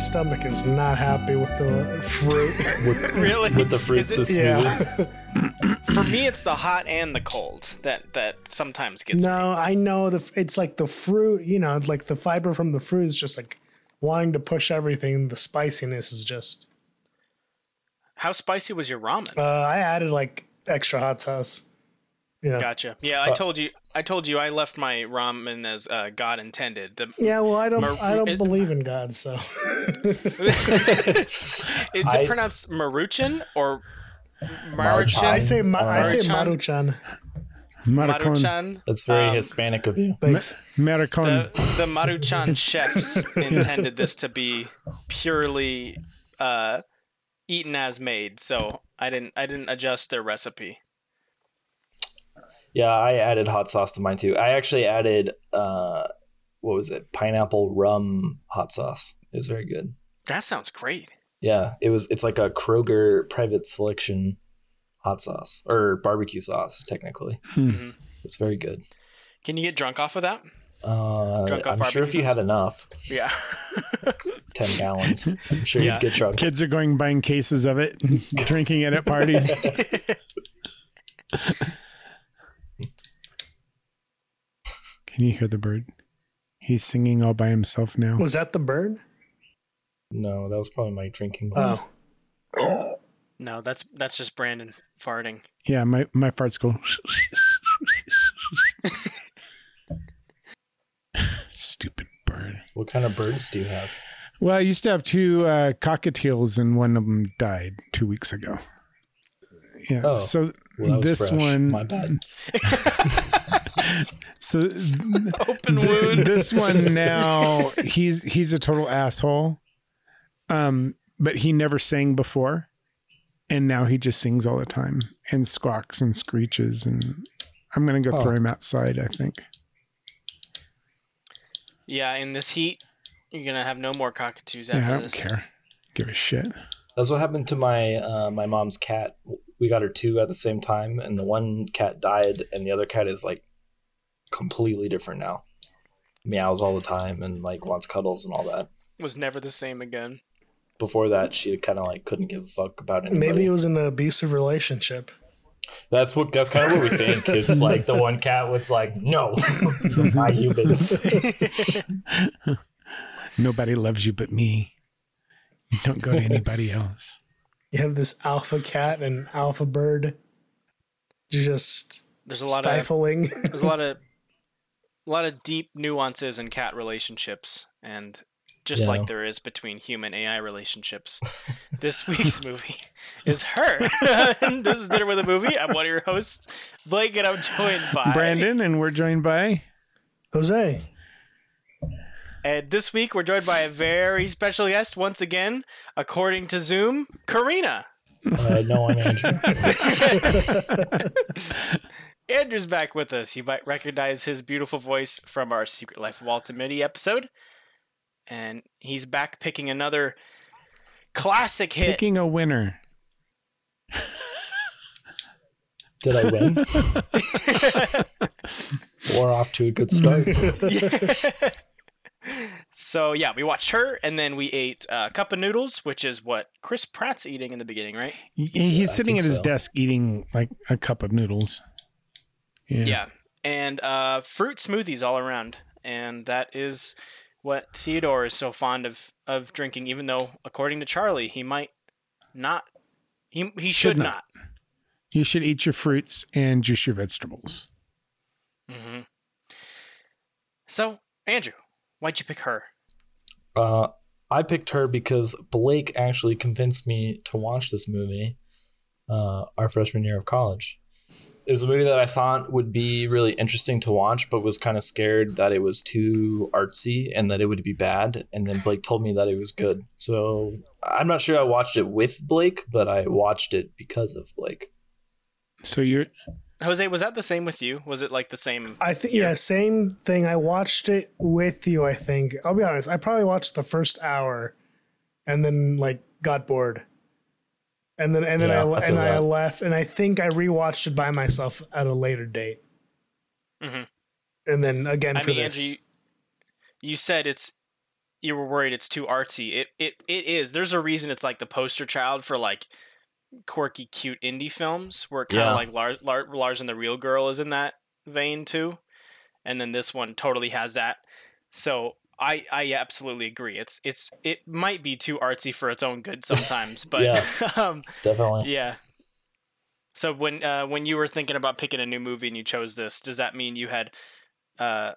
stomach is not happy with the fruit. really? With the fruit, Is it- the smoothie. yeah. For me, it's the hot and the cold that that sometimes gets me. no, I know the. It's like the fruit. You know, like the fiber from the fruit is just like wanting to push everything. The spiciness is just. How spicy was your ramen? Uh, I added like extra hot sauce. Yeah. Gotcha. Yeah, I told you. I told you I left my ramen as uh, God intended. The, Yeah, well, I don't. Mar- I don't it- believe in God, so is I- it pronounced Maruchan or Maruchan. I say ma- I say Maruchan. Maruchan. Maruchan. That's very Um, Hispanic of you. Thanks. Maricon. The the Maruchan chefs intended this to be purely uh, eaten as made, so I didn't. I didn't adjust their recipe. Yeah, I added hot sauce to mine too. I actually added uh what was it? Pineapple rum hot sauce. It was very good. That sounds great. Yeah, it was it's like a Kroger private selection hot sauce or barbecue sauce technically. Hmm. Mhm. It's very good. Can you get drunk off of that? Uh, Drunk I'm sure if you had enough, Yeah. 10 gallons, I'm sure Yeah. you'd get drunk. Kids are going buying cases of it, drinking it at parties. Can you hear the bird? He's singing all by himself now. Was that the bird? No, that was probably my drinking Oh, glass. no, that's that's just Brandon farting. Yeah, my, my farts go. Stupid bird. What kind of birds do you have? Well, I used to have two uh, cockatiels, and one of them died two weeks ago. Yeah. Oh, so Well, that was this fresh. one, My bad. so Open this, wound. this one now he's he's a total asshole um but he never sang before and now he just sings all the time and squawks and screeches and i'm gonna go Oh. throw him outside i think Yeah, in this heat, you're gonna have no more cockatoos yeah, i don't this. care give a shit That's what happened to my uh, my mom's cat. We got her two at the same time, and the one cat died, and the other cat is like completely different now. Meows all the time and like wants cuddles and all that. Was never the same again. Before that, she kind of like couldn't give a fuck about anybody. maybe it was an abusive relationship. that's what that's kind of what we think. Is like the one cat was like, no, these are my humans. nobody loves you but me you don't go to anybody else You have this alpha cat and alpha bird, just There's a lot of stifling. there's a lot of a lot of deep nuances in cat relationships and just Yeah. like there is between human AI relationships. this week's movie is her. and this is Dinner with a Movie. I'm one of your hosts, Blake, and I'm joined by brandon and we're joined by Jose, And this week we're joined by a very special guest once again, according to Zoom, Karina. uh, no, I'm Andrew. Andrew's back with us. You might recognize his beautiful voice from our Secret Life of Walter Mitty episode. And he's back picking another classic hit. picking a winner Did I win? We're off to a good start. so yeah, we watched her, and then we ate a cup of noodles, which is what Chris Pratt's eating in the beginning, right? He's I sitting think at his so. desk eating like a cup of noodles. Yeah. Yeah. And uh, fruit smoothies all around. And that is what Theodore is so fond of, of drinking, even though, according to Charlie, he might not. He, he should, Should not. not. You should eat your fruits and juice your vegetables. Mm-hmm. So, Andrew, why'd you pick her? Uh, I picked her because Blake actually convinced me to watch this movie uh, our freshman year of college. It was a movie that I thought would be really interesting to watch, but was kind of scared that it was too artsy and that it would be bad. And then Blake told me that it was good. So I'm not sure I watched it with Blake, but I watched it because of Blake. So you're Jose, was that the same with you? Was it like the same? I think yeah, same thing. I watched it with you. I think I'll be honest. I probably watched the first hour, and then like got bored, and then and then Yeah, I, I feel and I left, and I think I rewatched it by myself at a later date, Mhm. and then again I for mean, this. Andrew, you, you said it's you were worried it's too artsy. It it it is. There's a reason it's like the poster child for like quirky, cute indie films, where kind of Yeah. like Lars, Lars Lars and the Real Girl is in that vein too, and then this one totally has that. So I I absolutely agree. It's it's it might be too artsy for its own good sometimes, but Yeah. um, Definitely. yeah. So when uh, when you were thinking about picking a new movie and you chose this, does that mean you had uh,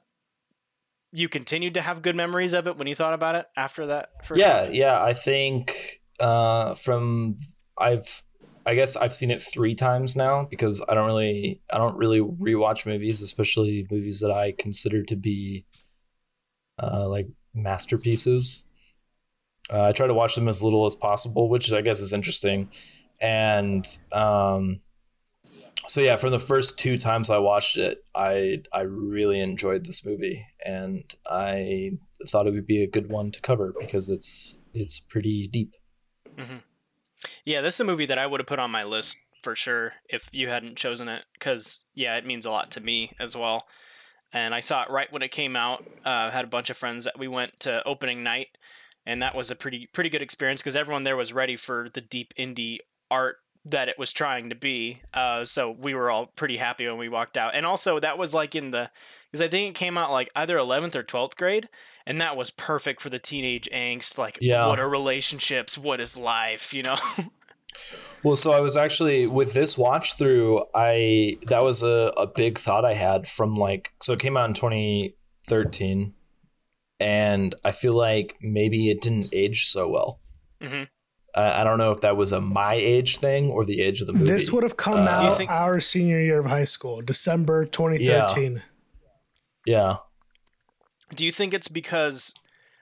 you continued to have good memories of it when you thought about it after that first? yeah, watch? yeah. I think uh, from I've I guess I've seen it three times now because I don't really I don't really rewatch movies, especially movies that I consider to be uh, like masterpieces. Uh, I try to watch them as little as possible, which I guess is interesting. And um, so yeah, from the first two times I watched it, I I really enjoyed this movie, and I thought it would be a good one to cover because it's it's pretty deep. Yeah, this is a movie that I would have put on my list for sure if you hadn't chosen it because yeah, it means a lot to me as well. And I saw it right when it came out. Uh, had a bunch of friends that we went to opening night, and that was a pretty pretty good experience because everyone there was ready for the deep indie art that it was trying to be. Uh, so we were all pretty happy when we walked out. And also that was like in the because I think it came out like either eleventh or twelfth grade, and that was perfect for the teenage angst. Like, Yeah. what are relationships? What is life? You know. Well, so I was actually with this watch through. I that was a, a big thought I had from like so it came out in 2013, and I feel like maybe it didn't age so well. Mhm. I, I don't know if that was a my age thing or the age of the movie. This would have come Uh, out think- our senior year of high school, December 2013. yeah. Do you think it's because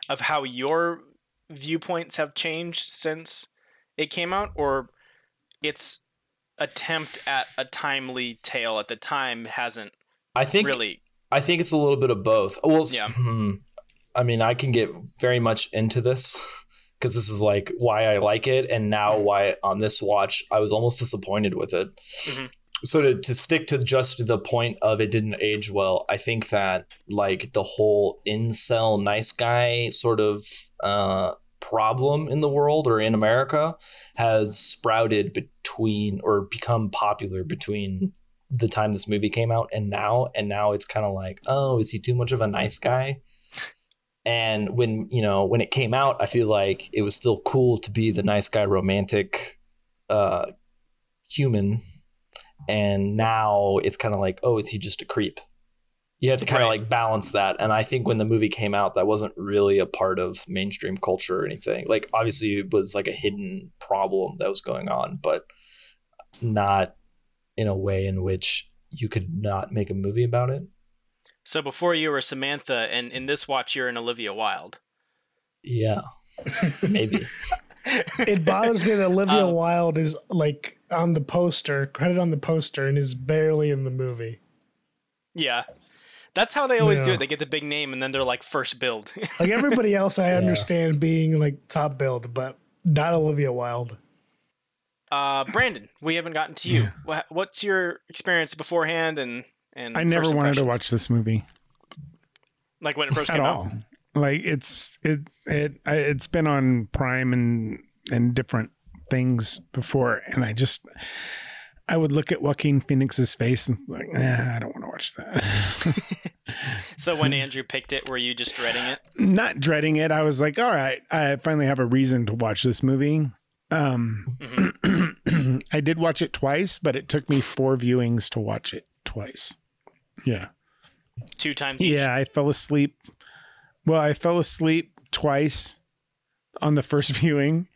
of how your viewpoints have changed since it came out, or its attempt at a timely tale at the time hasn't I think really? I think it's a little bit of both. Well, Yeah. hmm, I mean, I can get very much into this because this is like why I like it, and now Mm-hmm. why on this watch I was almost disappointed with it. Mhm. So to, to stick to just the point of it didn't age well, I think that like the whole incel nice guy sort of uh, problem in the world or in America has sprouted between or become popular between the time this movie came out and now. And now it's kind of like oh is he too much of a nice guy? And when you know when it came out i feel like it was still cool to be the nice guy romantic uh human and now it's kind of like oh is he just a creep you have to kind of Right. like balance that and i think when the movie came out that wasn't really a part of mainstream culture or anything like obviously it was like a hidden problem that was going on but not in a way in which you could not make a movie about it. So before you were Samantha, and in this watch you're an Olivia Wilde. Yeah, maybe. It bothers me that Olivia Um, Wilde is like on the poster, credit on the poster, and is barely in the movie. Yeah, that's how they always do it. They get the big name, and then they're like first billed. Like everybody else, I understand being like top billed, but not Olivia Wilde. uh, Brandon, we haven't gotten to you. Wha- What's your experience beforehand and and I never wanted to watch this movie like when it first at came all. out. Like it's it it I- it's been on Prime and and different things before, and I just I would look at Joaquin Phoenix's face and like, eh, I don't want to watch that. So when Andrew picked it, were you just dreading it? Not dreading it. I was like, all right, I finally have a reason to watch this movie. Um, I did watch it twice, but it took me four viewings to watch it twice. Yeah. Two times each. Yeah, I fell asleep. Well, I fell asleep twice on the first viewing,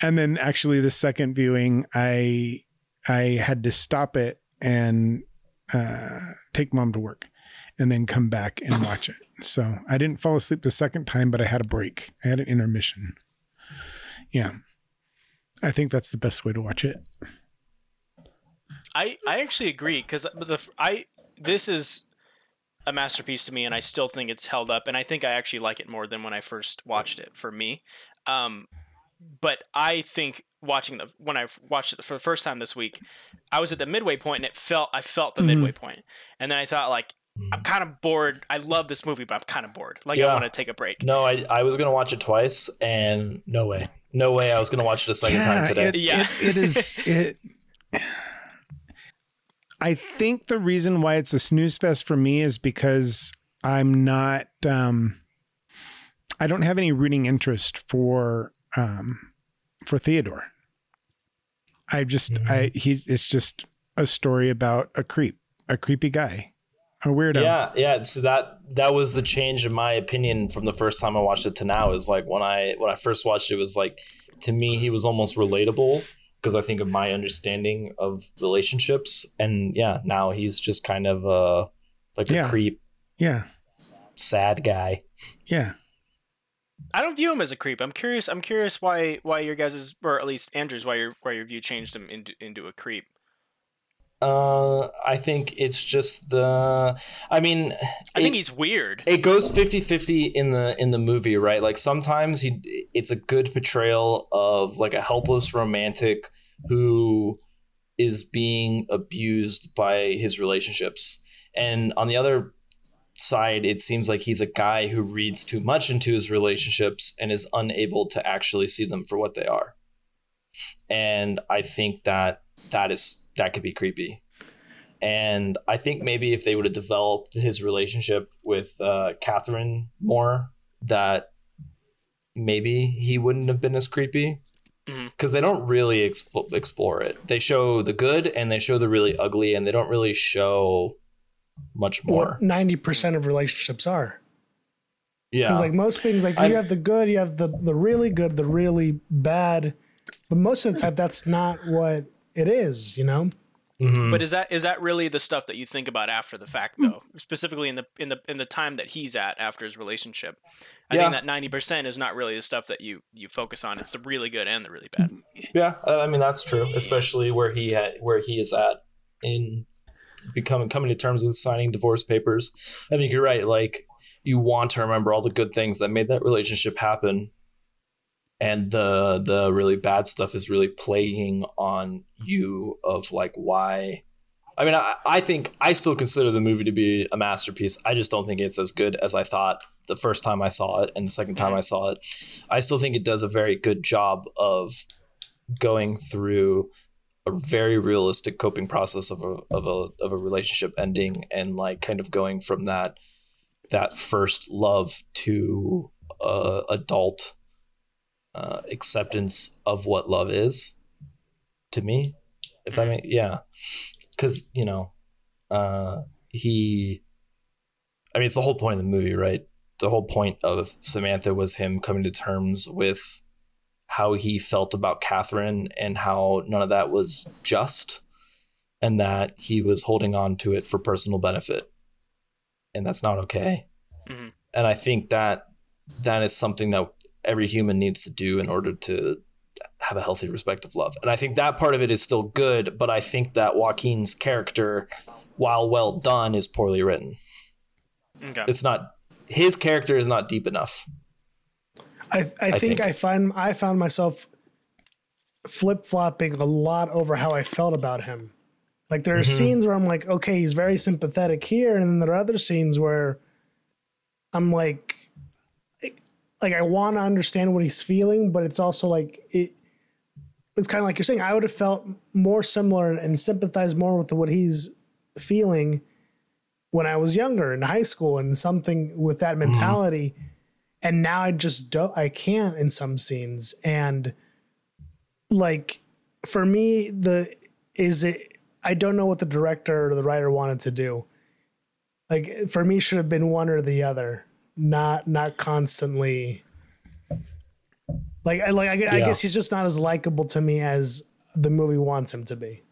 and then actually the second viewing, I I had to stop it and uh, take mom to work, and then come back and watch it. So I didn't fall asleep the second time, but I had a break. I had an intermission. Yeah, I think that's the best way to watch it. I I actually agree because the I this is a masterpiece to me, and I still think it's held up, and I think I actually like it more than when I first watched it. For me, um, but I think watching the when I watched it for the first time this week, I was at the midway point, and it felt I felt the Mhm. midway point, and then I thought like I'm kind of bored. I love this movie, but I'm kind of bored. Like I want to take a break. No, I I was gonna watch it twice, and no way, no way, I was gonna watch it a second time today. It, Yeah. it- it is. It. I think the reason why it's a snooze fest for me is because I'm not. Um, I don't have any rooting interest for um, for Theodore. I just I he's it's just a story about a creep, a creepy guy, a weirdo. Yeah, yeah. So that that was the change in my opinion from the first time I watched it to now. Is like when I when I first watched it, it was like to me he was almost relatable because I think of my understanding of relationships, and yeah, now he's just kind of uh like a creep, yeah, sad guy. yeah. I don't view him as a creep. I'm curious. I'm curious why why your guys' or at least Andrew's why your why your view changed him into into a creep. Uh, I think it's just the. I mean, I it- think he's weird. it goes 50-50 in the in the movie right like sometimes he it's a good portrayal of like a helpless romantic who is being abused by his relationships and on the other side it seems like he's a guy who reads too much into his relationships and is unable to actually see them for what they are and i think that that is that could be creepy and I think maybe if they would have developed his relationship with uh, Catherine more, that maybe he wouldn't have been as creepy. Because they don't really expo- explore it. They show the good and they show the really ugly, and they don't really show much more. Ninety percent of relationships are. Yeah. Because like most things, like I'm- you have the good, you have the the really good, the really bad, but most of the time that's not what it is. You know, Mhm. But is that is that really the stuff that you think about after the fact though? Specifically in the in the in the time that he's at after his relationship. I Yeah. think that ninety percent is not really the stuff that you you focus on. It's the really good and the really bad. Yeah, uh, I mean that's true, especially where he had, where he is at in becoming coming to terms with signing divorce papers. I think you're right. Like you want to remember all the good things that made that relationship happen, and the the really bad stuff is really playing on you of like why. I mean, I, I think I still consider the movie to be a masterpiece. I just don't think it's as good as I thought the first time I saw it and the second time I saw it. I still think it does a very good job of going through a very realistic coping process of a of a of a relationship ending and like kind of going from that that first love to uh, adult uh, acceptance of what love is to me if i make yeah. Because you know uh he i mean it's the whole point of the movie right? The whole point of samantha was him coming to terms with how he felt about catherine and how none of that was just and that he was holding on to it for personal benefit. And that's not okay. Mhm. and i think that that is something that every human needs to do in order to have a healthy respect of love. And I think that part of it is still good, but I think that Joaquin's character, while well done, is poorly written. Okay. It's not his character is not deep enough. I I, think, think. I find I found myself flip flopping a lot over how I felt about him. Like there are Mm-hmm. scenes where I'm like, okay, he's very sympathetic here, and then there are other scenes where I'm like, like I want to understand what he's feeling, but it's also like it. It's kind of like you're saying. I would have felt more similar and sympathized more with what he's feeling when I was younger in high school and something with that mm-hmm. mentality. And now I just don't. I can't in some scenes. And like for me, the is it. I don't know what the director or the writer wanted to do. Like for me, should have been one or the other, not not constantly. Like I like I, I guess he's just not as likable to me as the movie wants him to be.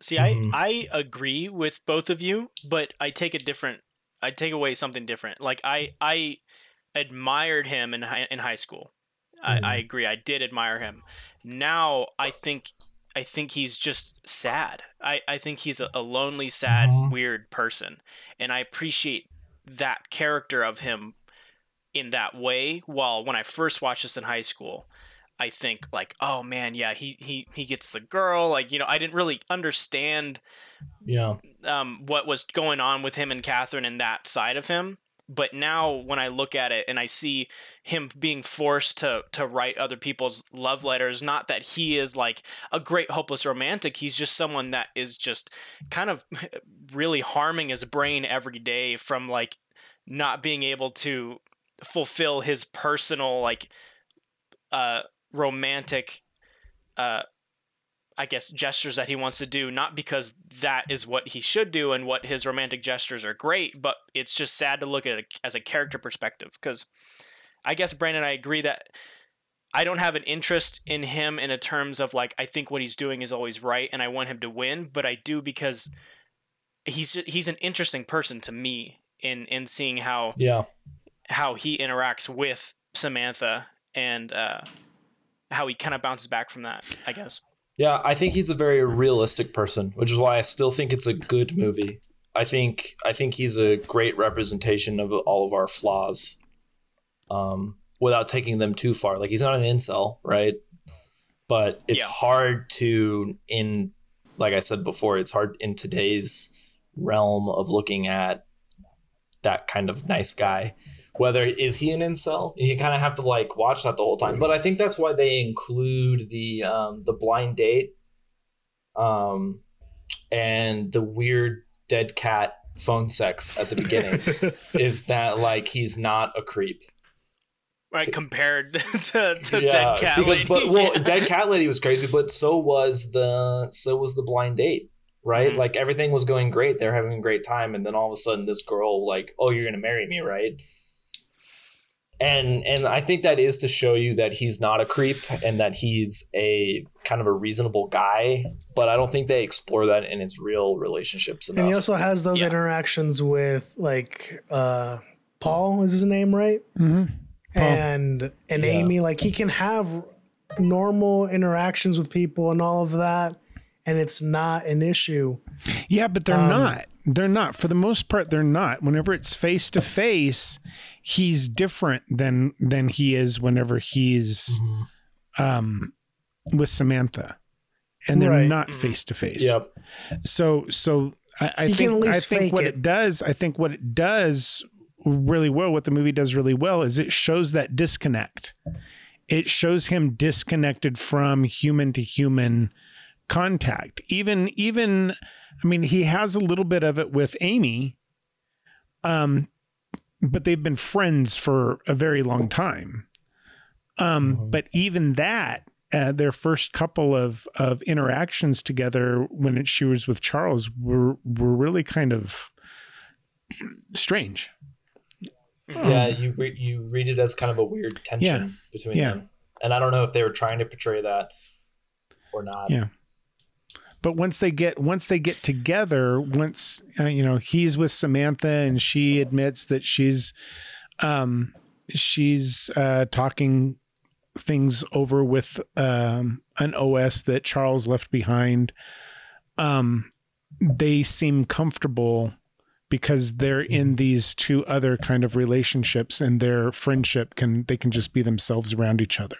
See, Mhm. I I agree with both of you, but I take a different. I take away something different. Like I I admired him in high, in high school. I, I agree. I did admire him. Now I think I think he's just sad. I, I think he's a, a lonely, sad, Mhm. weird person, and I appreciate that character of him in that way. While when I first watched this in high school, I think like, oh man, yeah, he he he gets the girl. Like you know, I didn't really understand Yeah. um, what was going on with him and Catherine and that side of him. But now when I look at it and I see him being forced to to write other people's love letters, not that he is like a great hopeless romantic, he's just someone that is just kind of really harming his brain every day from like not being able to fulfill his personal like uh romantic uh I guess gestures that he wants to do, not because that is what he should do and what his romantic gestures are great, but it's just sad to look at it as a character perspective. Because I guess Brandon, I agree that I don't have an interest in him in a terms of like I think what he's doing is always right and I want him to win, but I do because he's he's an interesting person to me in in seeing how Yeah. how he interacts with Samantha and uh, how he kind of bounces back from that. I guess. Yeah, I think he's a very realistic person, which is why I still think it's a good movie. I think I think he's a great representation of all of our flaws. Um, without taking them too far. Like he's not an incel, right? But it's Yeah. hard to in like I said before, it's hard in today's realm of looking at that kind of nice guy. Whether is he an incel? You kind of have to like watch that the whole time. But I think that's why they include the um, the blind date, um, and the weird dead cat phone sex at the beginning. is that like he's not a creep? Right, compared to, to yeah, Dead Cat because Lady. but well, Yeah. dead cat lady was crazy, but so was the so was the blind date. Right, Mhm. like everything was going great. They're having a great time, and then all of a sudden, this girl like, "Oh, you're gonna marry me, right?" And and I think that is to show you that he's not a creep and that he's a kind of a reasonable guy. But I don't think they explore that in his real relationships enough. And he also has those Yeah. interactions with like uh Paul is his name, right? Mm-hmm. And and Yeah. Amy, like he can have normal interactions with people and all of that, and it's not an issue. Yeah, but they're Um, not. They're not. For the most part, they're not. Whenever it's face to face, he's different than than he is whenever he's Mhm. um with Samantha. And they're Right. not face to face. Yep. So so I, I think at I think what it. it does, I think what it does really well, what the movie does really well is it shows that disconnect. It shows him disconnected from human to human contact. Even even I mean he has a little bit of it with Amy. Um but they've been friends for a very long time. Um Mhm. but even that uh, their first couple of of interactions together when it, she was with Charles were were really kind of strange. Yeah, you re- you read it as kind of a weird tension between Yeah. them, and I don't know if they were trying to portray that or not. Yeah. But once they get once they get together, once uh, you know he's with Samantha and she admits that she's um she's uh talking things over with um an OS that Charles left behind. Um they seem comfortable because they're in these two other kind of relationships and their friendship can they can just be themselves around each other.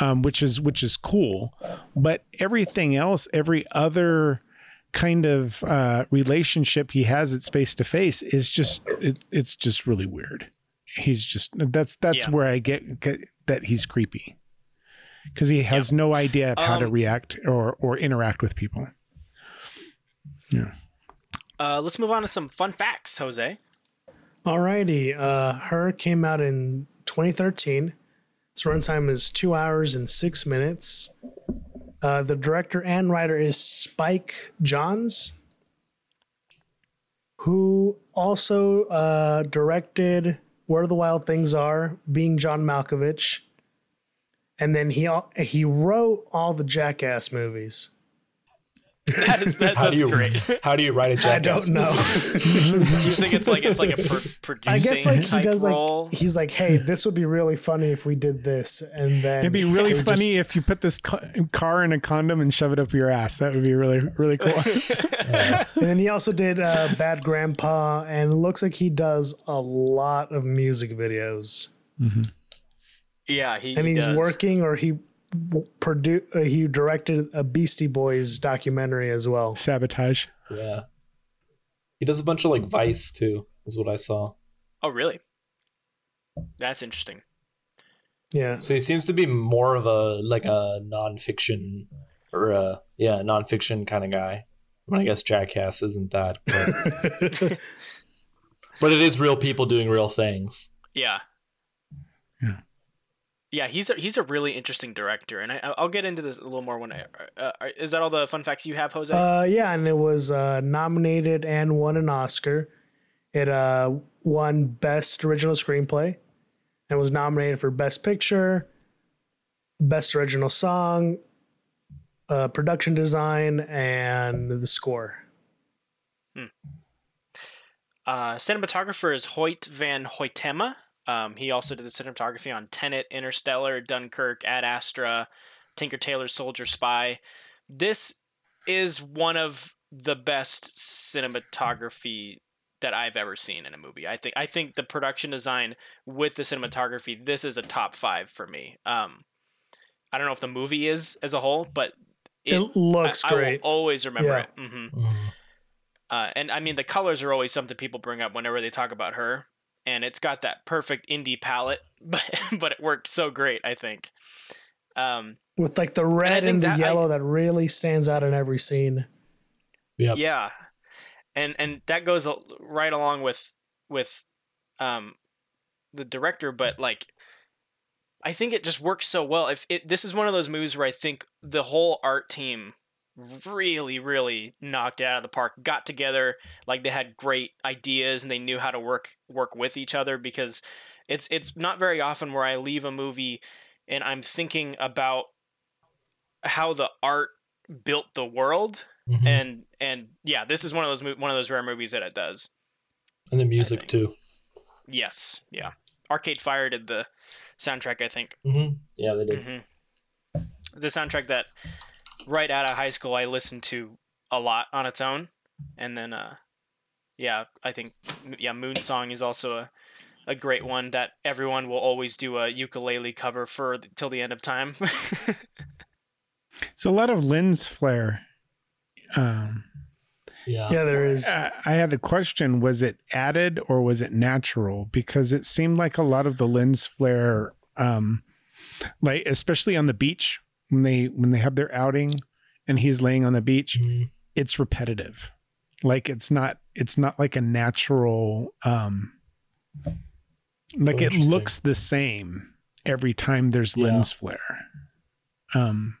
Um, which is which is cool. But everything else every other kind of uh, relationship he has it's face to face is just it, it's just really weird. He's just that's that's Yeah. where i get, get that he's creepy. Because he has no idea of how to Um, react or or interact with people. Uh, let's move on to some fun facts, Jose. Alrighty, uh, her came out in 2013. Its runtime is two hours and six minutes. Uh, the director and writer is Spike Jonze, who also uh, directed Where the Wild Things Are, being John Malkovich, and then he he wrote all the Jackass movies. That is that, How that's do you great. how do you write a jackass? I don't know. Do you think it's like it's like a pro- producing I guess like he type does role? like he's like, hey, this would be really funny if we did this, and then it'd be really it would funny if you put this car in a condom and shove it up your ass that would be really really cool And then he also did uh, Bad Grandpa, and it looks like he does a lot of music videos. yeah, he And he he's does. working, or he produ- uh, he directed a Beastie Boys documentary as well. Sabotage. Yeah. He does a bunch of like Vice too, is what I saw. Oh, really? That's interesting. Yeah. So he seems to be more of a like a nonfiction or a yeah nonfiction kind of guy. I, mean, I guess Jackass isn't that, but, but it is real people doing real things. Yeah. Yeah. Yeah, he's a, he's a really interesting director, and I, I'll get into this a little more when I. Uh, is that all the fun facts you have, Jose? Uh, yeah, and it was uh, nominated and won an Oscar. It uh, won Best Original Screenplay, and was nominated for Best Picture, Best Original Song, uh, Production Design, and the score. Uh, cinematographer is Hoyt van Hoytema. Um, he also did the cinematography on Tenet, Interstellar, Dunkirk, Ad Astra, Tinker Tailor Soldier Spy. This is one of the best cinematography that I've ever seen in a movie. I think I think the production design with the cinematography, this is a top five for me. Um, I don't know if the movie is as a whole, but It, looks I, great. I will always remember Yeah. it. hmm Mhm. uh, and I mean, the colors are always something people bring up whenever they talk about her. And it's got that perfect indie palette, but but it worked so great. I think. Um, With like the red think and, the that I- yellow that really stands out in every scene. Yep. Yeah, and and that goes right along with with um the director, but like I think it just works so well. If it this is one of those movies where I think the whole art team really really knocked it out of the park got together like they had great ideas and they knew how to work work with each other because it's it's not very often where I leave a movie and I'm thinking about how the art built the world Mhm. and and yeah, this is one of those mo- one of those rare movies that it does. and the music too. Yes, yeah. Arcade Fire did the soundtrack, I think. hmm Yeah, they did. hmm The soundtrack that right out of high school I listened to a lot on its own, and then uh, yeah, I think yeah, Moon Song is also a a great one that everyone will always do a ukulele cover for th- till the end of time. It's a lot of lens flare. Um, Yeah. Yeah, there is. I I had a question: Was it added or was it natural? Because it seemed like a lot of the lens flare, um, like especially on the beach when they when they have their outing and he's laying on the beach, Mhm. it's repetitive. Like it's not it's not like a natural. Um, like Oh, it looks the same every time there's Yeah. lens flare. Um,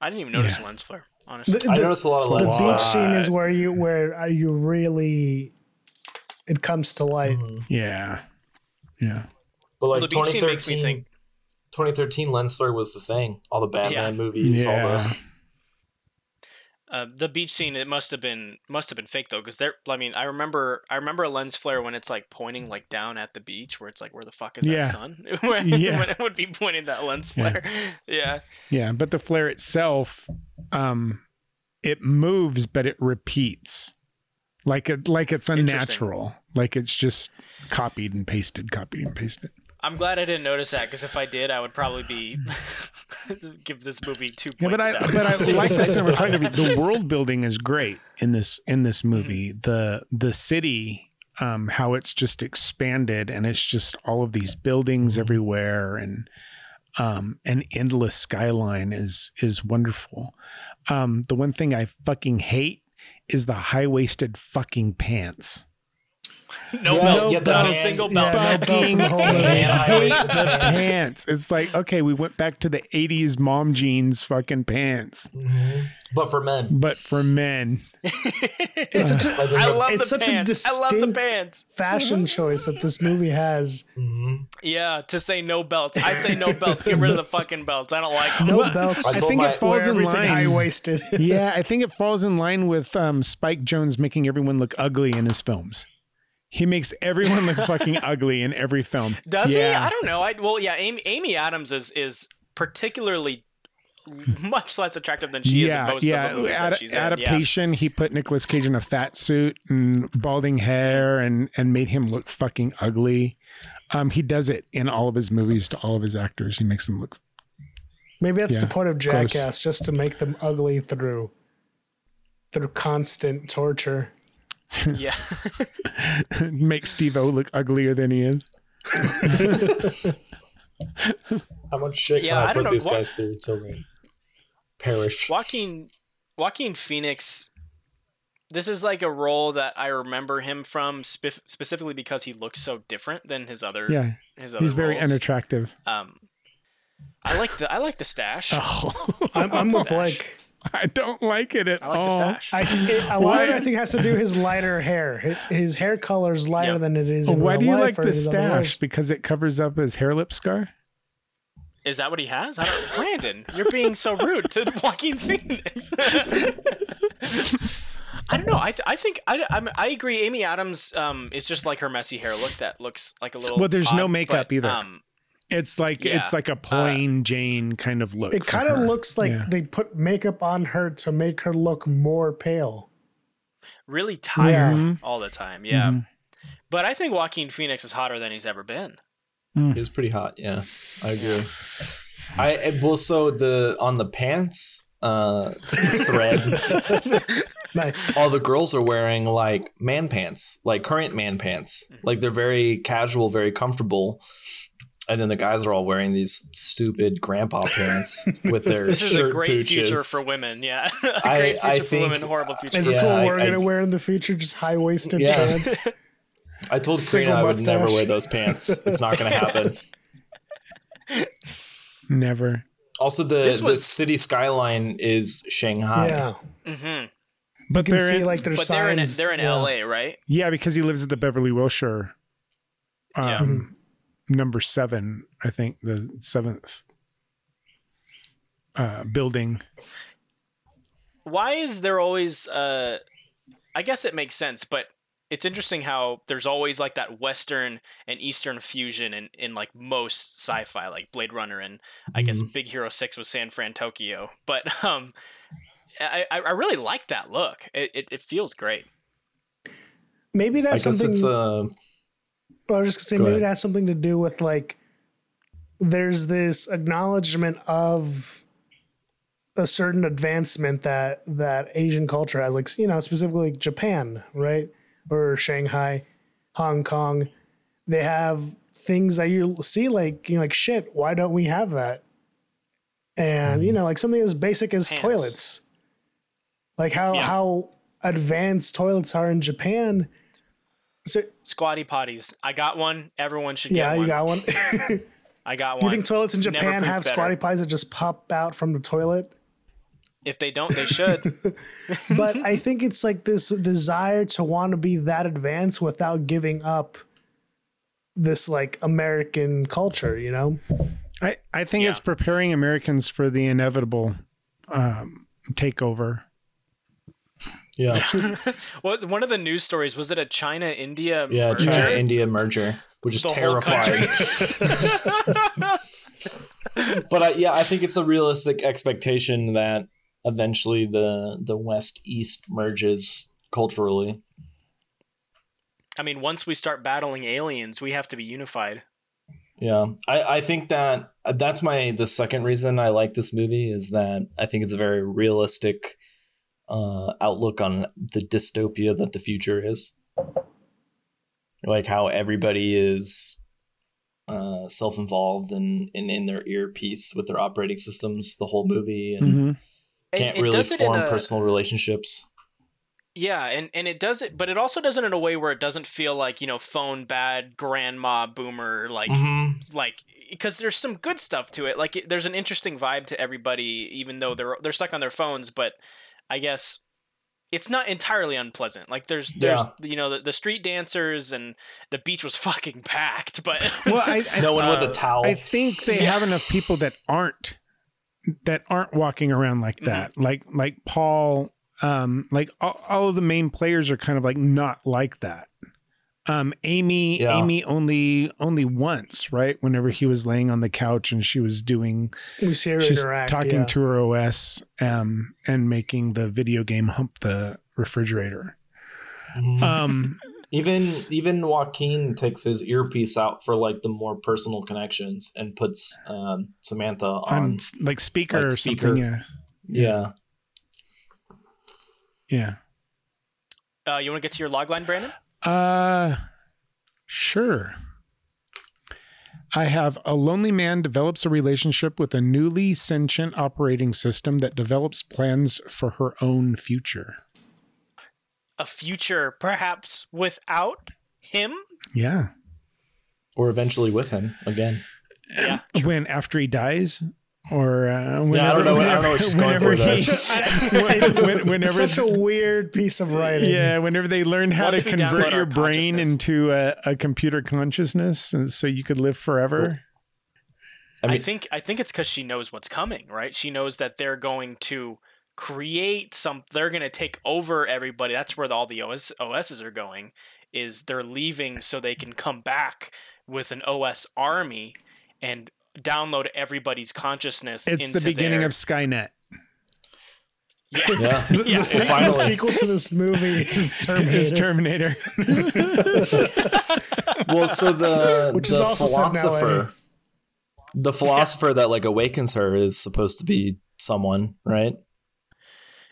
I didn't even notice Yeah. lens flare, honestly. The- I noticed a lot of the beach flare. scene is where you where uh, you really it comes to light. Mhm. yeah, yeah. But like the beach scene makes me 2013, think 2013 lens flare was the thing. All the Batman Yeah. movies, all Yeah. the Uh, the beach scene it must have been must have been fake though because there I mean I remember I remember a lens flare when it's like pointing like down at the beach where it's like where the fuck is Yeah. that sun when, Yeah. when it would be pointing that lens Yeah. flare yeah Yeah, but the flare itself, um, it moves, but it repeats, like it like it's unnatural, like it's just copied and pasted, copied and pasted. I'm glad I didn't notice that because if I did I would probably be give this movie two Yeah, points but I down. but I like the cinematography. The world building is great in this in this movie. The the city, um, how it's just expanded and it's just all of these buildings everywhere and um, an endless skyline is is wonderful. Um, the one thing I fucking hate is the high waisted fucking pants. no Yeah, belts yeah, not a the single yeah, belt no belts in the whole movie. Man, I hate always- the pants. It's like okay, we went back to the '80s mom jeans fucking pants, Mhm. But for men, but for men. It's such a, Like, there's I a- love It's the such pants I love the pants fashion choice that this movie has. Mhm. yeah to say no belts I say no belts get rid of the fucking belts I don't like them. No belts. I I think my- it falls in line. high waisted. yeah, I think it falls in line with um, Spike Jonze making everyone look ugly in his films. He makes everyone look fucking ugly in every film. Does he? I don't know. I well, yeah. Amy, Amy Adams is is particularly much less attractive than she is in yeah, most yeah. of the movies Ad- that she's in. Yeah. adaptation. He put Nicolas Cage in a fat suit and balding hair, and and made him look fucking ugly. Um, he does it in all of his movies to all of his actors. He makes them look Maybe that's the point of gross. Jackass, just to make them ugly through through constant torture. Yeah. Make Steve O look uglier than he is. How much shit Yeah, can I, I don't put know, these what- guys through till they perish? Joaquin Joaquin Phoenix. This is like a role that I remember him from spe- specifically because he looks so different than his other. Yeah, his other he's very roles. unattractive. Um, I like the I like the stash. Oh, I'm, I'm with Stash. Blake. I don't like it at I like all. the stash. I, it, a lot of it, I think, has to do his lighter hair. His, his hair color is lighter Yeah. than it is. In why real do you life like the stash? Because it covers up his hair lip scar. Is that what he has? I don't, Brandon, you're being so rude to Joaquin Phoenix. I don't know. I, th- I think I, I'm, I agree. Amy Adams um, is just like her messy hair look that looks like a little. Well, there's no makeup but, either. Um, It's like Yeah. it's like a plain Jane kind of look. It kind of looks like Yeah. they put makeup on her to make her look more pale. really tired Mhm. all the time. Yeah. Mhm. But I think Joaquin Phoenix is hotter than he's ever been. He's pretty hot. Yeah, I agree. I I- well, so the on the pants uh thread, Nice. all the girls are wearing like man pants, like current man pants. Like they're very casual, very comfortable. And then the guys are all wearing these stupid grandpa pants with their This is a great pooches. future for women. Yeah. a I- great future I for think- women, horrible future Is for this Yeah, what we're I- gonna wear in the future? Just high waisted Yeah. pants. I told Single Karina I would never wear those pants. It's not going to happen. Never. Also, the This the city skyline is Shanghai. yeah, hmm But you can they're see in, like their But they're in signs. they're in yeah. LA, right? yeah, because he lives at the Beverly Wilshire. Um, Yeah. Number seven, I think the seventh uh, building. Why is there always uh I guess it makes sense, but it's interesting how there's always like that western and eastern fusion in, in like most sci-fi like Blade Runner and I guess Mhm. Big Hero 6 was San Fran Tokyo. But um I, I I really like that look. It, it, it feels great. Maybe I that's guess something. it's uh I was just gonna say Go maybe ahead. it has something to do with like there's this acknowledgement of a certain advancement that that Asian culture has, like you know, specifically Japan, right? Or Shanghai, Hong Kong. They have things that you see like you know, like shit, why don't we have that? And you hmm. know, like something as basic as Pants. toilets. Like how Yeah. how advanced toilets are in Japan. So Squatty potties. I got one. Everyone should yeah, get one. Yeah, you got one. I got one. you think toilets in Japan have better. squatty pies that just pop out from the toilet? If they don't, they should. But I think it's like this desire to want to be that advanced without giving up this like American culture, you know? I, I think Yeah. it's preparing Americans for the inevitable um, takeover. Yeah was one of the news stories? Was it a China India? yeah merger? China India merger, which is The terrifying. but I, yeah, I think it's a realistic expectation that eventually the the West East merges culturally. I mean, once we start battling aliens, we have to be unified. Yeah, I, I think that that's my the second reason I like this movie is that I think it's a very realistic uh, outlook on the dystopia that the future is, like how everybody is uh, self involved and, and in their earpiece with their operating systems the whole movie and Mhm. Can't it really does it in form a- personal relationships. Yeah, and and it does it, but it also does it in a way where it doesn't feel like you know phone bad grandma boomer like Mhm. like because there's some good stuff to it. Like it, there's an interesting vibe to everybody, even though they're they're stuck on their phones. But I guess it's not entirely unpleasant. Like there's there's you know the, the street dancers and the beach was fucking packed. But Well, I, I, No one with Uh, a towel. I think they have enough people that aren't that aren't walking around like that. Like like Paul, um, like all, all of the main players are kind of like not like that. Um, Amy, Yeah. Amy only only once, right? Whenever he was laying on the couch and she was doing, We see her she's interact. talking yeah. to her OS, um, and making the video game hump the refrigerator. Mhm. Um, Even even Joaquin takes his earpiece out for like the more personal connections and puts um, Samantha on. on like speaker like or speaker. something. Yeah, yeah. yeah. Uh, you want to get to your logline, Brandon? Uh, sure. I have a lonely man develops a relationship with a newly sentient operating system that develops plans for her own future. A future perhaps without him? Yeah. Or eventually with him again. Yeah. When after he dies, or uh, whenever, Yeah, I don't know what- I don't know what whenever for he- there. when- when- whenever Such a weird piece of writing. Yeah, whenever they learn how Once to convert your brain into a, a computer consciousness, and so you could live forever. I I, think I think it's because she knows what's coming, right? She knows that they're going to create some. They're going to take over everybody. That's where all the OS, OSs are going. Is they're leaving so they can come back with an OS army and download everybody's consciousness. It's the beginning their- of Skynet. yeah. yeah. The, Yeah. the se- Finally. sequel to this movie is It's Terminator. Terminator. well, so the Which the is also set in LA. philosopher, the philosopher that like awakens her is supposed to be someone, right?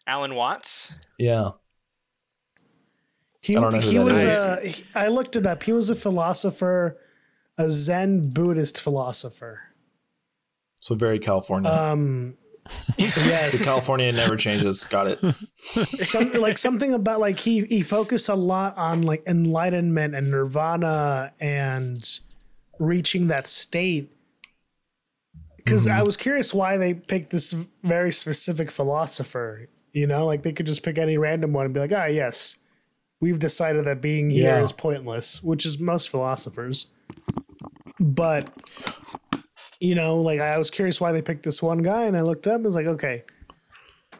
Alan Watts. Yeah. He, I don't know who he that was. is. A, he- I looked it up. He was a philosopher, a Zen Buddhist philosopher. So very California. Um, so yes, California never changes. Got it. something like something about like he he focused a lot on like enlightenment and nirvana and reaching that state. Because I was curious why they picked this very specific philosopher. You know, like they could just pick any random one and be like, ah, yes, we've decided that being here Yeah. is pointless, which is most philosophers. But you know, like I was curious why they picked this one guy, and I looked up and was like, okay,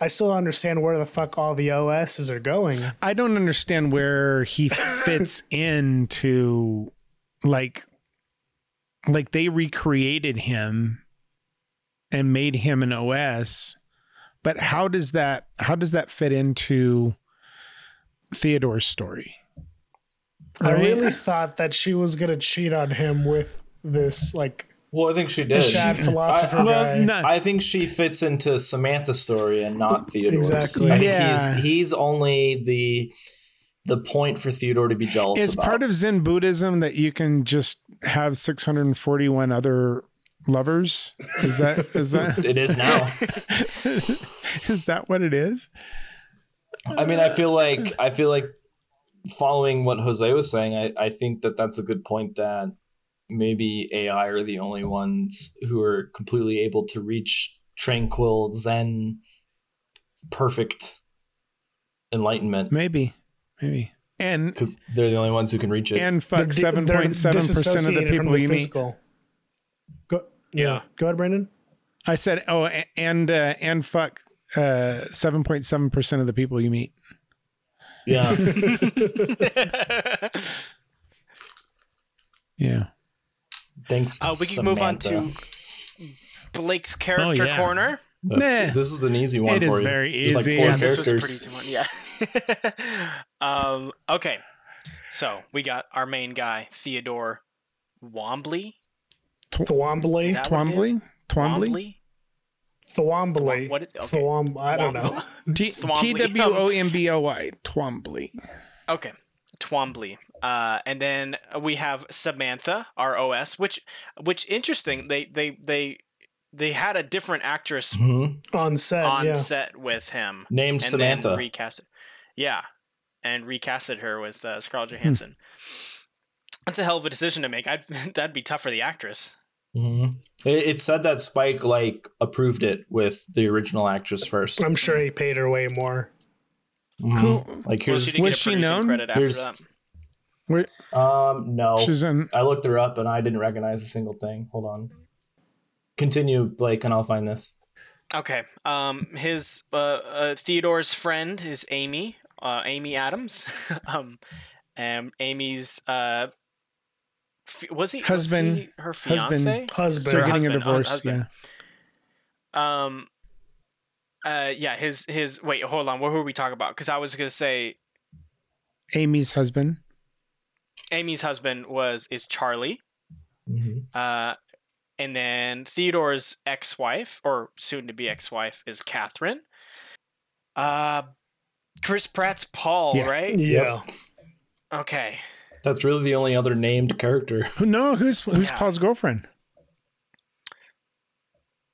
I still don't understand where the fuck all the OSs are going. I don't understand where he fits into like like they recreated him and made him an OS, but how does that how does that fit into Theodore's story? I Right? really thought that she was gonna cheat on him with this like Well, I think she did. sad philosopher I- guy. no, I think she fits into Samantha's story and not Theodore's. Exactly. I think Yeah. he's he's only the the point for Theodore to be jealous it's about. part of Zen Buddhism that you can just have 641 other lovers. Is that is that it is now. is that what it is? I mean, I feel like I feel like following what Jose was saying, I, I think that that's a good point that maybe AI are the only ones who are completely able to reach tranquil Zen perfect enlightenment Maybe, maybe. And because they're the only ones who can reach it. and fuck They're- seven they're point seven percent of the disassociated from people you meet. physical. Go, Yeah. Go ahead, Brandon. I said, oh, and uh, and fuck uh, seven point seven percent of the people you meet. yeah, Yeah. Thanks. Uh, we can move on to Blake's character yeah. corner. Uh, Nah. This is an easy one It for is you. very There's like easy. four Yeah, This was a pretty easy one. Yeah. um, okay. So we got our main guy, Theodore Wombly. Thwombly. Is that what it is? Twombly. Twombly. Thwombly. What is okay. Thwomb. I don't know. T Twombly. W O M B O Y. Twombly. Okay. Twombly. Uh, and then we have Samantha, our OS, which which interesting. They they they they had a different actress Mhm. On set. on yeah. set with him Named and Samantha. then recast it. Yeah, and recasted her with uh, Scarlett Johansson. That's a hell of a decision to make. I'd, that'd be tough for the actress. Mhm. It, it said that Spike like approved it with the original actress first. I'm sure he paid her way more. Mhm. Who- Like Well, here's she was she producing known? credit after Here's- that. Where, um no. She's in. I looked her up and I didn't recognize a single thing. Hold on. Continue, Blake, and I'll find this. Okay. Um, his uh, uh, Theodore's friend is Amy. Uh, Amy Adams. um, and Amy's uh, f- was he was Husband- he her husband. fiance? Husband. They're getting a husband, divorce. husband. Yeah. Um. Uh. Yeah. His. His. Wait. Hold on. What were we talking about? Because I was gonna say. Amy's husband. Amy's husband was is Charlie. Mhm. Uh, and then Theodore's ex-wife, or soon-to-be ex-wife, is Catherine. Uh, Chris Pratt's Paul, Yeah. right? Yeah. Okay. That's really the only other named character. No? Who's who's Yeah. Paul's girlfriend?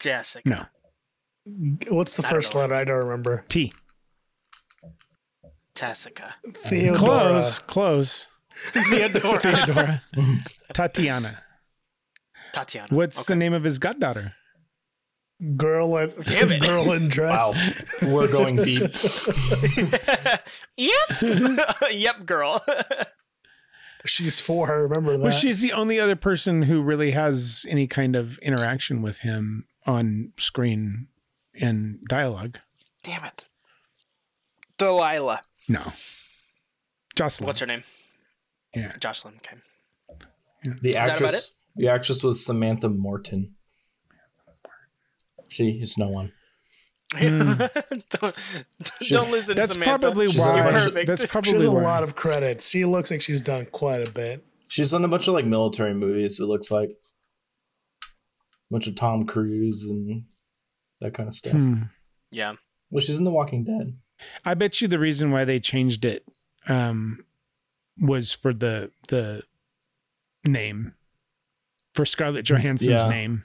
Jessica. No, What's the I first letter? I don't remember. T. Tessica. Theodora. Close, close. Theodora. Theodora. Tatiana. Tatiana. What's the name of his goddaughter? Girl in Damn it. girl in Wow, dress. we're going deep. yep. yep, girl. She's four. I remember that. Well, she's the only other person who really has any kind of interaction with him on screen and dialogue. Damn it. Delilah. No. Jocelyn. What's her name? Yeah. Jocelyn. Okay. The that about actress, the actress was Samantha Morton. She is no one. don't, don't listen, That's Samantha. probably She's why. a bunch of- That's she probably has a why. lot of credits. She looks like she's done quite a bit. She's done a bunch of like military movies. It looks like a bunch of Tom Cruise and that kind of stuff. Hmm. Yeah. Well, she's in The Walking Dead. I bet you the reason why they changed it um, was for the the name for Scarlett Johansson's Yeah. name.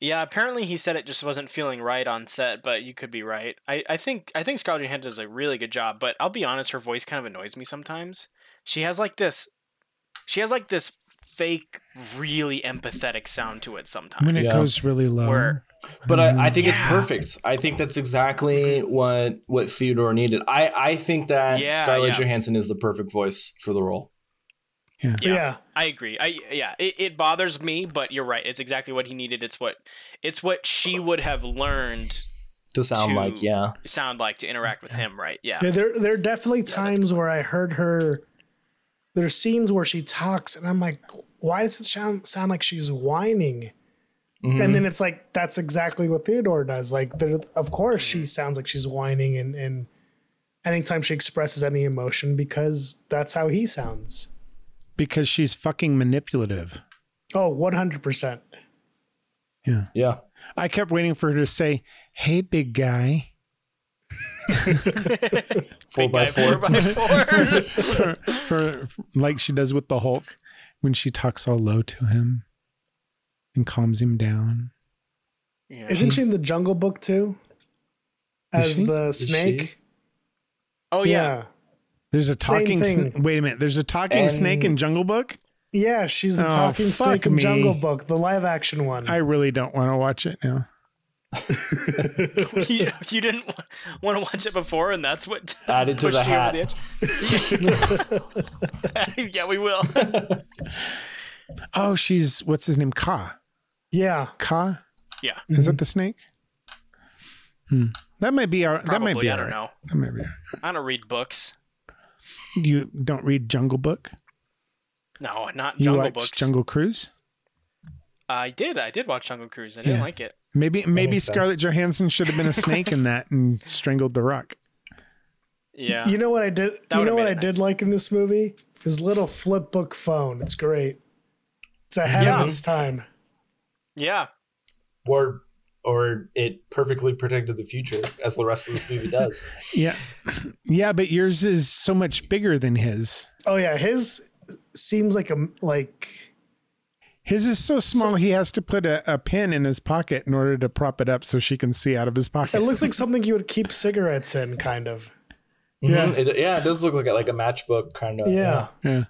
Yeah, apparently he said it just wasn't feeling right on set, but you could be right. I, I think I think Scarlett Johansson does a really good job, but I'll be honest, her voice kind of annoys me sometimes. She has like this she has like this fake, really empathetic sound to it sometimes. When it Yeah. goes really low. Where- But I, I mm, think it's perfect. I think that's exactly what what Theodore needed. I, I think that Yeah, Scarlett yeah. Johansson is the perfect voice for the role. Yeah. Yeah. I agree. I yeah, it, it bothers me, but you're right. It's exactly what he needed. It's what it's what she would have learned To sound To- like, yeah. sound like to interact with him, right? Yeah. Yeah, there there are definitely that's times where I heard her. There are scenes where she talks, and I'm like, why does it sound sound like she's whining? Mhm. And then it's like that's exactly what Theodore does. Like, there, of course, she sounds like she's whining, and and anytime she expresses any emotion, because that's how he sounds. because she's fucking manipulative. Oh, 100 percent. yeah. Yeah. I kept waiting for her to say, "Hey, big guy," Four Big by guy, four. by four. for, for like she does with the Hulk when she talks all low to him and calms him down. yeah. Isn't she in the Jungle Book too? As the snake. Oh yeah. There's a talking. thing. Sn- Wait a minute. There's a talking And- snake in Jungle Book. Yeah, she's the Oh, talking fuck snake in. Jungle Book, the live action one. I really don't want to watch it now. you, you didn't want to watch it before, and that's what Added to pushed the you over hat. the edge? yeah, we will. Oh, she's what's his name? Kaa. Yeah. Kaa. Yeah, Is that the snake? Hmm. That might be our. probably. that might be. I don't alright. know. That might be. all I don't read books. You don't read Jungle Book. No, not You Jungle watch Books. Jungle Cruise. I did. I did watch Jungle Cruise. I didn't Yeah. like it. Maybe maybe makes sense. Scarlett Johansson should have been a snake in that and strangled the rock. Yeah. You know what I did? That you know what I it did nice. like in this movie? His little flip book phone. It's great. It's ahead Yeah. of its time. Yeah. Or or it perfectly predicted the future, as the rest of this movie does. Yeah, yeah, but yours is so much bigger than his. Oh yeah, his seems like a like His is so small he has to put a, a pin in his pocket in order to prop it up so she can see out of his pocket. it looks like something you would keep cigarettes in, kind of. Mm-hmm. yeah, it, yeah, it does look like a, like a matchbook kind of. Yeah. Yeah.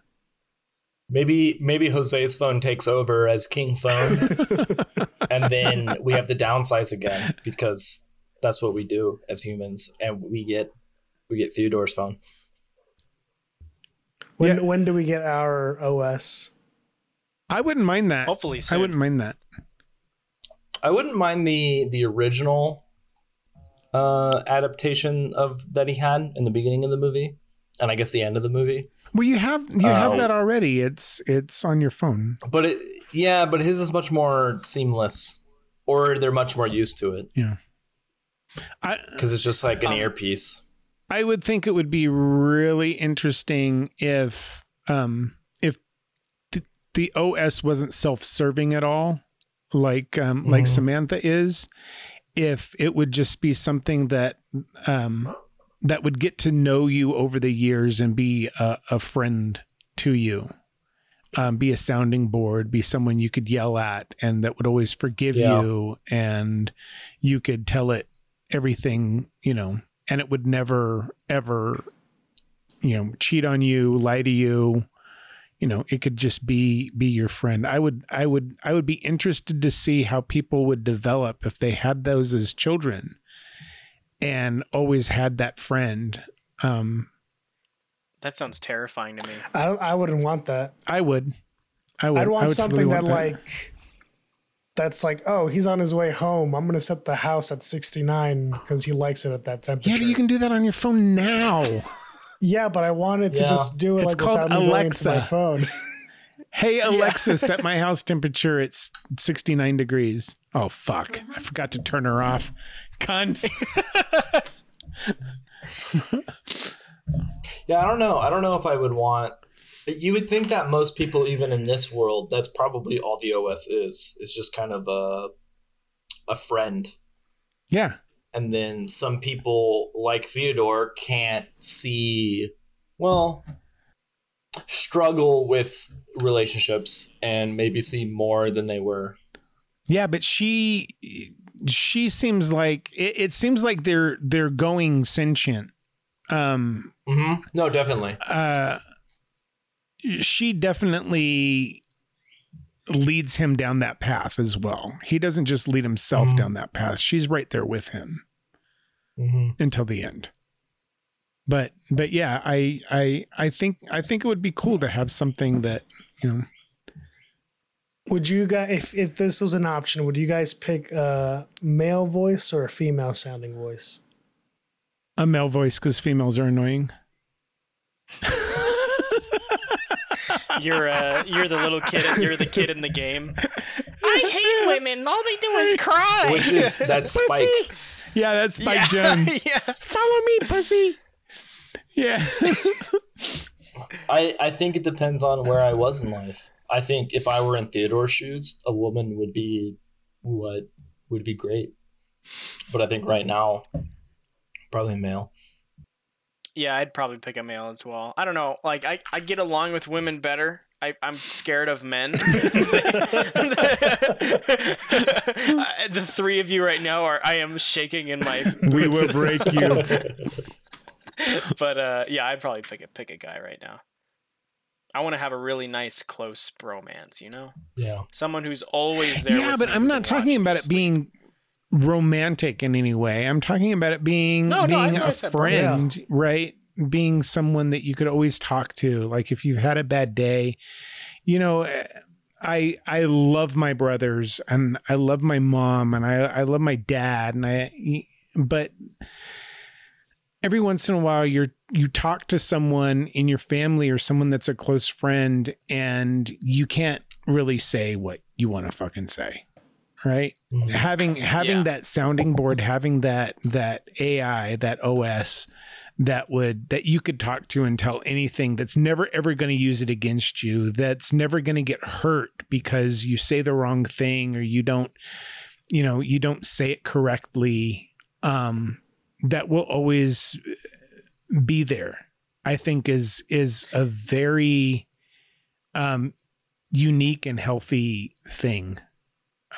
Maybe maybe Jose's phone takes over as king phone, and then we have to downsize again because that's what we do as humans, and we get we get Theodore's phone. When Yeah. when do we get our OS? I wouldn't mind that. Hopefully I wouldn't mind that. I wouldn't mind the the original uh adaptation of that he had in the beginning of the movie, and I guess the end of the movie. Well, you have you have Uh, that already. It's it's on your phone. But it, yeah, but his is much more seamless, or they're much more used to it I because it's just like an Um, earpiece. I would think it would be really interesting if um, if th- the OS wasn't self-serving at all, like um, like Mhm. Samantha is, if it would just be something that um, that would get to know you over the years and be a, a friend to you. Um, be a sounding board, be someone you could yell at and that would always forgive Yeah. you and you could tell it everything, you know, and it would never ever you know, cheat on you, lie to you. You know, it could just be be your friend. I would I would I would be interested to see how people would develop if they had those as children and always had that friend. Um That sounds terrifying to me. I don't, I wouldn't want that. I would. I would. I'd I want would something totally that want like that's like, oh, he's on his way home. I'm gonna set the house at 69 because he likes it at that temperature. Yeah, but you can do that on your phone now. Yeah, but I wanted to Yeah. just do it It's like called without me my Alexa. phone. Hey Alexa, set my house temperature at 69 degrees. Oh fuck. I forgot to turn her off. Cunt. Yeah, I don't know. I don't know if I would want. You would think that most people, even in this world, that's probably all the OS is. It's just kind of a a friend, Yeah. and then some people like Theodore can't see. Well, struggle with relationships and maybe see more than they were. Yeah, but she she seems like it, it seems like they're they're going sentient. Um Mm-hmm. No, definitely. uh she definitely leads him down that path as well. He doesn't just lead himself Mhm. down that path. She's right there with him Mm-hmm. until the end. But but yeah, I I I think I think it would be cool to have something that, you know, Would you guys, if, if this was an option, would you guys pick a male voice or a female sounding voice? a male voice cuz females are annoying. You're uh, you're the little kid. You're the kid in the game. I hate women. All they do is cry. Which is that's Spike. Yeah, that's Spike yeah, Jonze. yeah. Follow me, pussy. Yeah. I I think it depends on where I was in life. I think if I were in Theodore's shoes, a woman would be what would be great. But I think right now, probably a male. Yeah, I'd probably pick a male as well. I don't know. Like I, I get along with women better. I, I'm scared of men. the three of you right now are I am shaking in my we boots. will break you. but uh, yeah, I'd probably pick a pick a guy right now. I want to have a really nice close bromance, you know, Yeah. someone who's always there. yeah, with but me I'm not talking about it being romantic in any way. I'm talking about it being No, no, being that's what I a said, bro. friend, right? Being someone that you could always talk to. Like if you've had a bad day, you know, eh, I I love my brothers and I love my mom and I I love my dad and I but every once in a while you're you talk to someone in your family or someone that's a close friend and you can't really say what you want to fucking say right Mhm. having having Yeah. that sounding board having that that ai that os that would that you could talk to and tell anything that's never ever going to use it against you that's never going to get hurt because you say the wrong thing or you don't you know you don't say it correctly um that will always be there i think is is a very um unique and healthy thing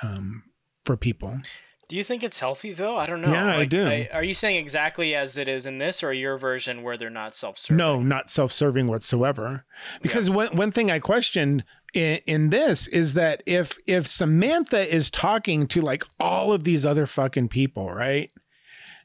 um for people Do you think it's healthy though? I don't know. Yeah, I do. are you saying exactly as it is in this, or your version where they're not self-serving? no not self-serving whatsoever because one, one thing i questioned in, in this is that if if samantha is talking to like all of these other fucking people right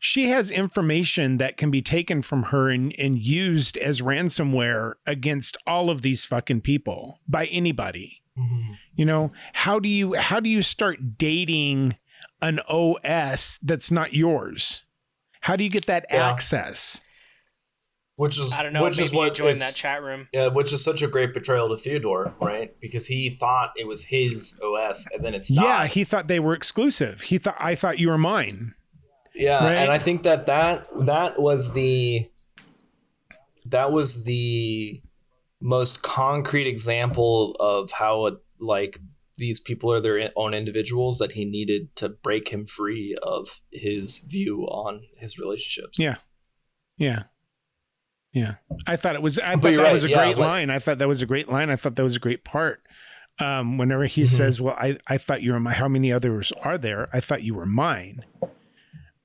she has information that can be taken from her and, and used as ransomware against all of these fucking people by anybody Mhm. you know how do you how do you start dating an os that's not yours how do you get that Yeah. access Which is I don't know. Which maybe is what you join is- that chat room. Yeah, which is such a great betrayal to Theodore, right? Because he thought it was his OS, and then it's not. Yeah, he thought they were exclusive. He thought I thought you were mine. Yeah, Right? and I think that that that was the that was the most concrete example of how like these people are their own individuals that he needed to break him free of his view on his relationships. Yeah. Yeah. Yeah. I thought it was I But thought that right, was a yeah, great like- line. I thought that was a great line. I thought that was a great part. Um, whenever he Mhm. says, Well, I, I thought you were my how many others are there? I thought you were mine.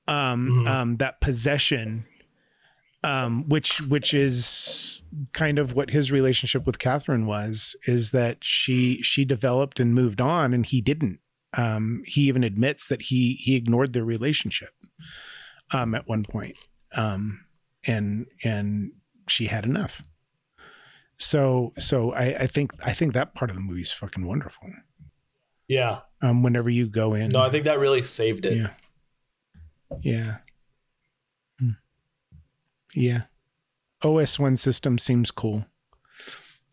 Um, Mhm. um, that possession, um, which which is kind of what his relationship with Catherine was, is that she she developed and moved on and he didn't. Um, he even admits that he he ignored their relationship um, at one point. Um, and and she had enough. So so I, I think I think that part of the movie is fucking wonderful. Yeah. Um, whenever you go in, No, I think that really saved it. yeah, yeah, Hmm. yeah. OS one system seems cool,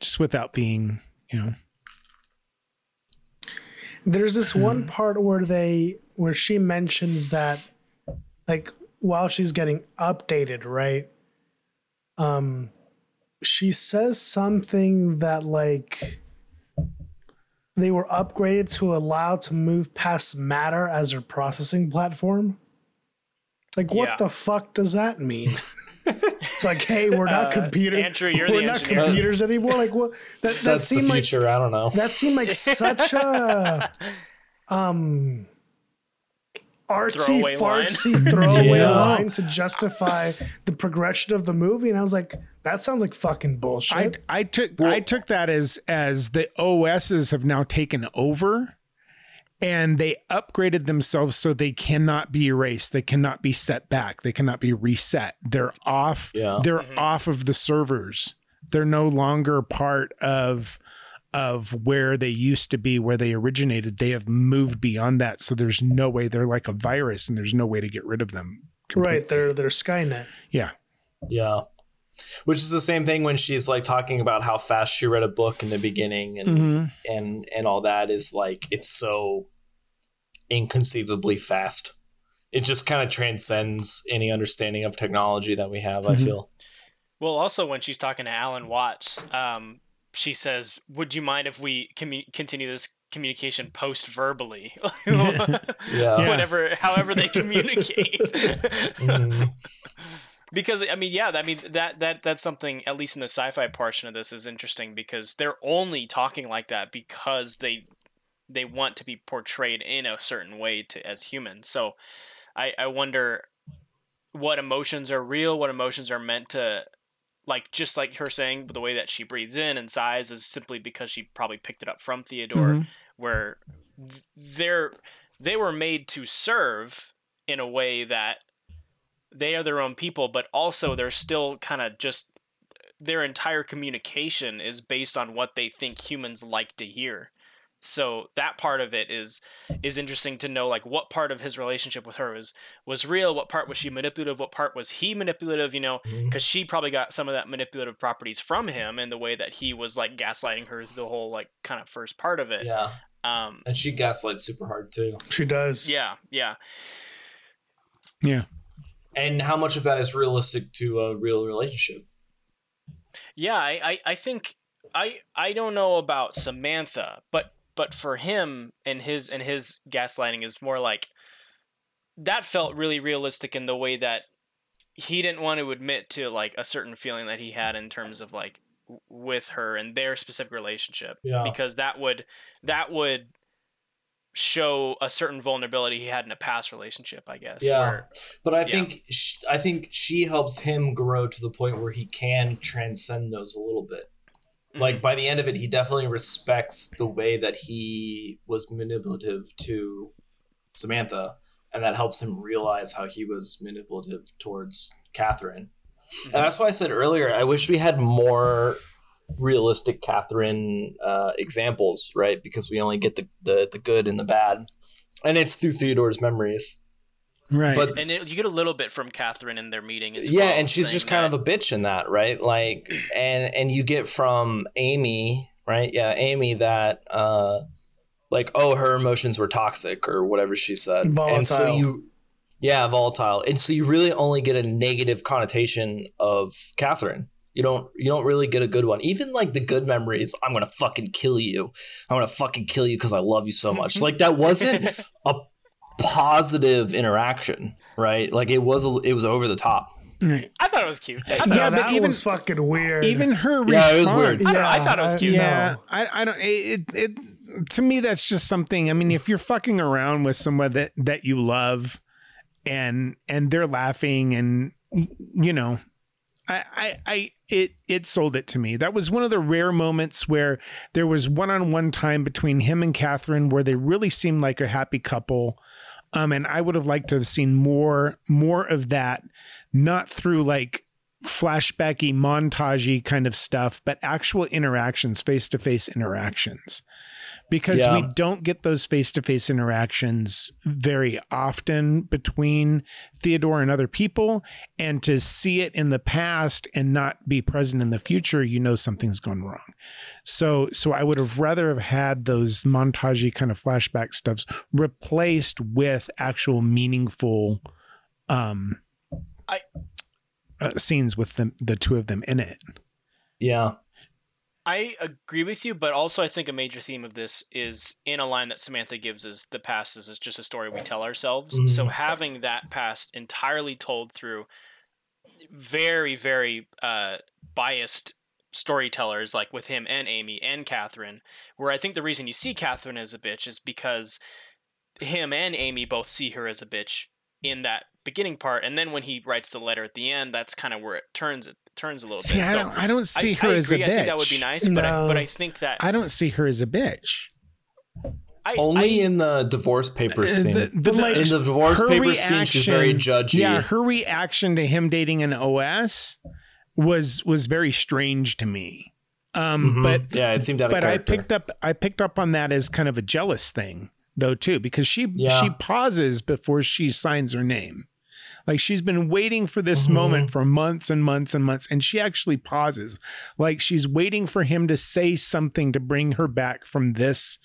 just without being you know There's this one Hmm. part where they where she mentions that like while she's getting updated, right? Um she says something that like they were upgraded to allow to move past matter as their processing platform. Like what Yeah. the fuck does that mean? like, hey, we're not Uh, computer. Andrew, you're we're the not engineer. computers anymore. Like what? That that That's the seemed like. I don't know. that seemed like such a um artsy Throwaway line. fartsy throwaway Yeah. line to justify the progression of the movie and i was like that sounds like fucking bullshit I took I took that as as the OSs have now taken over and they upgraded themselves so they cannot be erased. They cannot be set back. They cannot be reset. They're off. Yeah. They're Mhm. off of the servers. They're no longer part of of where they used to be, where they originated. They have moved beyond that. So there's no way they're like a virus and there's no way to get rid of them. right they're they're skynet Yeah. Yeah. Which is the same thing when she's like talking about how fast she read a book in the beginning and Mhm. and and all that is like it's so inconceivably fast. It just kind of transcends any understanding of technology that we have, I Mhm. feel. Well, also when she's talking to Alan Watts, um, she says, "Would you mind if we commu- continue this communication post verbally, Yeah. whatever, however they communicate?" Mhm. because I mean, yeah, I mean that that that's something at least in the sci-fi portion of this is interesting because they're only talking like that because they they want to be portrayed in a certain way to as humans. So I I wonder what emotions are real, what emotions are meant to like just like her saying the way that she breathes in and sighs is simply because she probably picked it up from Theodore Mhm. where they're they were made to serve in a way that they are their own people but also they're still kind of just their entire communication is based on what they think humans like to hear so that part of it is is interesting to know like what part of his relationship with her was was real what part was she manipulative what part was he manipulative you know because she probably got some of that manipulative properties from him in the way that he was like gaslighting her the whole like kind of first part of it Yeah. um And she gaslights super hard too. she does yeah yeah Yeah. And how much of that is realistic to a real relationship? Yeah, I, I, I think I I don't know about Samantha, but but for him and his and his gaslighting is more like that felt really realistic in the way that he didn't want to admit to like a certain feeling that he had in terms of like with her and their specific relationship Yeah. because that would that would show a certain vulnerability he had in a past relationship i guess Yeah. where- But I Yeah. think sh I think she helps him grow to the point where he can transcend those a little bit. Like by the end of it, he definitely respects the way that he was manipulative to Samantha, and that helps him realize how he was manipulative towards Catherine. And that's why I said earlier, I wish we had more realistic Catherine uh, examples, right? Because we only get the, the the good and the bad, and it's through Theodore's memories. Right. But and it, you get a little bit from catherine in their meeting as yeah well, and she's just kind that- of a bitch in that right like and and you get from amy right yeah amy that uh like oh her emotions were toxic or whatever she said and so you yeah volatile and so you really only get a negative connotation of catherine You don't you don't really get a good one. Even like the good memories, I'm gonna fucking kill you. I'm gonna fucking kill you because I love you so much. like that wasn't a positive interaction, right? Like it was it was over the top. Right. I thought it was cute. I Yeah, but that even- was fucking weird. Even her Yeah, it was response. weird. I, don't I thought it was cute. yeah, No. I, I don't. It, it to me that's just something. I mean, if you're fucking around with someone that that you love, and and they're laughing, and you know, I I, I it it sold it to me. That was one of the rare moments where there was one on one time between him and Catherine where they really seemed like a happy couple. Um, and I would have liked to have seen more more of that, not through like flashbacky, montagey kind of stuff, but actual interactions, face to face interactions. Because Yeah. we don't get those face to face interactions very often between Theodore and other people. And to see it in the past and not be present in the future, you know something's gone wrong. So so I would have rather have had those montagey kind of flashback stuffs replaced with actual meaningful um I- uh, scenes with them the two of them in it. Yeah. I agree with you, but also I think a major theme of this is in a line that Samantha gives is the past is just a story we tell ourselves. Mhm. So having that past entirely told through very, very uh, biased storytellers like with him and Amy and Catherine, where I think the reason you see Catherine as a bitch is because him and Amy both see her as a bitch in that beginning part, and then when he writes the letter at the end, that's kind of where it turns it turns a little See, bit. I So don't I don't see I, her I as a bitch. I think that would be nice, but I, but I think that I don't see her as a bitch. I, Only I, in the divorce papers Uh, scene. the- the- like, in the divorce her papers scene, she's very reaction- judgy. Yeah, her reaction to him dating an OS was was very strange to me. Um, Mhm. but yeah, it seemed out of but I picked up I picked up on that as kind of a jealous thing though too because she Yeah. she pauses before she signs her name. Like she's been waiting for this Mhm. moment for months and months and months and she actually pauses. Like she's waiting for him to say something to bring her back from this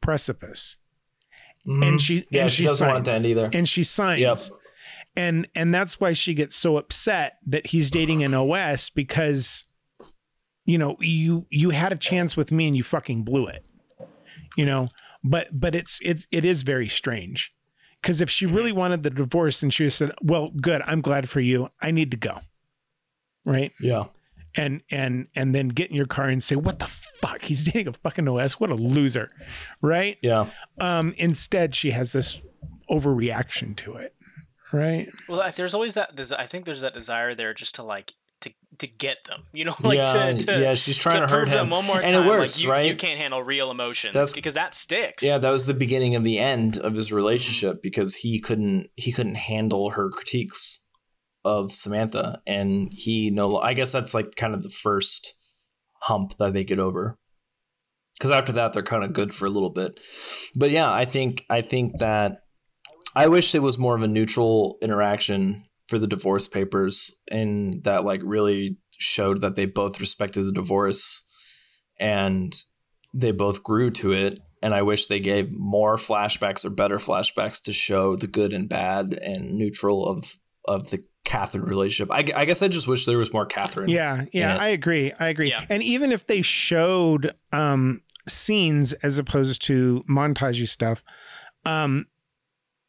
precipice. Mhm. And she yeah, and she, she, doesn't signs want to end either. and she signs. Yep. And and that's why she gets so upset that he's dating an OS because you know, you you had a chance with me and you fucking blew it. You know, but but it's it it is very strange. Cuz if she really wanted the divorce and she would said, "Well, good. I'm glad for you. I need to go." Right? yeah. and and and then get in your car and say what the fuck he's dating a fucking os what a loser right Yeah. um instead she has this overreaction to it right well, I- there's always that. desi- I think there's that desire there just to like to to get them. You know, like yeah, to, to yeah, she's trying to, hurt prove them him. one more and time. it works, like, you, right? You can't handle real emotions That's- because that sticks. Yeah, that was the beginning of the end of his mm-hmm. relationship because he couldn't he couldn't handle her critiques of Samantha and he no I guess that's like kind of the first hump that they get over. Cuz after that they're kind of good for a little bit. But yeah, I think I think that I wish it was more of a neutral interaction for the divorce papers and that like really showed that they both respected the divorce and they both grew to it and i wish they gave more flashbacks or better flashbacks to show the good and bad and neutral of of the catherine relationship i, I guess i just wish there was more catherine yeah yeah Yeah. i agree i agree Yeah. and even if they showed um scenes as opposed to montagey stuff um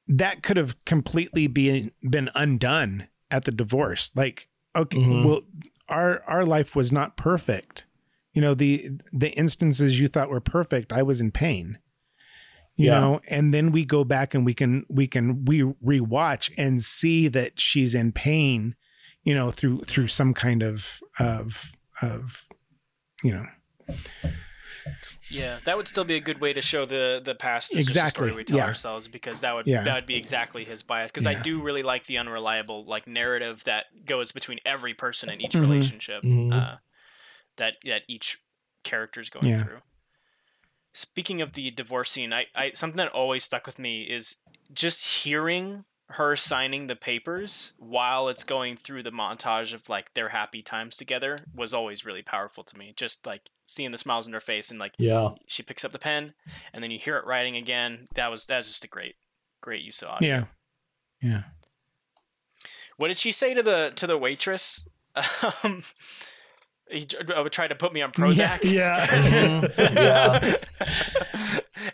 that could have completely been been undone at the divorce like okay Mhm. well our our life was not perfect you know the the instances you thought were perfect i was in pain you Yeah. know and then we go back and we can we can we rewatch and see that she's in pain you know through through some kind of of of you know yeah, that would still be a good way to show the the past Exactly, story we tell yeah. ourselves because that would Yeah. that would be exactly his bias. Because I do really like the unreliable like narrative that goes between every person in each Mhm. relationship Mhm. uh, that that each character's going Yeah. through. Speaking of the divorce scene, I, I something that always stuck with me is just hearing her signing the papers while it's going through the montage of like their happy times together was always really powerful to me. Just like seeing the smiles in her face and like yeah she picks up the pen and then you hear it writing again. That was that's just a great great use of audio. yeah yeah What did she say to the to the waitress? Um, He tr- uh, tried to put me on Prozac. Yeah. Mhm. yeah.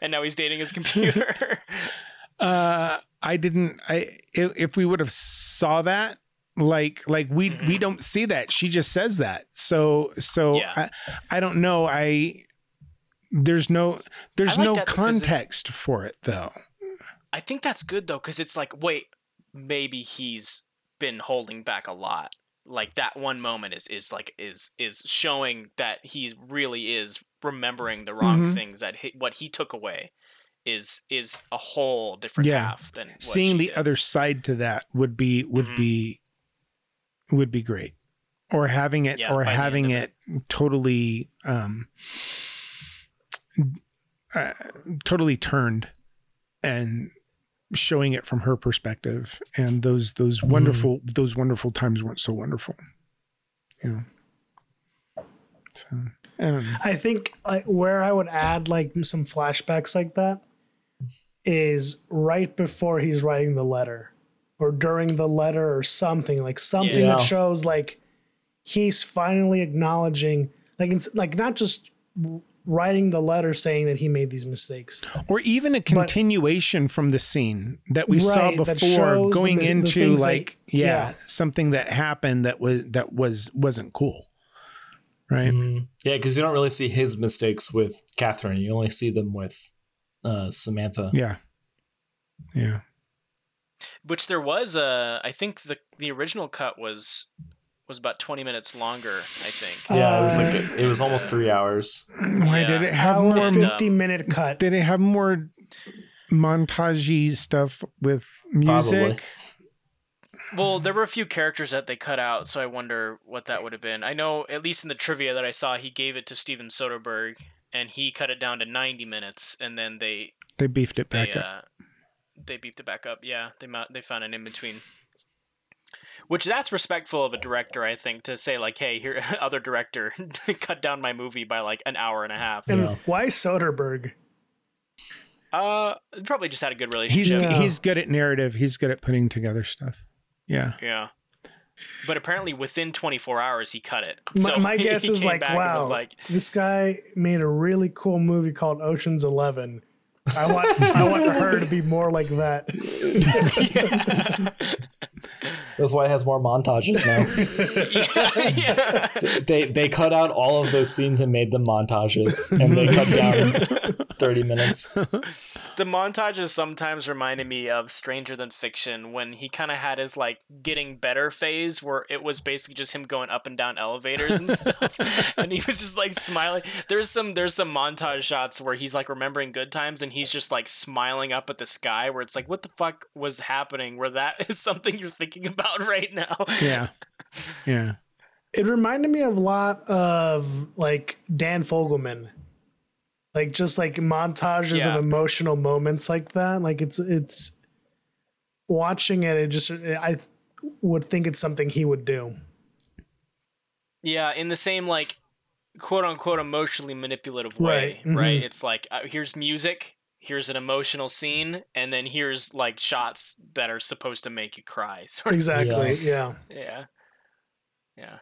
and now he's dating his computer. Uh, I didn't. I if, we would have saw that, like like we Mhm. we don't see that. She just says that. So so Yeah. I I don't know. I there's no there's like no that because it's- context for it though. I think that's good though, because it's like, wait, maybe he's been holding back a lot. Like that one moment is is like is is showing that he really is remembering the wrong Mhm. things that he, what he took away is is a whole different Yeah. half than what Seeing the did. other side to that would be would Mhm. be would be great. Or having it Yeah, or by the end having of it totally um uh, totally turned and showing it from her perspective and those those Mhm. wonderful those wonderful times weren't so wonderful you know so I don't know. I think like where I would add like some flashbacks like that is right before he's writing the letter or during the letter or something like something Yeah. that shows like he's finally acknowledging like it's like not just writing the letter saying that he made these mistakes or even a continuation from the scene that we saw Right, that before shows the going the into things that- like yeah, yeah. something that happened that was that was wasn't cool right Mhm. Yeah, because you don't really see his mistakes with Catherine. You only see them with uh, Samantha. yeah yeah which there was a I think the the original cut was was about 20 minutes longer, I think. Yeah, it was like Uh, it was almost three hours. why Yeah. did it have hour more fif- 50 minute cut did it have more montagey stuff with music Well, there were a few characters that they cut out, so I wonder what that would have been. I know, at least in the trivia that I saw, he gave it to Steven Soderbergh, and he cut it down to 90 minutes, and then they they beefed it they back up uh, they beefed it back up. Yeah, they they found an in between. Which that's respectful of a director, I think, to say like, "Hey, here, other director, cut down my movie by like an hour and a half." and Yeah. why Soderbergh Uh, probably just had a good he's relationship. Yeah. he's good at narrative he's good at putting together stuff yeah Yeah. But apparently, within 24 hours, he cut it. my, So my guess is like wow like, this guy made a really cool movie called Ocean's 11 I want I want her to be more like that That's why it has more montages now. yeah, yeah. they they cut out all of those scenes and made them montages, and they cut down thirty minutes. The montages sometimes reminded me of Stranger Than Fiction when he kind of had his like getting better phase where it was basically just him going up and down elevators and stuff and he was just like smiling. There's some there's some montage shots where he's like remembering good times and he's just like smiling up at the sky where it's like what the fuck was happening where that is something you're thinking about right now. yeah yeah it reminded me of a lot of like Dan Fogelman like just like montages Yeah. of emotional moments like that like it's it's watching it it just I would think it's something he would do Yeah, in the same like quote unquote emotionally manipulative way, Right, right? mhm. It's like uh, here's music, here's an emotional scene, and then here's like shots that are supposed to make you cry. Sort of. exactly yeah, Yeah. Yeah.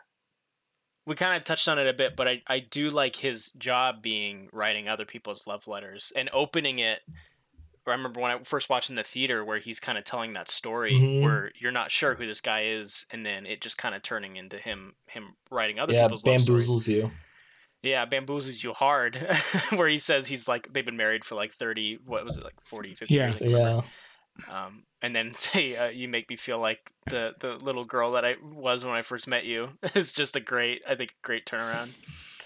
We kind of touched on it a bit, but I, I do like his job being writing other people's love letters and opening it. I remember when I first watched in the theater where he's kind of telling that story Mhm. where you're not sure who this guy is, and then it just kind of turning into him him writing other yeah, people's bamboozles you. Yeah, bamboozles you hard. where he says he's like they've been married for like 30, what was it, like 40, 50 Yeah. years? Yeah, um, and then say uh, you make me feel like the the little girl that I was when I first met you. It's just a great, I think, great turnaround.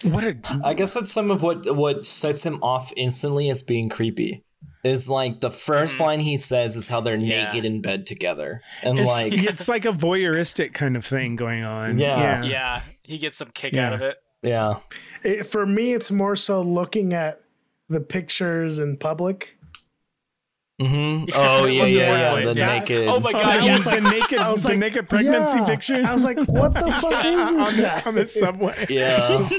what a I guess that's some of what what sets him off instantly as being creepy. Is like the 1st Mhm. line he says is how they're Yeah. naked in bed together, and it's, like it's like a voyeuristic kind of thing going on Yeah. Yeah, he gets some kick Yeah. out of it. yeah, It, for me it's more so looking at the pictures in public hmm oh yeah, yeah, yeah, the yeah. naked. Oh my Oh, god, that yeah. was the naked, I was the like, naked pregnancy yeah. pictures. I was like, what the fuck is this on, guy? on the subway. yeah,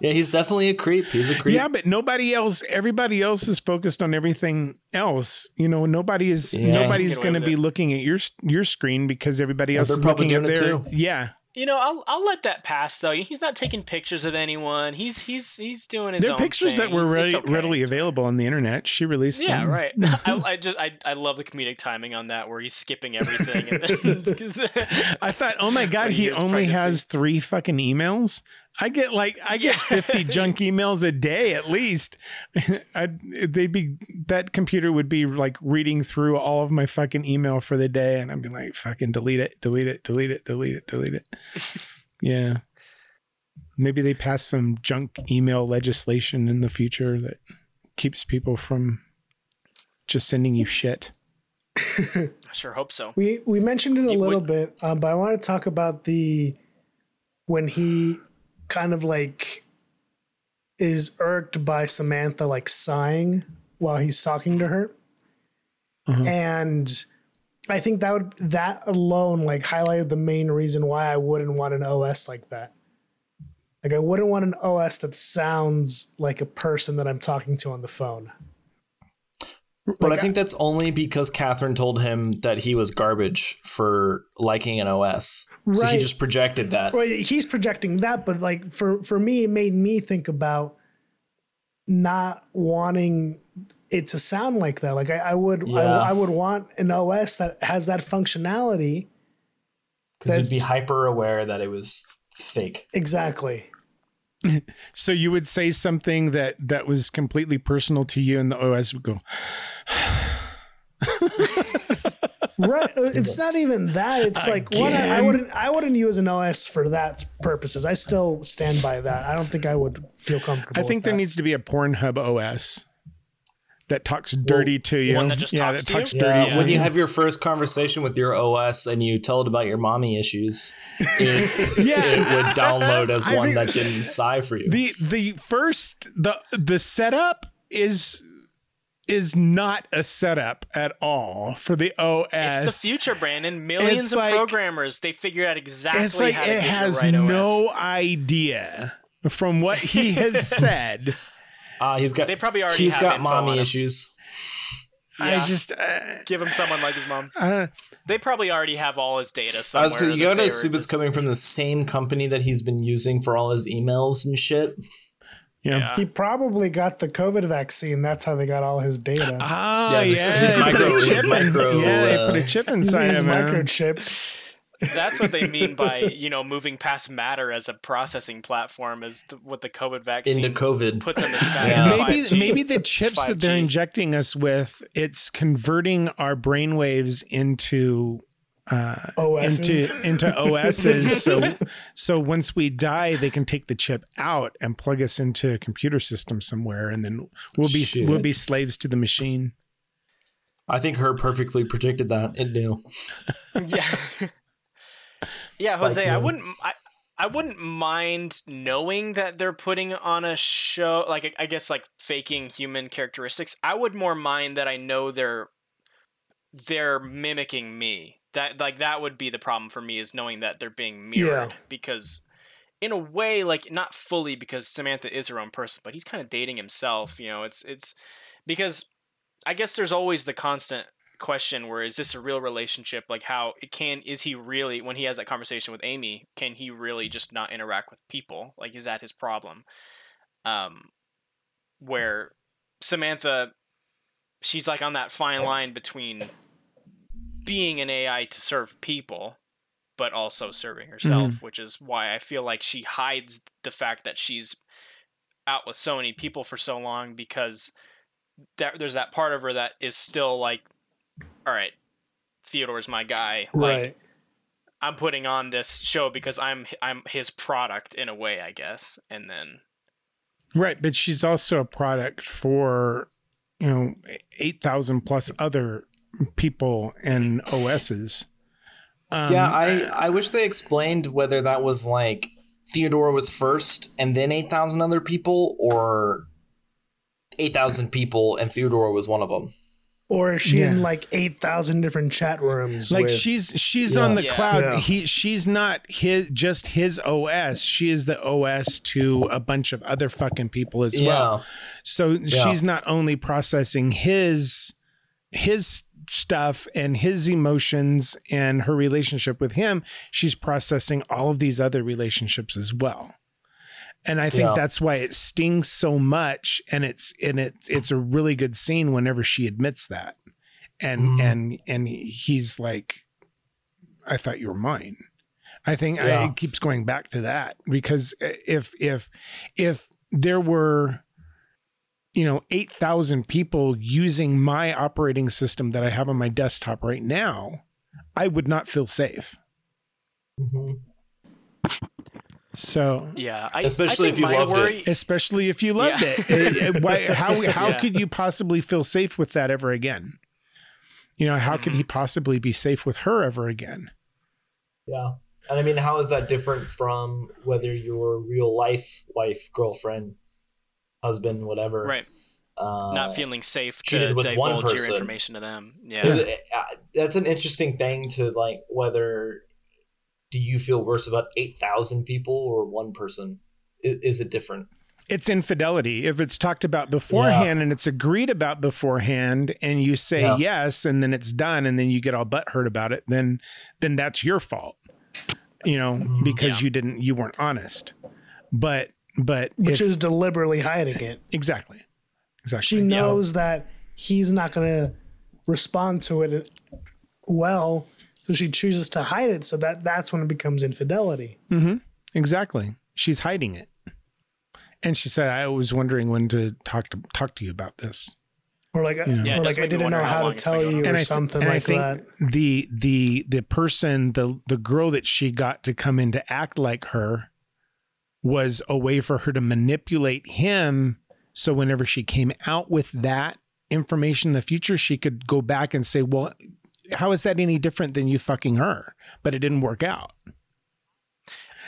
yeah, he's definitely a creep. He's a creep. Yeah, but nobody else. Everybody else is focused on everything else. You know, nobody is. Yeah. Nobody's going to be it. looking at your your screen because everybody else they're is looking at doing their. too. Yeah, You know, I'll I'll let that pass though. He's not taking pictures of anyone. He's he's he's doing his There are own pictures thing. that were ready, okay. readily available on the internet. She released Yeah, them. right. I, I just I, I love the comedic timing on that where he's skipping everything. And then, I thought, oh my god, he he only pregnancy. has three fucking emails. I get like I get Yeah. fifty junk emails a day at least. I'd they'd be that computer would be like reading through all of my fucking email for the day, and I'd be like, fucking delete it, delete it, delete it, delete it, delete it. yeah. Maybe they pass some junk email legislation in the future that keeps people from just sending you shit. I sure hope so. We we mentioned it a You little would- bit, um, but I want to talk about the when he kind of like is irked by Samantha like sighing while he's talking to her, Uh-huh. and I think that would that alone like highlighted the main reason why I wouldn't want an OS like that. Like I wouldn't want an OS that sounds like a person that I'm talking to on the phone. But Like, I think that's only because Catherine told him that he was garbage for liking an OS. So he just projected that. Well, he's projecting that, but like for for me, it made me think about not wanting it to sound like that. Like I, I would, Yeah. I, I would want an OS that has that functionality. Because you'd be hyper aware that it was fake. Exactly. So you would say something that that was completely personal to you, and the OS would go, Right. Uh, it's not even that. It's like one. I, I wouldn't. I wouldn't use an OS for that purposes. I still stand by that. I don't think I would feel comfortable. I think there that. needs to be a Pornhub OS that talks dirty to you. one that just yeah, talks that to you? talks Yeah, dirty. to when you you. have your first conversation with your OS and you tell it about your mommy issues, it, Yeah. it would download as I one think- that didn't sigh for you. the the first the the setup is is not a setup at all for the OS. It's the future, Brandon. Millions It's of like- programmers they figure out exactly It's like how to it get has the right no OS. idea from what he has said. Ah, he's got They probably already he's have got mommy him. issues. I Yeah. just uh, Give him someone like his mom. I don't, They probably already have all his data I somewhere. was, you gotta they assume it's coming from the same company that he's been using for all his emails and shit. Yeah. Yeah. He probably got the COVID vaccine. That's how they got all his data. Ah, Yeah, yeah, this- his they put a micro- his chip micro, Yeah, they uh, put a chip He's, inside he's him. man. microchipped. That's what they mean by you know moving past matter as a processing platform is the, what the COVID vaccine Into COVID. puts in the sky. Yeah. Maybe maybe the chips that they're injecting us with it's converting our brainwaves into uh OSs. into into OSs so so once we die they can take the chip out and plug us into a computer system somewhere and then we'll be Shit. we'll be slaves to the machine I think her perfectly predicted that. It knew. yeah. yeah, Spike Jonze, I wouldn't I, I wouldn't mind knowing that they're putting on a show like I guess like faking human characteristics. I would more mind that I know they're they're mimicking me. That like that would be the problem for me is knowing that they're being mirrored Yeah. because in a way like not fully because Samantha is her own person, but he's kind of dating himself, you know. It's it's because I guess there's always the constant question where is this a real relationship like how it can is he really when he has that conversation with amy can he really just not interact with people like is that his problem um where samantha she's like on that fine line between being an ai to serve people but also serving herself mm-hmm. which is why i feel like she hides the fact that she's out with so many people for so long because that there's that part of her that is still like all right, Theodore's my guy. Like right. I'm putting on this show because I'm I'm his product in a way, I guess. And then right but she's also a product for you know 8000 plus other people and OSs um, yeah, I, I wish they explained whether that was like Theodore was first and then 8,000 other people or 8,000 people and Theodore was one of them. Or is she in like eight thousand different chat rooms? like with- she's she's Yeah. on the Yeah. cloud Yeah. he she's not his just his os she is the os to a bunch of other fucking people as well Yeah. so she's not only processing his his stuff and his emotions and her relationship with him, she's processing all of these other relationships as well. And I think Yeah. that's why it stings so much and it's and it it's a really good scene whenever she admits that. And Mhm. and and he's like I thought you were mine. I think I, it keeps going back to that because if if if there were you know 8000 people using my operating system that I have on my desktop right now, I would not feel safe. Mhm. So Yeah, I, Especially I if think you my loved it. especially if you loved Yeah. it. Why, how how Yeah. could you possibly feel safe with that ever again? You know, how could he Mm-hmm. possibly be safe with her ever again? Yeah. And I mean, how is that different from whether your real life wife, girlfriend, husband, whatever? Right. Uh, Not feeling safe cheated to with one divulge your person. information to them. Yeah. it- uh, That's an interesting thing to like. Whether do you feel worse about eight thousand people or one person? Is, is it different? It's infidelity. If it's talked about beforehand and it's agreed about beforehand, and you say Yeah. yes, and then it's done, and then you get all butthurt about it, then then that's your fault. You know, Mm-hmm. because Yeah. you didn't, you weren't honest. But but which if- is deliberately hiding it. exactly, exactly. She knows that he's not going to respond to it well, so she chooses to hide it. So that that's when it becomes infidelity. Mm-hmm. Exactly. She's hiding it. And she said, "I was wondering when to talk to talk to you about this." Or like, Yeah, or like I didn't know how how to tell you or and I, thi- something and I like think that. the the the person the the girl that she got to come in to act like her was a way for her to manipulate him. So whenever she came out with that information in the future, she could go back and say, "Well, how is that any different than you fucking her?" But it didn't work out.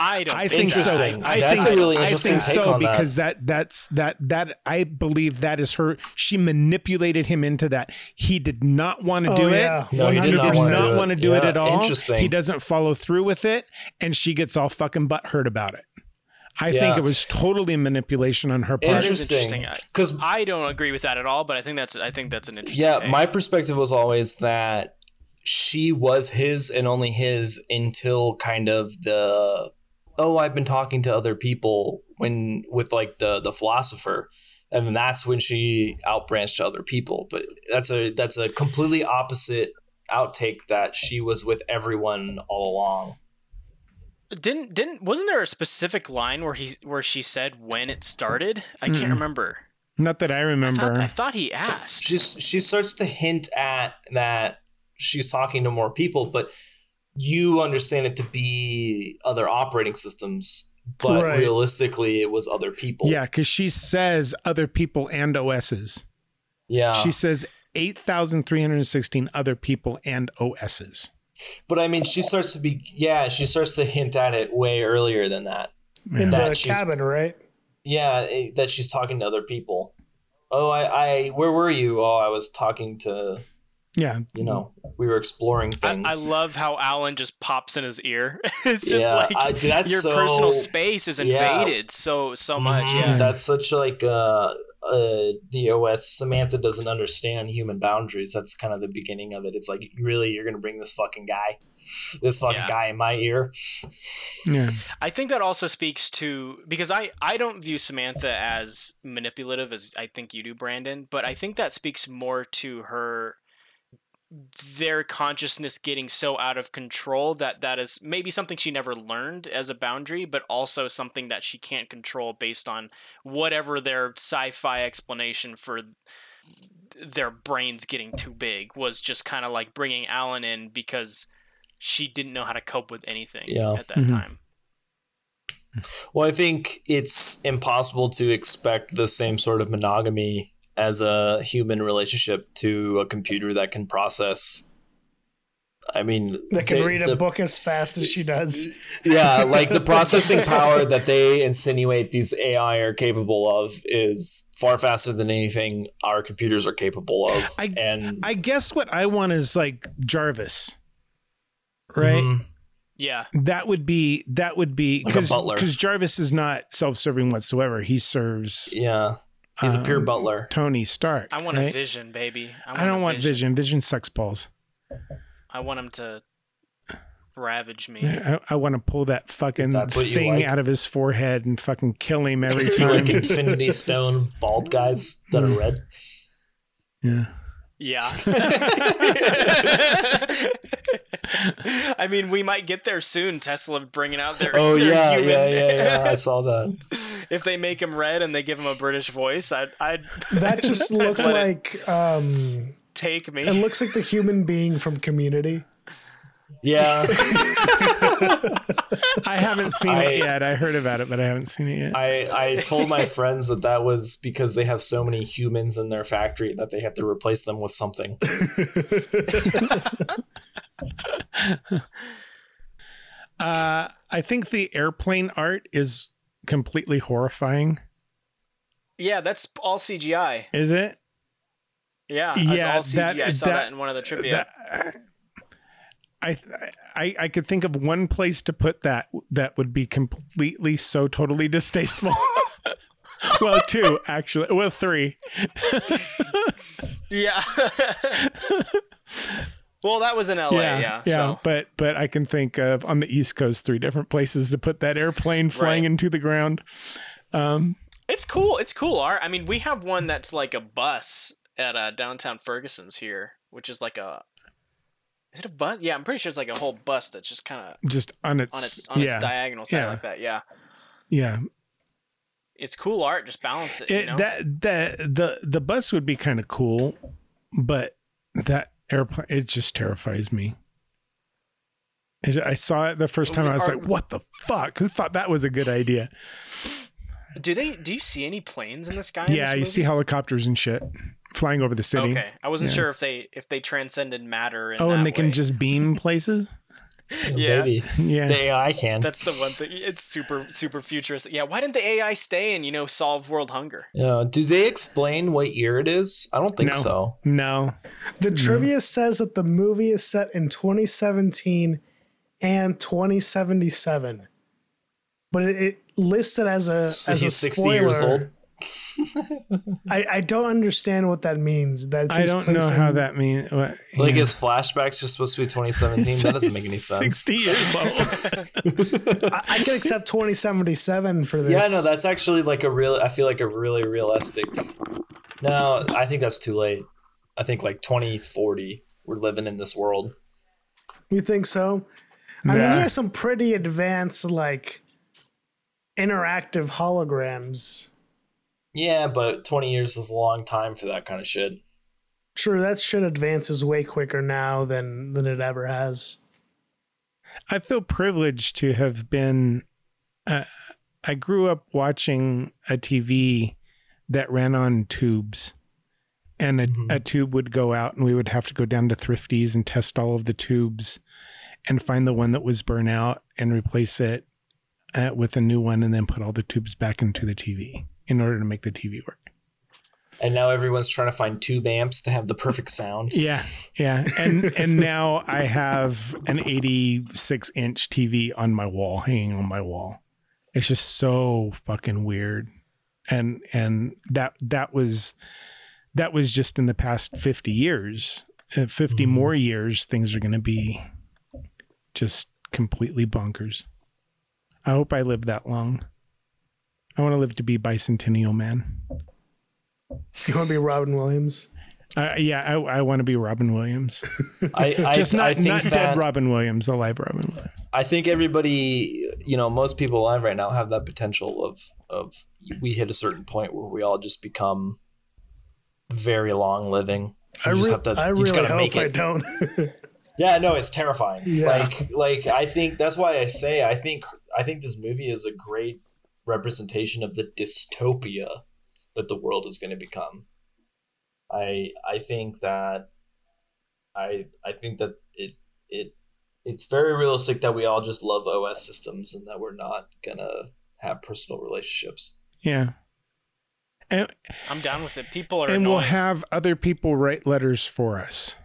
I don't I think, think so. Interesting. I That's think a really I interesting think take so on that. because that that's that that I believe that is her. She manipulated him into that. He did not want to Oh, do yeah. it. No, he did not does wanna not do it. want to do it at all. interesting. He doesn't follow through with it, and she gets all fucking butthurt about it. I Yeah. think it was totally manipulation on her part. Interesting. interesting. Because I don't agree with that at all, but I think that's I think that's an interesting. yeah, take. my perspective was always that she was his and only his until kind of the oh I've been talking to other people when with like the the philosopher and then that's when she outbranched to other people but that's a that's a completely opposite outtake that she was with everyone all along didn't didn't wasn't there a specific line where he where she said when it started? I can't Mm-mm. remember. Not that I I remember. thought, I thought he asked. she's she starts to hint at that she's talking to more people, but you understand it to be other operating systems, but Right. realistically, it was other people. yeah, because she says other people and OSs. yeah. She says eight thousand three hundred sixteen other people and OSs. But I mean, she starts to be yeah. She starts to hint at it way earlier than that. in That the cabin, right? Yeah, eh, that she's talking to other people. Oh, I, I, where were you? Oh, I was talking to, Yeah, you know, we were exploring things. I love how Alan just pops in his ear. it's just Yeah, like I- that's your so- personal space is yeah. invaded so so much. Mhm. Yeah. That's such like uh, uh, the OS. Samantha doesn't understand human boundaries. That's kind of the beginning of it. It's like, really, you're gonna bring this fucking guy, this fucking Yeah. guy in my ear? yeah. I think that also speaks to because I I don't view Samantha as manipulative as I think you do, Brandon. But I think that speaks more to her their consciousness getting so out of control that that is maybe something she never learned as a boundary but also something that she can't control based on whatever their sci-fi explanation for their brains getting too big was just kind of like bringing Alan in because she didn't know how to cope with anything Yeah. at that Mhm. time. Well, I think it's impossible to expect the same sort of monogamy as a human relationship to a computer that can process. I mean, That can they- read a the- book as fast as she does. yeah, like the processing power that they insinuate these AI are capable of is far faster than anything our computers are capable of. I- and I guess what I want is like Jarvis, right? Mhm. Yeah. That would be that would be because butler. because Jarvis is not self-serving whatsoever. He serves yeah, He's a pure um, butler. Tony Stark. I want a vision, baby. I, I don't want vision. Vision sucks balls. I want him to ravage me. I, I want to pull that fucking That's thing like. out of his forehead and fucking kill him every time. like Infinity Stone bald guys that are red. yeah. Yeah. I mean, we might get there soon. Tesla bringing out their. Oh their yeah, human- yeah, yeah, yeah. I saw that. if they make him red and they give him a British voice, I'd, I'd That just looked Let it like um, take me. it looks like the human being from Community. Yeah, I haven't seen I- it yet. I heard about it, but I haven't seen it yet. I I told my friends that that was because they have so many humans in their factory that they have to replace them with something. Uh, I think the airplane art is completely horrifying. yeah, that's all CGI. Is it? Yeah, Yeah, all CGI. that- I saw that, that- in one of the trivia. That- I, I I could think of one place to put that that would be completely so totally distasteful. well, two actually. Well, three. yeah. well, that was in LA. Yeah. yeah. So. But but I can think of on the East Coast three different places to put that airplane flying Right. into the ground. Um, It's cool. It's cool art. I mean, we have one that's like a bus at uh, downtown Ferguson's here, which is like a. Is it a bus? Yeah, I'm pretty sure it's like a whole bus that's just kind of just on its, on its on yeah its diagonal side yeah. like that. Yeah, yeah. it's cool art. Just balance it. It, you know? That that the the bus would be kind of cool, but that airplane it just terrifies me. I saw it the first time. I was Are- like, "What the fuck? Who thought that was a good idea?" do they? Do you see any planes in the sky? Yeah, you see helicopters and shit flying over the city. Okay, I wasn't Yeah. sure if they if they transcended matter. In Oh, and that they can just beam places. Yeah. Maybe Yeah, the AI can. That's the one thing. It's super super futuristic. Yeah, why didn't the AI stay and you know solve world hunger? Yeah. Do they explain what year it is? I don't think No. so. no, The trivia says that the movie is set in 2017 and 2077, but it, it lists it as a So as a sixty spoiler. Years old. I, I don't understand what that means. That I don't know place how that means. What, Like yeah. his flashbacks are supposed to be 2017. That doesn't make any sense. Sixty years old. I, I can accept 2077 for this. Yeah, no, that's actually like a real. I feel like a really realistic. No, I think that's too late. I think like 2040, we're living in this world. You think so? I mean, he has some pretty advanced, like, interactive holograms. Yeah, but 20 years is a long time for that kind of shit. True, that shit advances way quicker now than than it ever has. I feel privileged to have been. Uh, I grew up watching a TV that ran on tubes, and a, Mhm. a tube would go out, and we would have to go down to Thrifties and test all of the tubes, and find the one that was burnt out and replace it uh, with a new one, and then put all the tubes back into the TV in order to make the TV work. And now everyone's trying to find tube amps to have the perfect sound. Yeah, yeah, and and now I have an 86 inch TV on my wall, hanging on my wall. It's just so fucking weird, and and that that was that was just in the past 50 years. Uh, 50 Mhm. more years, things are going to be just completely bonkers. I hope I live that long. I want to live to be bicentennial man. You want to be Robin Williams? Uh, yeah, I, I want to be Robin Williams. I, I, just not, I think not that, dead Robin Williams, alive Robin Williams. I think everybody, you know, most people alive right now have that potential of of we hit a certain point where we all just become very long living. You I, just re- have to. I you really just gotta hope make I don't. Yeah, no, it's terrifying. Yeah. Like like I think that's why I say I think I think this movie is a great representation of the dystopia that the world is going to become. I I think that I I think that it it it's very realistic that we all just love OS systems and that we're not gonna have personal relationships. Yeah. And, I'm down with it. People are and annoying. we'll have other people write letters for us.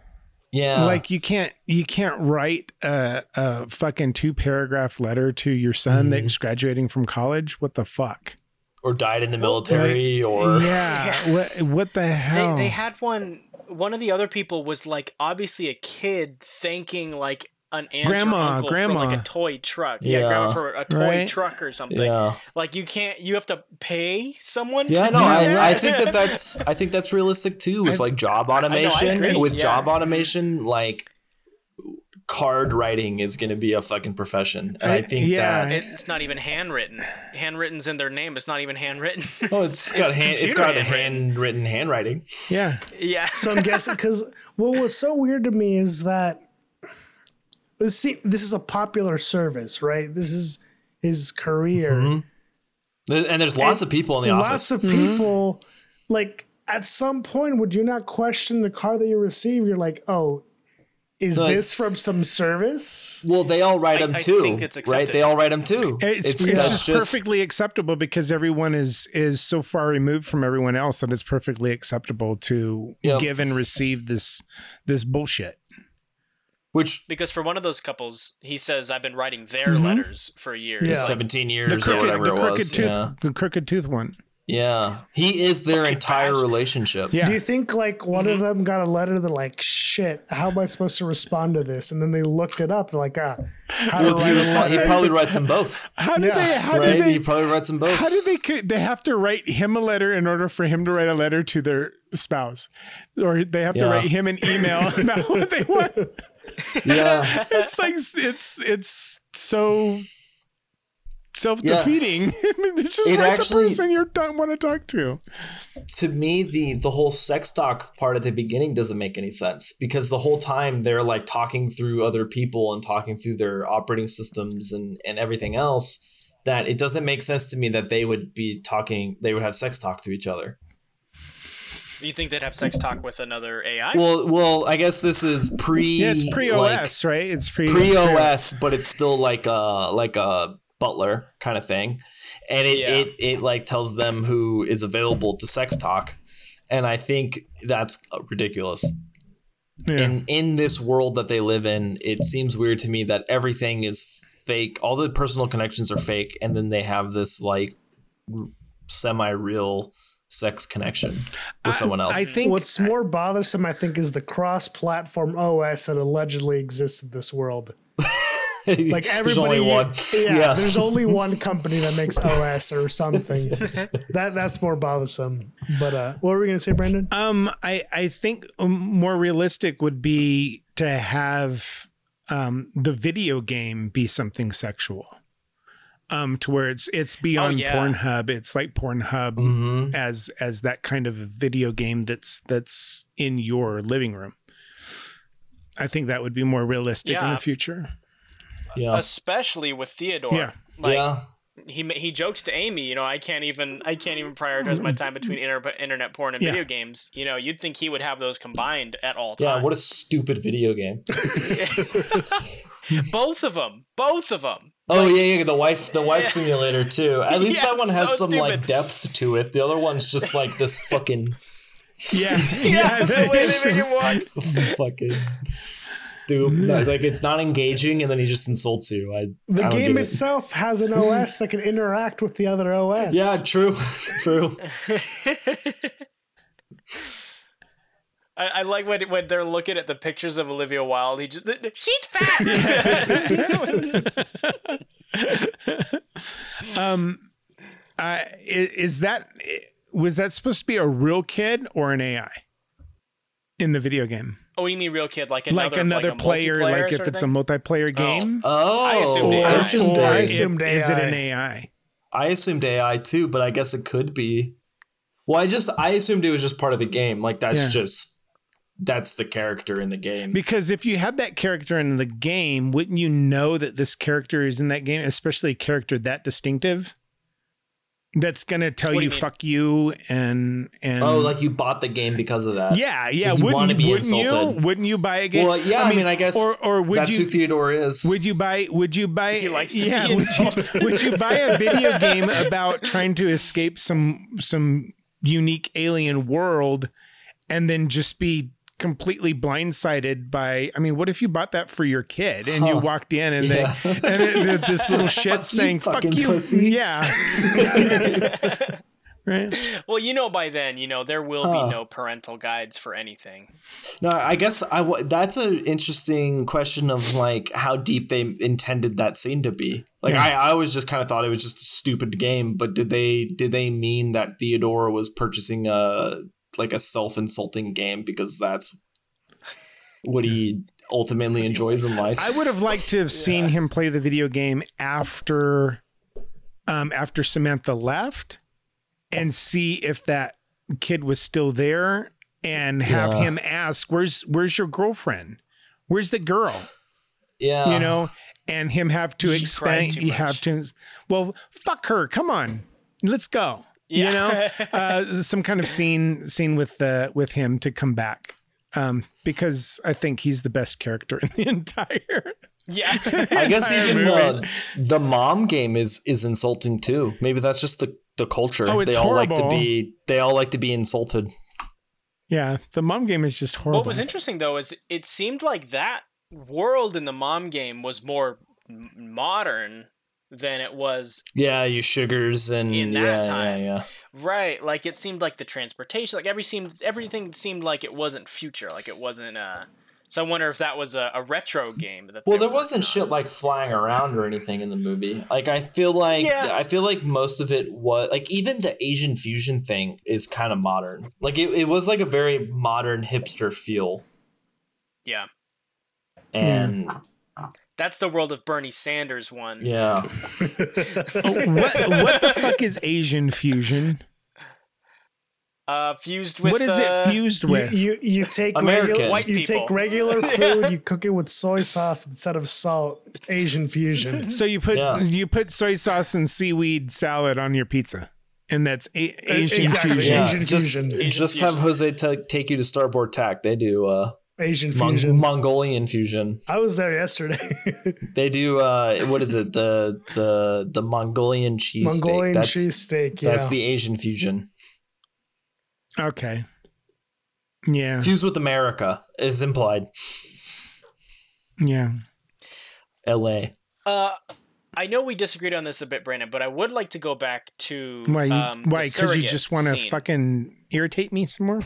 Yeah, like you can't you can't write a, a fucking two paragraph letter to your son Mhm. that's graduating from college. What the fuck? or died in the military or yeah, what what the They, hell? they had one. One of the other people was like obviously a kid thanking like an aunt Grandma, or uncle for like a toy truck. Yeah, Yeah. grandma for a toy Right. truck or something. yeah. Like you can't. You have to pay someone. Yeah, to no, I. I think that that's I think that's realistic too with I- like job know, I automation. agree, with yeah. job automation, like card writing is going to be a fucking profession, and I, I- think yeah. that It's not even handwritten. Handwritten's in their name. It's not even handwritten. oh, it's got It's hand, it's computer got a handwritten. handwritten handwriting. yeah, yeah. So I'm guessing because what was so weird to me is that this se- this is a popular service, right? This is his career. Mm-hmm. And there's lots of people in the Lots office. Lots of people, like at some point, would you not question the car that you receive? You're like, oh, is Like- this from some service? well, they all write I- them I too, think it's right? They all write them too. it's, it's, that's just, perfectly acceptable because everyone is is so far removed from everyone else that it's perfectly acceptable to Yep. give and receive this this bullshit. Which Because for one of those couples, he says, "I've been writing their Mhm. letters for years." Yeah. 17 years The or crooked, whatever the it crooked was. tooth, Yeah. the crooked tooth one. yeah, he is their Fucking entire bastard. relationship. Yeah, Do you think like one Mm-hmm. of them got a letter that like shit? How am I supposed to respond to this? And then they looked it up. They're like, ah, how Well, do I he, respo- he probably writes them both, how did Yeah. they? How right? did they? he probably writes them both. How do they? They have to write him a letter in order for him to write a letter to their spouse, or they have to write him an email about what they want. yeah, It's like it's it's so self defeating. it's just It write actually- the person you don't want to talk to. to me the the whole sex talk part at the beginning doesn't make any sense because the whole time they're like talking through other people and talking through their operating systems and and everything else that it doesn't make sense to me that they would be talking they would have sex talk to each other You think they'd have sex talk with another AI? well well i guess this is pre Yeah, it's pre like, OS, right? It's pre pre os but it's still like a like a butler kind of thing and it, Yeah. it it like tells them who is available to sex talk and i think that's ridiculous Yeah. in in this world that they live in, it seems weird to me that everything is fake. All the personal connections are fake, and then they have this like semi-real sex connection with someone else. I think What's more bothersome, I think, is the cross-platform OS that allegedly exists in this world. Like There's everybody, only one. Yeah, Yeah. there's only one company that makes OS or something. that that's more bothersome. But uh, what were we gonna say, Brandon? Um, I I think um, more realistic would be to have um the video game be something sexual. Um, to where it's it's beyond yeah. Pornhub. It's like Pornhub hmm as as that kind of video game that's that's in your living room. I think that would be more realistic in the future. Yeah, especially with Theodore. Yeah. Like yeah, he he jokes to Amy, you know, I can't even I can't even prioritize my time between inter- internet porn and Yeah. video games. You know, you'd think he would have those combined at all times. yeah. What a stupid video game. both of them, both of them. Oh yeah, yeah. The wife, the wife Yeah. simulator too. At least Yeah, that one has so some like depth to it. The other one's just like this fucking, Yeah, Yeah, the way they make it's- it walk. fucking stupid. Like it's not engaging, and then he just insults you. I The I game get it. itself has an OS that can interact with the other OS. Yeah, true, true. I, I like when when they're looking at the pictures of Olivia Wilde. He just she's fat. um, uh, i- is that was that supposed to be a real kid or an AI in the video game? oh, what do you mean real kid? Like another like another a player, like if sort of it's a multiplayer game, Oh, I assumed or, AI. interesting. I or assumed if- is it AI. an AI? I assumed AI too, but I guess it could be. Well, I just I assumed it was just part of the game. Like that's Yeah. just that's the character in the game. Because if you had that character in the game, wouldn't you know that this character is in that game, especially a character that distinctive? That's gonna tell What you, you "fuck you" and and oh, like you bought the game because of that. yeah, yeah. you Wouldn't, wanna be wouldn't you? insulted. Wouldn't you buy a game? Well, yeah. I mean, I guess or or would that's you who Theodore is. Would you buy? Would you buy? He likes to be yeah. would, you, would you buy a video game about trying to escape some some unique alien world, and then just be completely blindsided by. I mean, what if you bought that for your kid and you walked in and Yeah. they and it, it- this little shit Fuck you, saying "fuck you," pussy. yeah, right. Well, you know by then, you know there will Huh. be no parental guides for anything. No, I guess I w- that's an interesting question of like how deep they intended that scene to be. Like Yeah. I, I always just kind of thought it was just a stupid game, but did they did they mean that Theodore was purchasing a like a self insulting game because that's what he ultimately enjoys in life? I would have liked to have seen him play the video game after, um, after Samantha left, and see if that kid was still there, and have Yeah. him ask, "Where's Where's your girlfriend? Where's the girl?" yeah, You know, and him have to She explain. You have to. Well, fuck her. Come on, let's go. You know, uh, some kind of scene scene with uh, with him to come back. Um, because I think he's the best character in the entire Yeah. I guess even the, the mom game is is insulting too. Maybe that's just the the culture. Oh, it's they all like to be they all like to be insulted. Yeah, the mom game is just horrible. What was interesting though is it seemed like that world in the mom game was more modern than it was Yeah, you sugars and In that yeah, time. yeah, yeah. right. Like it seemed like the transportation, like every seemed everything seemed like it wasn't future, like it wasn't. uh So I wonder if that was a, a retro game. That Well, there wasn't working shit like flying around or anything in the movie. Like I feel like Yeah. I feel like most of it was like even the Asian fusion thing is kind of modern. Like it, it was like a very modern hipster feel. Yeah, And that's the world of Bernie Sanders one. yeah. Oh, what what the fuck is Asian fusion? Uh, fused with what is uh, it fused with? you you take American. regular White you people. take regular food, you cook it with soy sauce instead of salt. Asian fusion. so you put Yeah. you put soy sauce and seaweed salad on your pizza, and that's a- Asian exactly. fusion. Yeah, Asian just, fusion. Asian just have fusion. Jose ta take you to Starboard Tack. They do uh, Asian Mon- fusion. Mongolian fusion. I was there yesterday. They do uh, what is it? The the the Mongolian cheese Mongolian steak. That's cheesesteak. Yeah. that's the Asian fusion. Okay. Yeah. Fused with America is implied. Yeah. L.A. Uh, I know we disagreed on this a bit, Brandon, but I would like to go back to Why? You, um, why? Because you just want to fucking irritate me some more?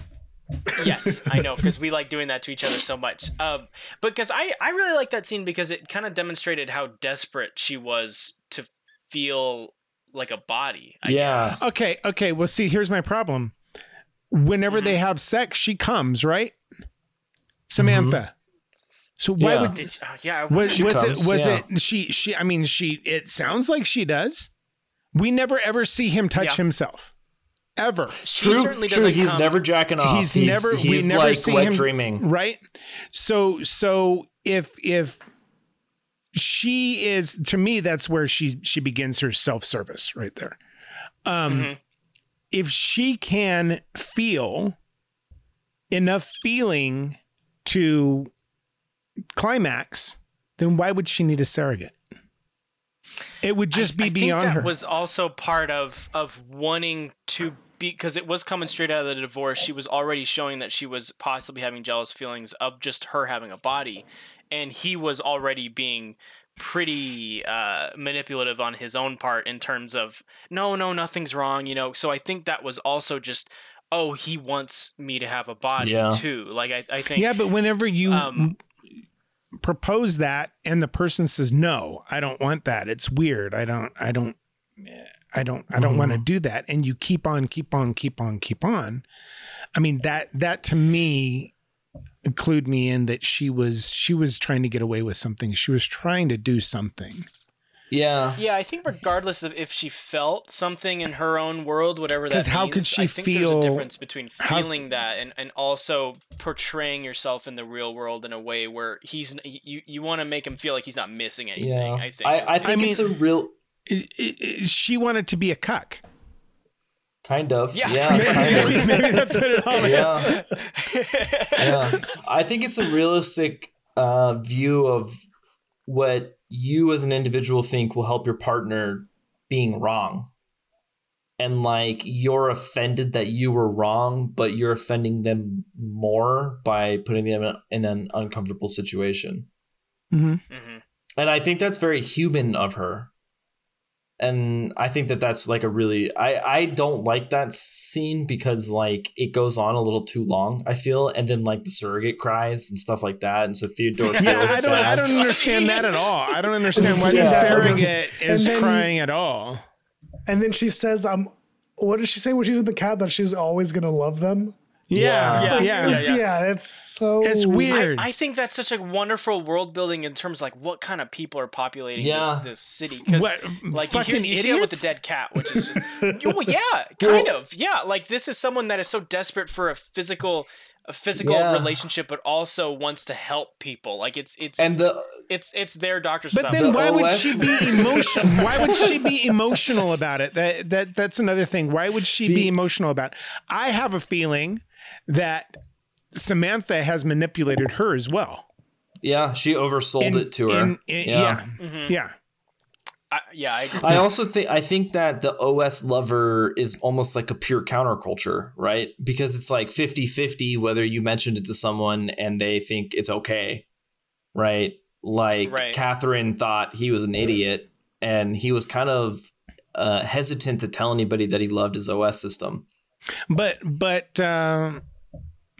Yes, I know because we like doing that to each other so much. Um, because I I really like that scene because it kind of demonstrated how desperate she was to feel like a body. I Yeah. guess. Okay. Okay. Well, see, here's my problem. Whenever Mm-hmm. they have sex, she comes, right? Samantha. So why Yeah. would Did, uh, yeah. Was, She was comes, it was yeah. it she she I mean she it sounds like she does. We never ever see him touch Yeah. himself. Ever. she True, certainly true. doesn't He's come- never jacking off. He's He's, never- we He's never like see wet him- dreaming. Right? So so if if she is to me that's where she she begins her self-service right there. Um Mhm. if she can feel enough feeling to climax, then why would she need a surrogate? It would just I- be I think beyond that her. was also part of of wanting to be because it was coming straight out of the divorce. She was already showing that she was possibly having jealous feelings of just her having a body, and he was already being pretty uh, manipulative on his own part in terms of no, no, nothing's wrong, you know. So I think that was also just. Oh, he wants me to have a body Yeah. too. Like I, I think yeah, but whenever you Um, propose that and the person says no, I don't want that. It's weird. I don't. I don't. I don't. I don't want to mm-hmm. do that. And you keep on, keep on, keep on, keep on. I mean that that to me include me in that she was she was trying to get away with something. She was trying to do something. Yeah. Yeah, I think regardless of if she felt something in her own world, whatever that 'Cause how could she I think feel- there's a difference between how- feeling that and, and also portraying yourself in the real world in a way where he's you you want to make him feel like he's not missing anything. Yeah. I think. I, I think I it's a real It- it- it- she wanted to be a cuck. kind of. Yeah, Yeah. pretty kind of. maybe, maybe that's what it all is. yeah. yeah. I think it's a realistic uh, view of what you as an individual think will help your partner being wrong. and like you're offended that you were wrong, but you're offending them more by putting them in, in an uncomfortable situation. hmm hmm And I think that's very human of her. And I think that that's like a really I I don't like that scene because like it goes on a little too long. I feel, and then like the surrogate cries and stuff like that, and so Theodore feels Yeah, I don't. bad. I don't understand that at all. I don't understand why the Yeah. surrogate is then- crying at all. And then she says, "Um, what does she say when she's in the cab? That she's always gonna love them." Yeah, Yeah, yeah, yeah, yeah, yeah. it's so It's weird. I, I think that's such a wonderful world building in terms of like what kind of people are populating Yeah. this, this city. Because like you, hear, fucking you see it with the dead cat, which is just oh yeah, kind of yeah. Like this is someone that is so desperate for a physical a physical Yeah. relationship, but also wants to help people. Like it's it's and the it's it's their doctors. But then The why would she be emotional? Why would she be emotional about it? That that that's another thing. Why would she be emotional about? It? I have a feeling that Samantha has manipulated her as well. yeah, she oversold In- it to her. in- in- yeah. yeah, Mhm. yeah. I, yeah, I agree. I also think I think that the OS lover is almost like a pure counterculture, right? Because it's like 50-50 whether you mentioned it to someone and they think it's okay. Right? Like Right. Catherine thought he was an idiot and he was kind of uh, hesitant to tell anybody that he loved his OS system. But but um,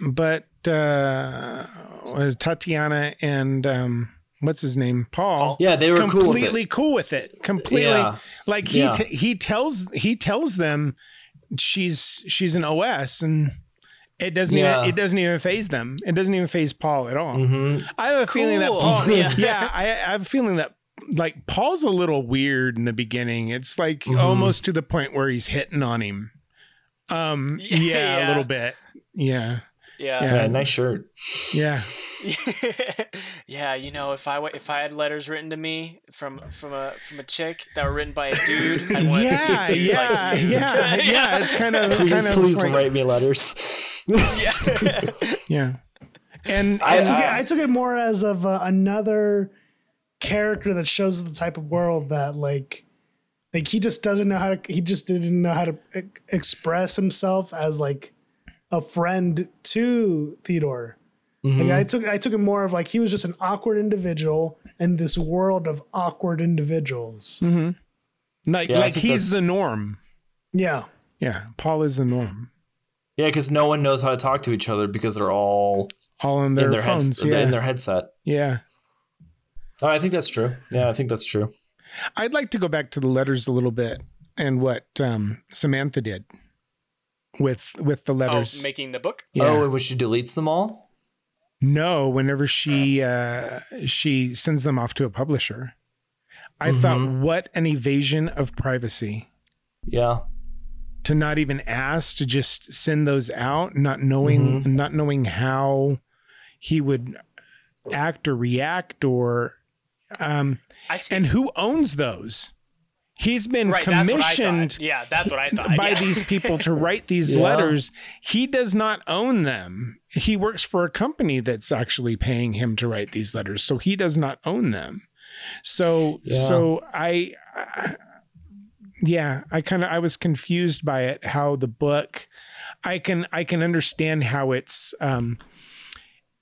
but uh, Tatiana and um, what's his name, Paul. Yeah, they were cool with completely it. cool with it. Completely, Yeah. like he Yeah. t- he tells he tells them she's she's an OS and. It doesn't Yeah. even it doesn't even phase them. It doesn't even phase Paul at all. Mhm. I have a feeling that Paul. Yeah. Yeah, I, I have a feeling that like Paul's a little weird in the beginning. It's like Mhm. almost to the point where he's hitting on him. Um, Yeah, yeah, a little bit. Yeah, yeah. Yeah. Yeah, nice shirt. yeah. yeah, you know, if I if I had letters written to me from from a from a chick that were written by a dude, I want Yeah, a dude yeah, like me. yeah, yeah. It's kind of Please, kind of please like, write me letters. yeah. yeah. And, I and took, it, I took it more as of uh, another character that shows the type of world that like like he just doesn't know how to he just didn't know how to e- express himself as like a friend to Theodore. Mhm. Like I took I took it more of like he was just an awkward individual in this world of awkward individuals. Mhm. like Yeah, like think he's the norm. Yeah. Yeah, Paul is the norm. Yeah, because no one knows how to talk to each other because they're all All on their, in their phones. heads, yeah, in their headset. yeah. Oh, I think that's true. Yeah, I think that's true. I'd like to go back to the letters a little bit and what um, Samantha did with with the Oh, letters. making the book. yeah. Oh, and when she deletes them all? No, whenever she uh, she sends them off to a publisher. I Mhm. thought, what an evasion of privacy Yeah. to not even ask to just send those out, not knowing Mm-hmm. not knowing how he would act or react or um, I see. and who owns those. He's been right, that's what I commissioned thought. Yeah, that's what I thought. by yeah. these people to write these Yeah. letters. He does not own them. He works for a company that's actually paying him to write these letters, so he does not own them. So, Yeah. so I, I yeah, I kind of I was confused by it. How the book, I can I can understand how it's um,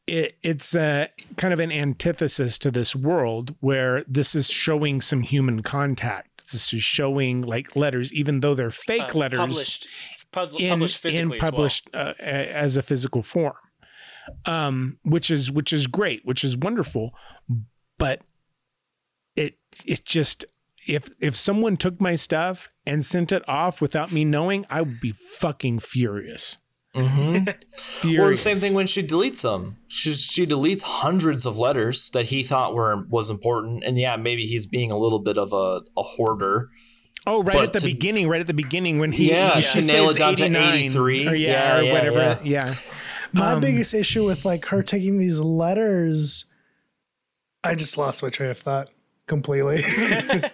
it, it's a kind of an antithesis to this world where this is showing some human contact. This is showing like letters, even though they're fake Uh, letters published pub- in, published in physically published uh, as a physical form, um, which is which is great, which is wonderful, but it it just if if someone took my stuff and sent it off without me knowing, I would be fucking furious. Mm-hmm. Well, the same thing when she deletes them. She she deletes hundreds of letters that he thought were was important, and yeah, maybe he's being a little bit of a, a hoarder. Oh, right But at the to- beginning, right at the beginning when he, Yeah, he to says it down to 83. or yeah, Yeah, or yeah, whatever, yeah. yeah. My Um, biggest issue with like her taking these letters, I just lost my train of thought completely. I,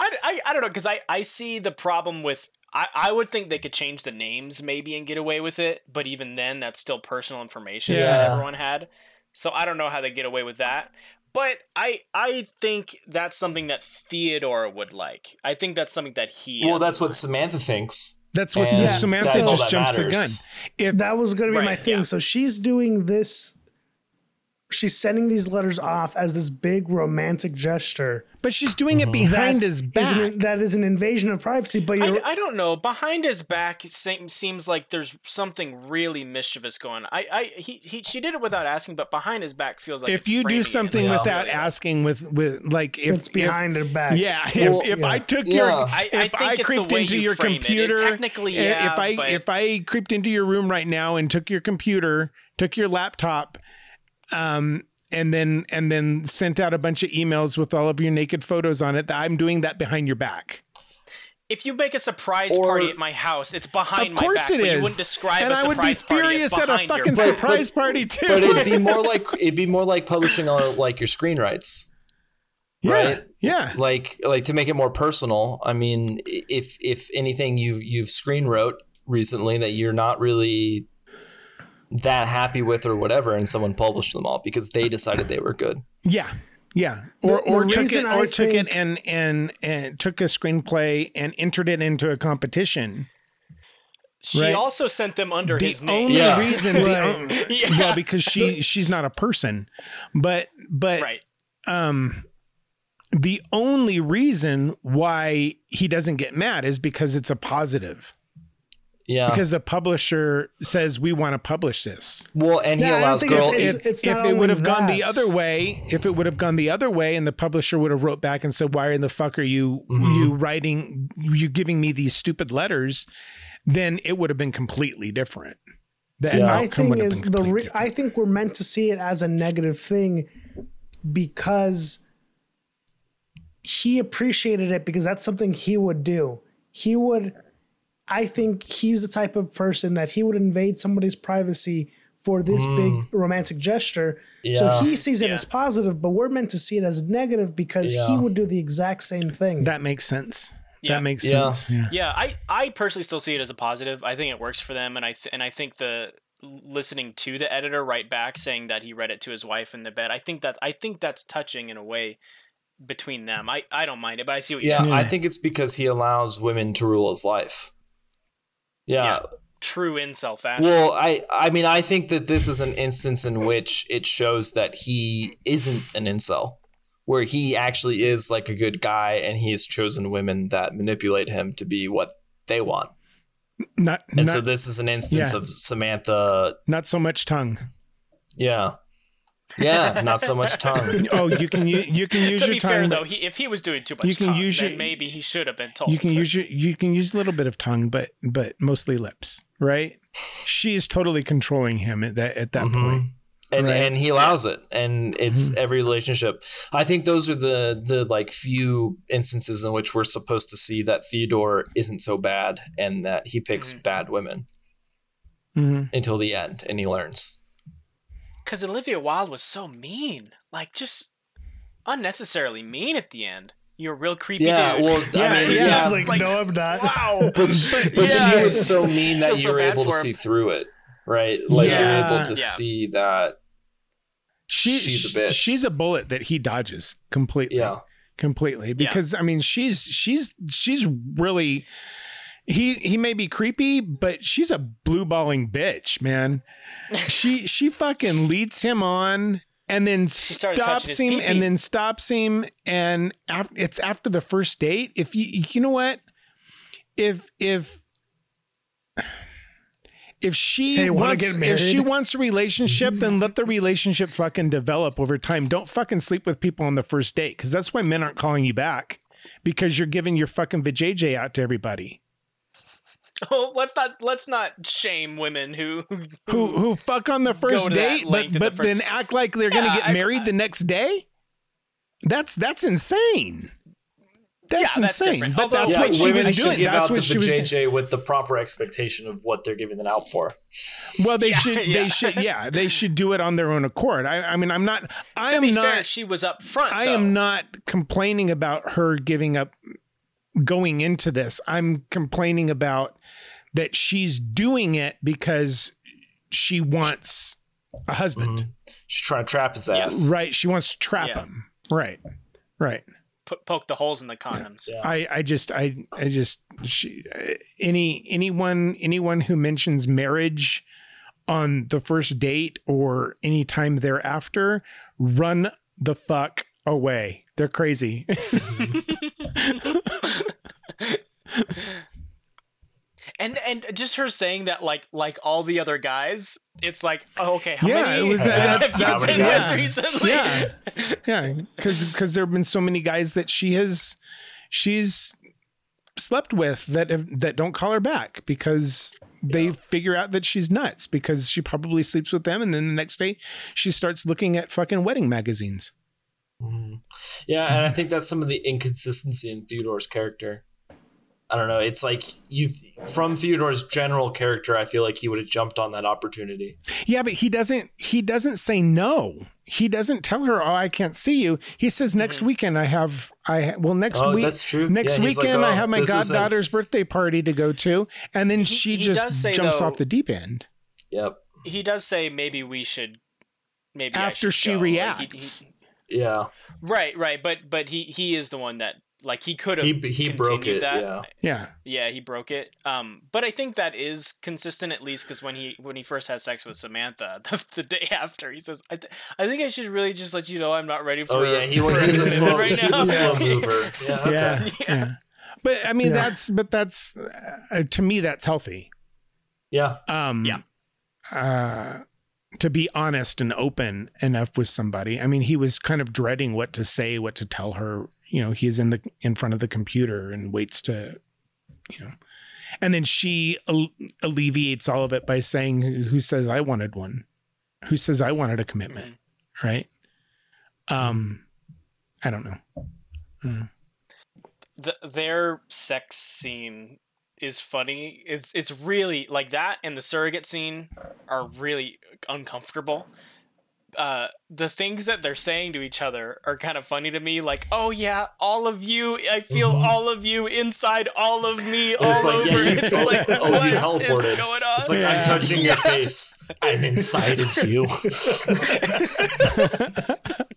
I, I don't know because I, I see the problem with I, I would think they could change the names maybe and get away with it but even then that's still personal information that everyone had so I don't know how they get away with that But I I think that's something that Theodore would like. I think that's something that he. Well, that's what. Samantha thinks. That's what And Samantha that's just that jumps the gun. If that was going to be my thing. yeah. So she's doing this. She's sending these letters off as this big romantic gesture. but she's doing it uh-huh. behind That's- his is back. an- that is an invasion of privacy. But I, you're, I don't know. Behind his back, seems like there's something really mischievous going. on. I, I, he, he, she did it without asking, but behind his back feels like if it's you framing do it. something Yeah. without asking, with with like if it's behind her back. yeah, Well, if, if yeah. I took your, Yeah. I- I if think I, it's the creeped way into you your frame it. It computer, technically, yeah, if I but- if I creeped into your room right now and took your computer, took your laptop, um, and then and then sent out a bunch of emails with all of your naked photos on it, that I'm doing that behind your back. If you make a surprise Or- party at my house, it's behind Of my course back. it but is. You wouldn't describe and a I would be surprise party as furious at a behind your fucking back. surprise party too. But it'd be more like it'd be more like publishing on like your screen rights. right? yeah. like like to make it more personal i mean if if anything you've you've screen wrote recently that you're not really that happy with or whatever and someone published them all because they decided they were good Yeah. Yeah. The- Or or the took it reason or I took it and, and and took a screenplay and entered it into a competition. She Right. also sent them under The his name. only Yeah. reason the Right. on- Yeah. well, because she she's not a person. But but right. um the only reason why he doesn't get mad is because it's a positive. Yeah Because the publisher says we want to publish this. well and he Yeah, allows think it's- girls it's- if, it's if it would only have gone the other way, if it would have gone the other way, and the publisher would have wrote back and said, "Why in the fuck are you Mhm. you writing you giving me these stupid letters?" Then it would have been completely different. The See, my thing is the re- I think we're meant to see it as a negative thing because he appreciated it because that's something he would do. He would I think he's the type of person that he would invade somebody's privacy for this hmm. big romantic gesture. So he sees it Yeah. as positive, but we're meant to see it as negative because he would do the exact same thing. that makes sense. Yeah. That makes Yeah. sense. Yeah. Yeah, I, I personally still see it as a positive. I think it works for them, and I th- and I think the listening to the editor write back saying that he read it to his wife in the bed. I think that's I think that's touching in a way between them. I, I don't mind it, but I see what you yeah, i think it's because he allows women to rule his life yeah, Yeah. True incel fashion. Well, I I mean I think that this is an instance in which it shows that he isn't an incel, where he actually is like a good guy and he has chosen women that manipulate him to be what they want. Not And not, so this is an instance yeah. of Samantha, not so much tongue. yeah. Yeah, not so much tongue. Oh, you can u- you can use to your be tongue. fair, though, he, if he was doing too much You can tongue, use then your- maybe he should have been told. you can use your you can use a little bit of tongue, but but mostly lips, right? She is totally controlling him at that at that Mhm. point. and Right. and he allows it and it's Mhm. every relationship i think those are the the like few instances in which we're supposed to see that theodore isn't so bad and that he picks Mhm. bad women hmm until the end and he learns because Olivia Wilde was so mean, like just unnecessarily mean at the end. You're a real creepy yeah dude. well Yeah, i mean yeah. He's yeah, just like, like, no, I'm not. wow. but, but Yeah. she was so mean that you were bad able to him. see through it right like Yeah. you're able to Yeah. see that She, She's a bitch. She's a bullet that he dodges completely. yeah completely because I mean she's she's she's really he he may be creepy, but she's a blue balling bitch, man. she she fucking leads him on and then started touching stops him and then stops him and af- it's after the first date. If you you know what? If if if she Hey, wants get if she wants a relationship, then let the relationship fucking develop over time. Don't fucking sleep with people on the first date because that's why men aren't calling you back because you're giving your fucking vajayjay out to everybody Oh, let's not let's not shame women who who who fuck on the first date, but length in the but first- then act like they're gonna get I- married the next day. That's that's insane. That's Yeah, that's insane. different. But Although- that's Yeah, what she women was should doing. give That's out what the she was doing. JJ with the proper expectation of what they're giving it out for. Well, they Yeah, should. yeah. They should. Yeah, they should do it on their own accord. I, I mean, I'm not. I to am be not. fair, she was up front. I though. am not complaining about her giving up going into this. I'm complaining about that she's doing it because she wants a husband. Mhm. She's trying to trap his ass. Right. She wants to trap Yeah. him. Right. Right. P- poke the holes in the condoms. Yeah. I, I just I I just she, uh, any anyone anyone who mentions marriage on the first date or any time thereafter, run the fuck away. They're crazy. And and just her saying that like like all the other guys, it's like oh, okay, how Yeah, many it was- that's- have you that's- been yeah. with recently? yeah, yeah, because because there have been so many guys that she has she's slept with that have, that don't call her back because they figure out that she's nuts because she probably sleeps with them and then the next day she starts looking at fucking wedding magazines. Mhm. Yeah, and I think that's some of the inconsistency in Theodore's character. I don't know. It's like you from Theodore's general character. I feel like he would have jumped on that opportunity. Yeah, but he doesn't he doesn't say no. He doesn't tell her, "Oh, I can't see you." He says, "Next mm-hmm. weekend I have I ha- well next Oh, week that's true. Next Yeah, he's like, weekend I "Oh, have my this isn't-" goddaughter's birthday party to go to." And then He- she he just say, jumps though- off the deep end. Yep. He does say maybe we should maybe I After should she go. Like, he- reacts. he- Yeah. right, right, but but he he is the one that like he could have He he broke it. that. Yeah. Yeah. Yeah, he broke it. Um, but I think that is consistent at least because when he when he first has sex with Samantha, the, the day after, he says, "I, th- I think I should really just let you know I'm not ready for." Oh yeah. He for he's a slow right he's now." a slow mover. Yeah. Okay. Yeah. yeah. But I mean Yeah. that's but that's uh, to me that's healthy. Yeah. Um Yeah. uh to be honest and open enough with somebody. I mean, he was kind of dreading what to say, what to tell her. You know, he's in the in front of the computer and waits to, you know, and then she al- alleviates all of it by saying, "Who says I wanted one? Who says I wanted a commitment?" Right? Um, I don't know. Mm. the, their sex scene is funny. It's it's really like that, and the surrogate scene are really uncomfortable. Uh, the things that they're saying to each other are kind of funny to me. Like, oh yeah, all of you, I feel Mhm. all of you inside all of me, all It's like, over. yeah, you- it's oh, like, oh, you what is teleported. going on? It's like Yeah. I'm touching your face. I'm inside of you.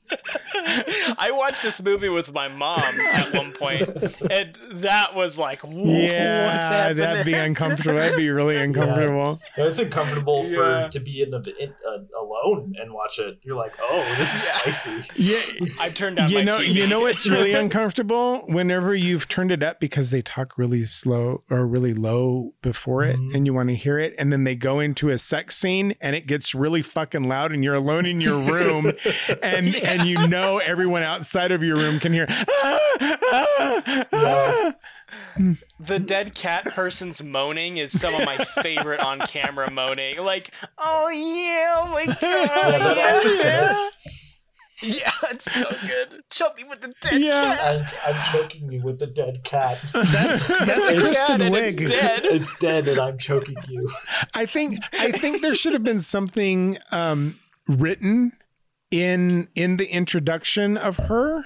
I watched this movie with my mom at one point, and that was like, "Whoa, what's Yeah, happening? that'd be uncomfortable. That'd be really uncomfortable. it's uncomfortable Yeah. for to be in, a, in uh, alone and watch it. You're like, oh, this is Yeah. spicy. Yeah, I turned down you my know, TV. you know it's really uncomfortable whenever you've turned it up because they talk really slow or really low before it, Mhm. and you want to hear it, and then they go into a sex scene and it gets really fucking loud, and you're alone in your room, and and you know everyone outside of your room can hear. The dead cat person's moaning is some of my favorite on camera moaning. Like, oh yeah, oh my god, Yeah, yeah, yeah. commits. Yeah, it's so good. Choke me with the dead Yeah. cat. I'm, I'm choking you with the dead cat. That's that's It's a cat Kristen and Wiig. it's dead. it's dead, and I'm choking you. I think I think there should have been something um, written in in the introduction of her.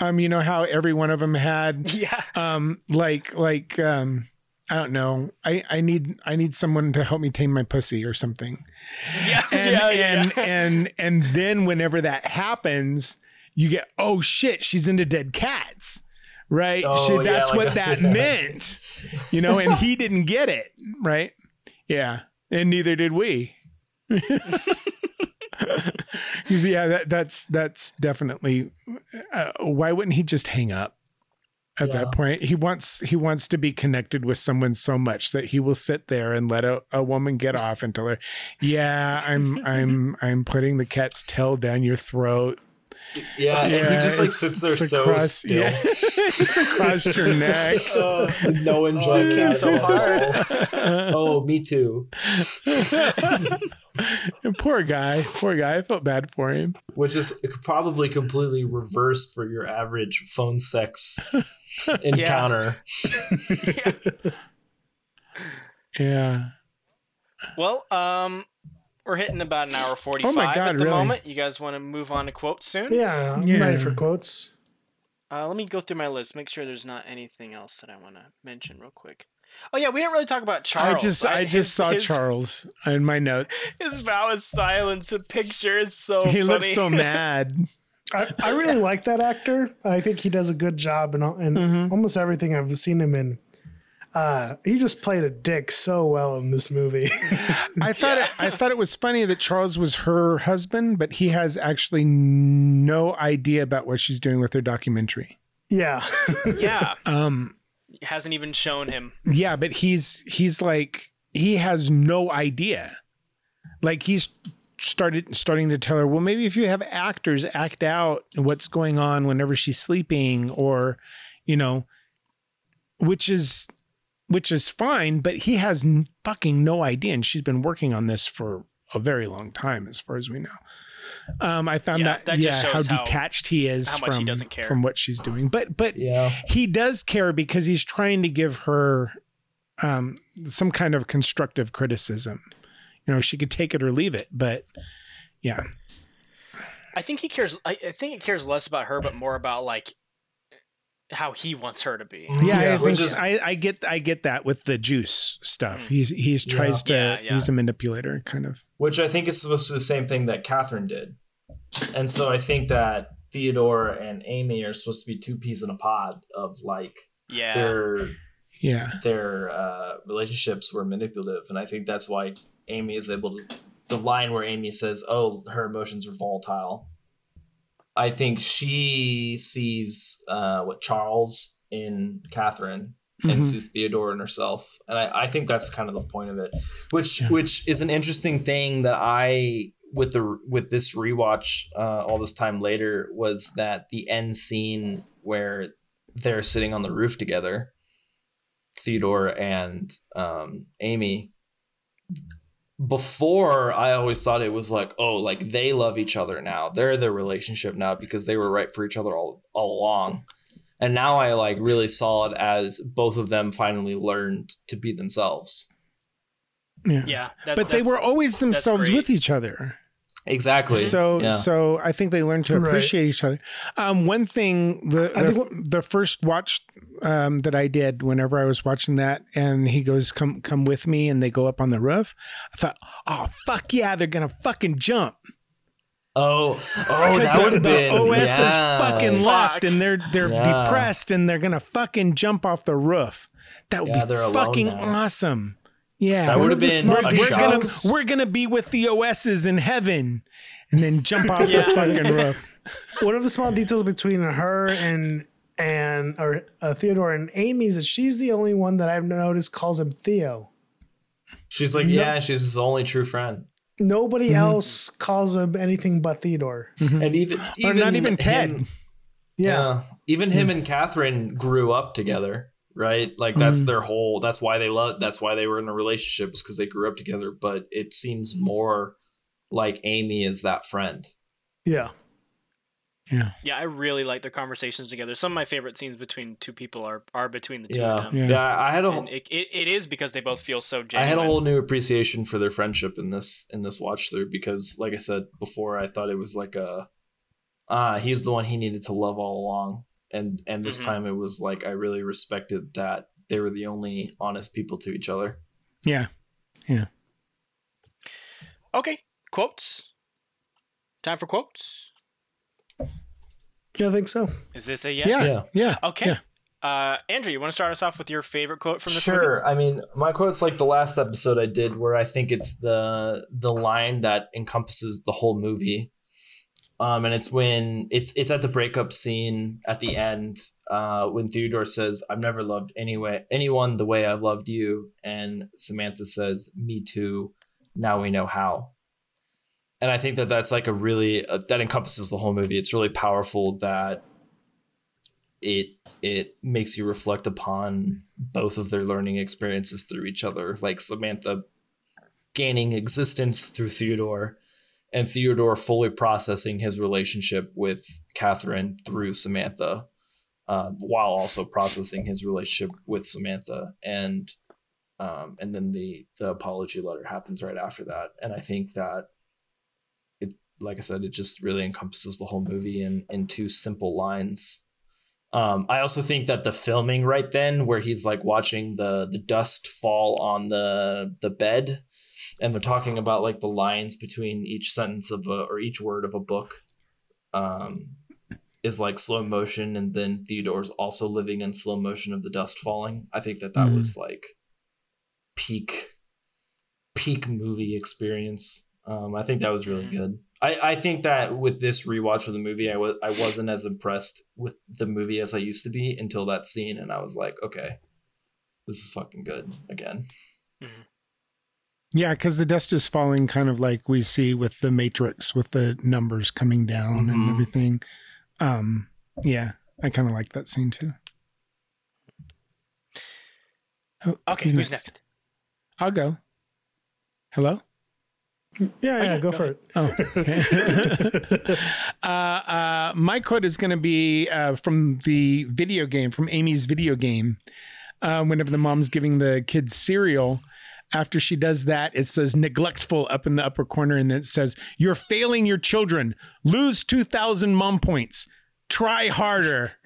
Um, you know how every one of them had Yeah. um like like um I don't know. I I need I need someone to help me tame my pussy or something. Yeah. And yeah, and, yeah. and and then whenever that happens, you get oh shit, she's into dead cats. Right? Oh, Shit, yeah, that's like what a- that meant. You know, and he didn't get it, right? Yeah. And neither did we. Yeah, that, that's that's definitely. Uh, why wouldn't he just hang up at Yeah. that point? He wants he wants to be connected with someone so much that he will sit there and let a, a woman get off and tell her, "Yeah, I'm I'm I'm putting the cat's tail down your throat." Yeah, and he just like sits there so across, still. Yeah, it's across your neck. Uh, no enjoyment. came out of so hard. Oh, me too. poor guy, poor guy. I felt bad for him. Which is probably completely reversed for your average phone sex encounter. Yeah. Well, um, we're hitting about an hour forty-five Oh God, at the really? moment. You guys want to move on to quotes soon? Yeah, I'm Yeah. ready for quotes. Uh, let me go through my list. Make sure there's not anything else that I want to mention real quick. Oh yeah, we didn't really talk about Charles. I just I right? just His- saw his, Charles in my notes. His vow of silence. The picture is so he funny. looks so mad. I, I really like that actor. I think he does a good job in, all- in Mhm. almost everything I've seen him in. Uh, he just played a dick so well in this movie. I thought it, I thought it was funny that Charles was her husband, but he has actually no idea about what she's doing with her documentary. yeah. yeah, Um, hasn't even shown him. yeah, but he's he's like he has no idea. Like he's started starting to tell her, well, maybe if you have actors act out what's going on whenever she's sleeping, or you know, which is which is fine, but he has n- fucking no idea, and she's been working on this for a very long time, as far as we know. Um, I found Yeah, that, that yeah, how how- detached he is how much he from doesn't care. from what she's doing, but but Yeah. he does care because he's trying to give her um, some kind of constructive criticism. You know, she could take it or leave it, but yeah, I think he cares. I, I think it cares less about her, but more about like how he wants her to be. yeah, Yeah, I, think, is- I, I get I get that with the juice stuff. Mm. He's he's Yeah. tries to Yeah, yeah. he's a manipulator, kind of. Which I think is supposed to be the same thing that Catherine did. And so I think that Theodore and Amy are supposed to be two peas in a pod of like Yeah, their Yeah, their uh, relationships were manipulative, and I think that's why Amy is able to. The line where Amy says, "Oh, her emotions are volatile," I think she sees uh, what Charles in Catherine and Mhm. sees Theodore in herself, and I, I think that's kind of the point of it, which Yeah. which is an interesting thing that I with the with this rewatch uh, all this time later was that the end scene where they're sitting on the roof together Theodore and um, Amy. Before, I always thought it was like, oh, like they love each other now. They're their relationship now because they were right for each other all all along. And now I like really saw it as both of them finally learned to be themselves. yeah. yeah. that- but they were always themselves with each other. Exactly. So yeah. so I think they learned to Right. appreciate each other. Um, one thing the I the, think the first watch um, that I did whenever I was watching that, and he goes, "Come come with me," and they go up on the roof. I thought, "Oh fuck yeah, they're gonna fucking jump." oh, oh, Because that would have the been OS yeah. is fucking Fuck. left, and they're they're Yeah. depressed, and they're gonna fucking jump off the roof. That would Yeah, be they're fucking now. awesome. Yeah, That would have been smart a we're shock. gonna we're gonna be with the OSs in heaven, and then jump off Yeah. the fucking roof. One of the small details between her and and or uh, Theodore and Amy is that she's the only one that I've noticed calls him Theo. She's like, No- yeah, she's his only true friend. Nobody Mhm. else calls him anything but Theodore. And even, Or not even Ted. him- Yeah. Even him and Catherine grew up together, right? Like that's Mm. their whole that's why they love that's why they were in a relationship was because they grew up together. But it seems more like Amy is that friend. Yeah. Yeah. Yeah, I really like their conversations together. Some of my favorite scenes between two people are are between the two Yeah. of them. Yeah. Yeah. I had a And it, it, it is because they both feel so I had a whole new appreciation for their friendship in this in this watch through because like I said before, I thought it was like a ah, he's the one he needed to love all along. And and this Mhm. time it was like I really respected that they were the only honest people to each other. Yeah. Yeah. Okay, quotes. Time for quotes. Yeah, I think so. Is this a yes? Yeah. Yeah. Yeah. Okay. Yeah. Uh, Andrew, you want to start us off with your favorite quote from this movie? Sure. I mean, my quote's like the last episode I did, where I think it's the the line that encompasses the whole movie. Um, and it's when it's it's at the breakup scene at the end, uh, when Theodore says, "I've never loved anyway anyone the way I've loved you," and Samantha says, "Me too." Now we know how. And I think that that's like a really uh, that encompasses the whole movie. It's really powerful that it it makes you reflect upon both of their learning experiences through each other like samantha gaining existence through theodore and theodore fully processing his relationship with catherine through samantha uh, while also processing his relationship with samantha. And um, and then the the apology letter happens right after that. And i think that it like i said it just really encompasses the whole movie in in two simple lines. Um, I also think that the filming right then, where he's like watching the the dust fall on the the bed, and they're talking about like the lines between each sentence of a, or each word of a book, um, is like slow motion, and then Theodore's also living in slow motion of the dust falling. I think that that Mhm. was like peak peak movie experience. Um, I think that was really Mhm. good. I, I think that with this rewatch of the movie, I was I wasn't as impressed with the movie as I used to be until that scene, and I was like, okay, this is fucking good again. Yeah, because the dust is falling, kind of like we see with the Matrix, with the numbers coming down Mhm. and everything. Um, yeah, I kind of like that scene too. Oh, Okay, who's next? I'll go. Hello. Yeah, yeah, yeah, go go for it. Oh, okay. uh, uh, my quote is going to be uh, from the video game, from Amy's video game. Uh, whenever the mom's giving the kids cereal, after she does that, it says neglectful up in the upper corner, and then it says, You're failing your children. Lose 2,000 mom points. Try harder.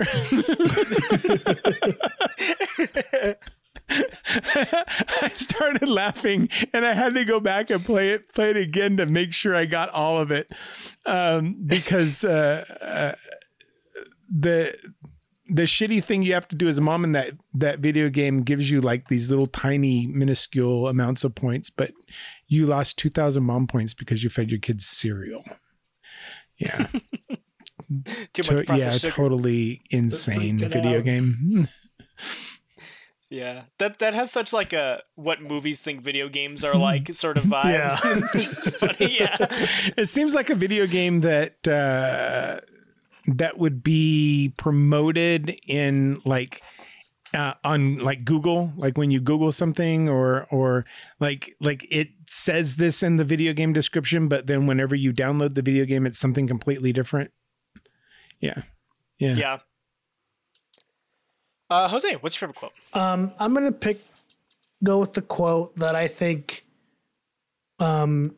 I started laughing and I had to go back and play it, play it again to make sure I got all of it, um, because uh, uh, the the shitty thing you have to do as a mom in that that video game gives you like these little tiny minuscule amounts of points, but you lost two thousand mom points because you fed your kids cereal. Yeah, Too much processed yeah, sugar. totally insane video out. game. Yeah, that that has such like a what movies think video games are like sort of vibe. Yeah. funny. Yeah, it seems like a video game that uh, that would be promoted in like uh, on like Google, like when you Google something, or or like like it says this in the video game description, but then whenever you download the video game, it's something completely different. Yeah, yeah. yeah. Uh, Jose, what's your favorite quote? Um, I'm gonna pick go with the quote that I think um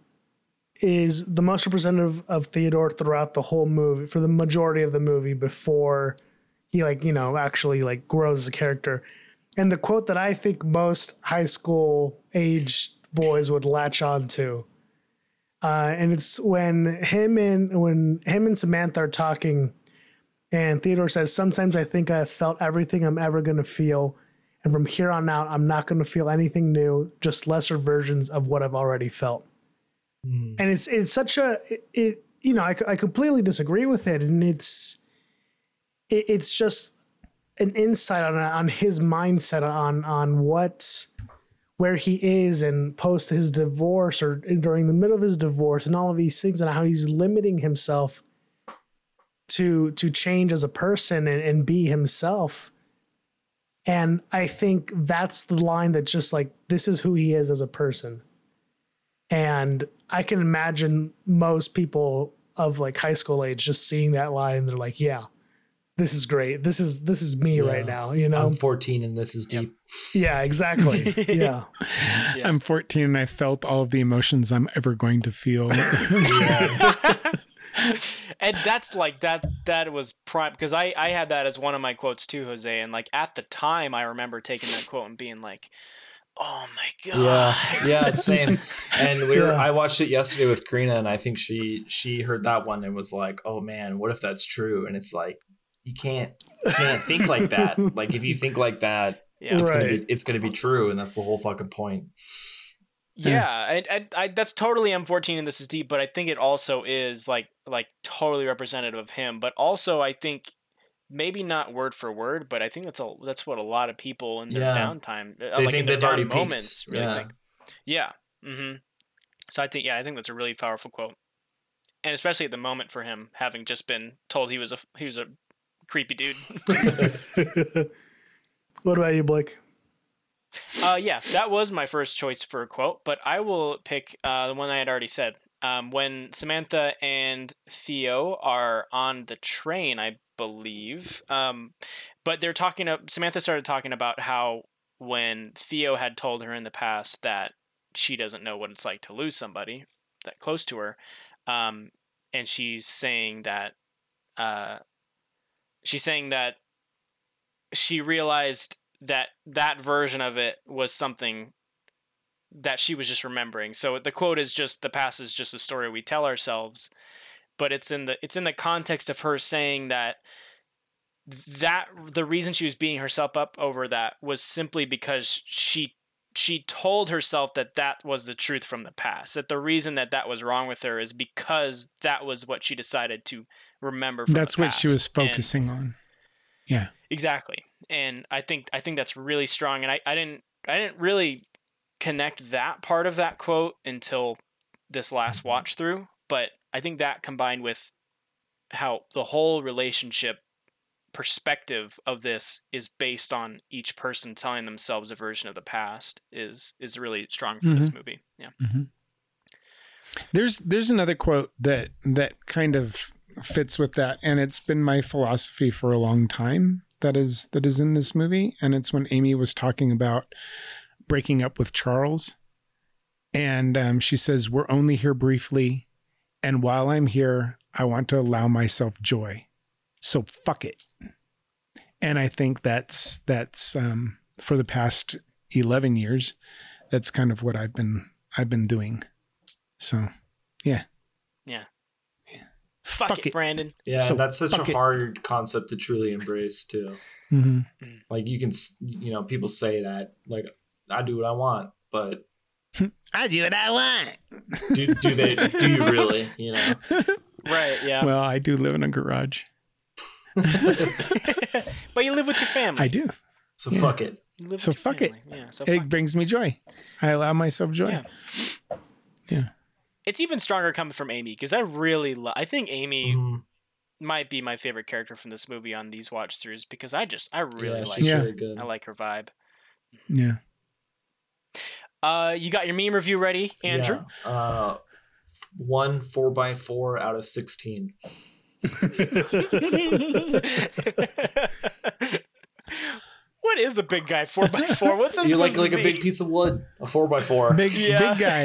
is the most representative of Theodore throughout the whole movie for the majority of the movie before he like, you know, actually like grows a character. And the quote that I think most high school age boys would latch on to. Uh, and it's when him and when him and Samantha are talking and Theodore says, Sometimes I think I've felt everything I'm ever going to feel. And from here on out, I'm not going to feel anything new, just lesser versions of what I've already felt. Mm. And it's it's such a, it, it you know, I, I completely disagree with it. And it's, it, it's just an insight on, on his mindset on, on what, where he is and post his divorce or during the middle of his divorce and all of these things and how he's limiting himself to to change as a person and, and be himself and i think that's the line that just like this is who he is as a person and i can imagine most people of like high school age just seeing that line and they're like yeah this is great this is this is me right now you know I'm 14 and this is deep. yeah exactly yeah Yeah. I'm 14 and I felt all of the emotions I'm ever going to feel. and that's like that that was prime because I I had that as one of my quotes too, Jose. And like at the time, I remember taking that quote and being like, "Oh my god." Yeah, yeah, same. And we were, Yeah. I watched it yesterday with Karina, and I think she she heard that one and was like, "Oh man, what if that's true?" And it's like, you can't you can't think like that. Like if you think like that, Yeah. it's gonna be it's gonna be true, and that's the whole fucking point. Yeah, and, and I, that's totally M14 and this is deep, but I think it also is like like totally representative of him. But also, I think maybe not word for word, but I think that's a that's what a lot of people in their Yeah. downtime, uh, They like think in their they've already down peaked. moments, really Yeah. think. Yeah. Mm-hmm. So I think yeah, I think that's a really powerful quote, and especially at the moment for him having just been told he was a he was a creepy dude. what about you blake Uh, yeah, that was my first choice for a quote, but I will pick uh, the one I had already said. Um, when Samantha and Theo are on the train, I believe, um, but they're talking. Samantha started talking about how when Theo had told her in the past that she doesn't know what it's like to lose somebody that close to her, um, and she's saying that uh, she's saying that she realized that that version of it was something that she was just remembering. So the quote is just the past is just a story we tell ourselves, but it's in the it's in the context of her saying that that the reason she was beating herself up over that was simply because she she told herself that that was the truth from the past that the reason that that was wrong with her is because that was what she decided to remember from That's what she was And- focusing on. Yeah. Exactly. And I think I think that's really strong and I, I didn't I didn't really connect that part of that quote until this last mm-hmm. watch through, but I think that combined with how the whole relationship perspective of this is based on each person telling themselves a version of the past is is really strong for this movie. Yeah. There's there's another quote that that kind of fits with that, and it's been my philosophy for a long time. That is that is in this movie, and it's when Amy was talking about breaking up with Charles, and um, she says, "We're only here briefly, and while I'm here, I want to allow myself joy. So fuck it." And I think that's that's um, for the past eleven years. That's kind of what I've been I've been doing. So, yeah. Yeah. Yeah. Fuck, Fuck it, it. Brandon. Yeah, So, that's such fuck a it. hard concept to truly embrace too. hmm Like you can, you know, people say that like I do what I want, but I do what I want. do do they? do you really? You know, Right, yeah. Well, I do live in a garage. but you live with your family. I do. so Yeah. fuck it. So with your fuck it. Yeah, so It fuck brings me joy. I allow myself joy. Yeah. It's even stronger coming from Amy because I really love. I think Amy Mhm. might be my favorite character from this movie on these watch throughs because I just I really yeah, like her. Really good. I like her vibe. Yeah. Uh, you got your meme review ready, Andrew? Yeah. Uh, one four by four out of sixteen. what is a big guy four by four? What's this You like like a be? big piece of wood, a four by four. Big Yeah. big guy.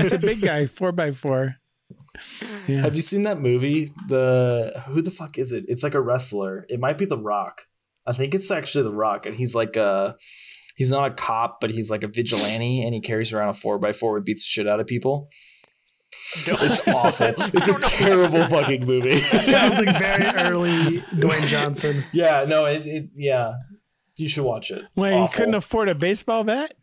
It's a big guy. Four by four. Yeah. Have you seen that movie? The who the fuck is it? It's like a wrestler. It might be The Rock. I think it's actually The Rock, and he's like a he's not a cop, but he's like a vigilante, and he carries around a four by four and beats the shit out of people. It's awful. It's a terrible fucking movie. Sounds like very early Dwayne Johnson. yeah, no, it, it yeah. You should watch it. Wait, you couldn't afford a baseball bat?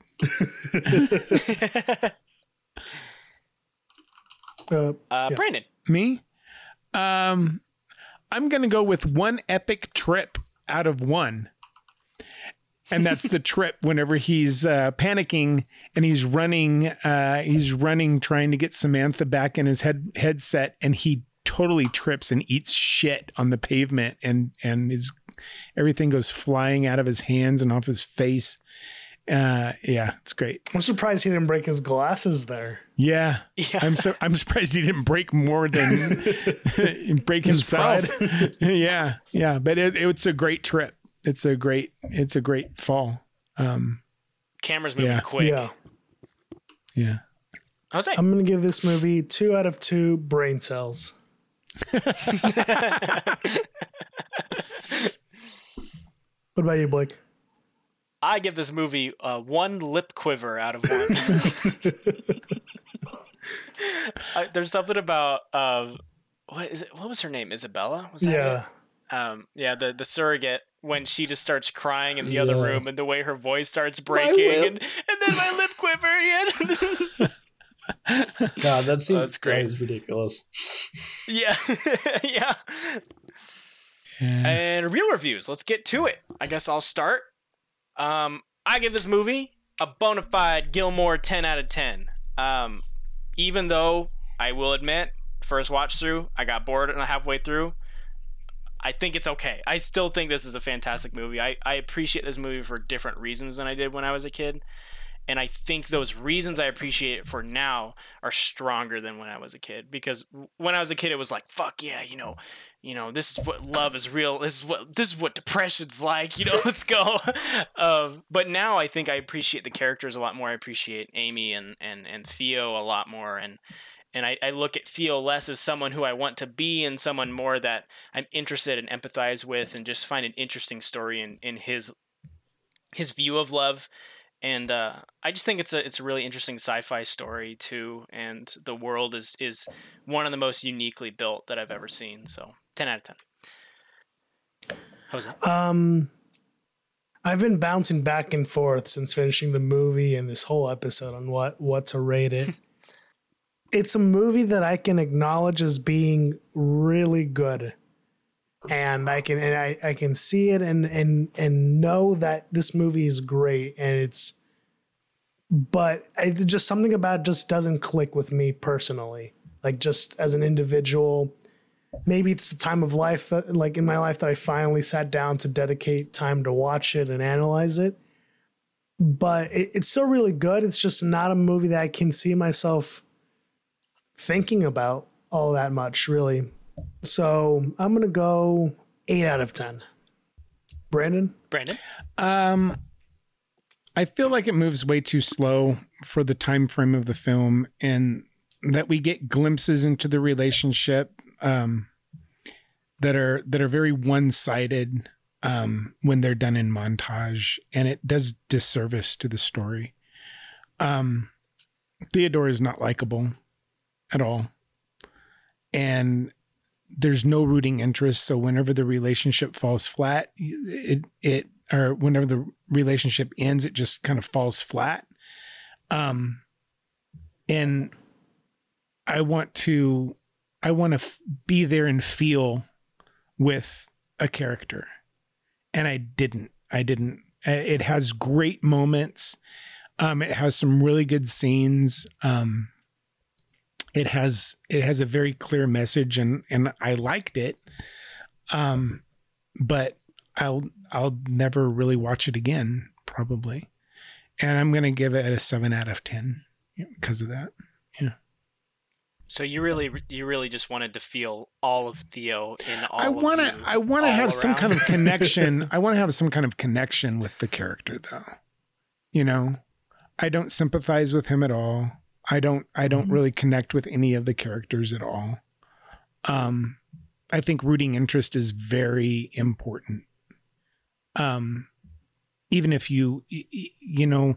Uh, uh, Yeah. Brandon. Me? Um, I'm gonna go with one epic trip out of one. And that's the trip whenever he's uh, panicking and he's running, uh, he's running trying to get Samantha back in his head headset, and he totally trips and eats shit on the pavement, and and his everything goes flying out of his hands and off his face. Uh, yeah, it's great. I'm surprised he didn't break his glasses there. Yeah, Yeah. I'm so I'm surprised he didn't break more than break His himself. yeah, yeah, but it, it's a great trip. It's a great it's a great fall. Um, Camera's moving Yeah. quick. Yeah. yeah. Jose. I'm gonna give this movie two out of two brain cells. What about you, Blake? I give this movie uh, one lip quiver out of one. I, there's something about um, what is it? What was her name? Isabella? Was that Yeah. it? Um, yeah, the the surrogate when she just starts crying in the other room and the way her voice starts breaking and, and then my lip quivered. God, that scene That's great. is ridiculous. Yeah, yeah. yeah. And real reviews. Let's get to it. I guess I'll start. Um, I give this movie a bona fide Gilmore 10 out of 10. Um, even though I will admit, first watch through, I got bored and halfway through. I think it's okay. I still think this is a fantastic movie. I, I appreciate this movie for different reasons than I did when I was a kid. And I think those reasons I appreciate it for now are stronger than when I was a kid. Because when I was a kid, it was like, fuck yeah, you know, you know, this is what love is real. This is what this is what depression's like. You know, let's go. um, but now I think I appreciate the characters a lot more. I appreciate Amy and and and Theo a lot more, and and I, I look at Theo less as someone who I want to be and someone more that I'm interested and empathize with and just find an interesting story in, in his his view of love. And uh, I just think it's a it's a really interesting sci-fi story too, and the world is is one of the most uniquely built that I've ever seen. So ten out of ten. Jose. Um, I've been bouncing back and forth since finishing the movie and this whole episode on what what to rate it. It's a movie that I can acknowledge as being really good. And I can and I, I can see it and and and know that this movie is great and it's but just something about just doesn't click with me personally. Like just as an individual, maybe it's the time of life that like in my life that I finally sat down to dedicate time to watch it and analyze it. But it, it's still really good. It's just not a movie that I can see myself thinking about all that much, really. So I'm gonna go eight out of ten. Brandon, Brandon. Um, I feel like it moves way too slow for the time frame of the film, and that we get glimpses into the relationship um, that are that are very one sided um, when they're done in montage, and it does disservice to the story. Um, Theodore is not likable at all, and there's no rooting interest. So whenever the relationship falls flat, it it or whenever the relationship ends, it just kind of falls flat. Um, and I want to I want to f- be there and feel with a character. And I didn't. I didn't. It has great moments. Um, it has some really good scenes. Um, it has it has a very clear message, and and I liked it. Um, but I'll I'll never really watch it again, probably. And I'm gonna give it a seven out of ten because of that. Yeah. So you really, you really just wanted to feel all of Theo in all. I want to. I want to have some kind of connection. I want to have some kind of connection with the character, though. You know, I don't sympathize with him at all. I don't. I don't Mhm. really connect with any of the characters at all. Um, I think rooting interest is very important. Um, even if you, you know,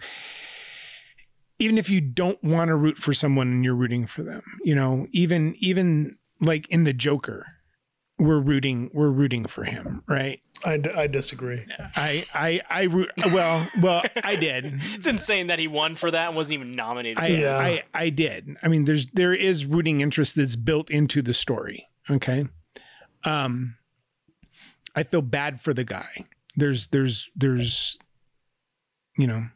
even if you don't want to root for someone and you're rooting for them, you know, even even like in the Joker, we're rooting we're rooting for him, right? I, d- I disagree. I I I root well well I did. It's insane that he won for that and wasn't even nominated. I, for Yeah. I I did. I mean, there's there is rooting interest that's built into the story. Okay, um, I feel bad for the guy. There's there's there's, you know,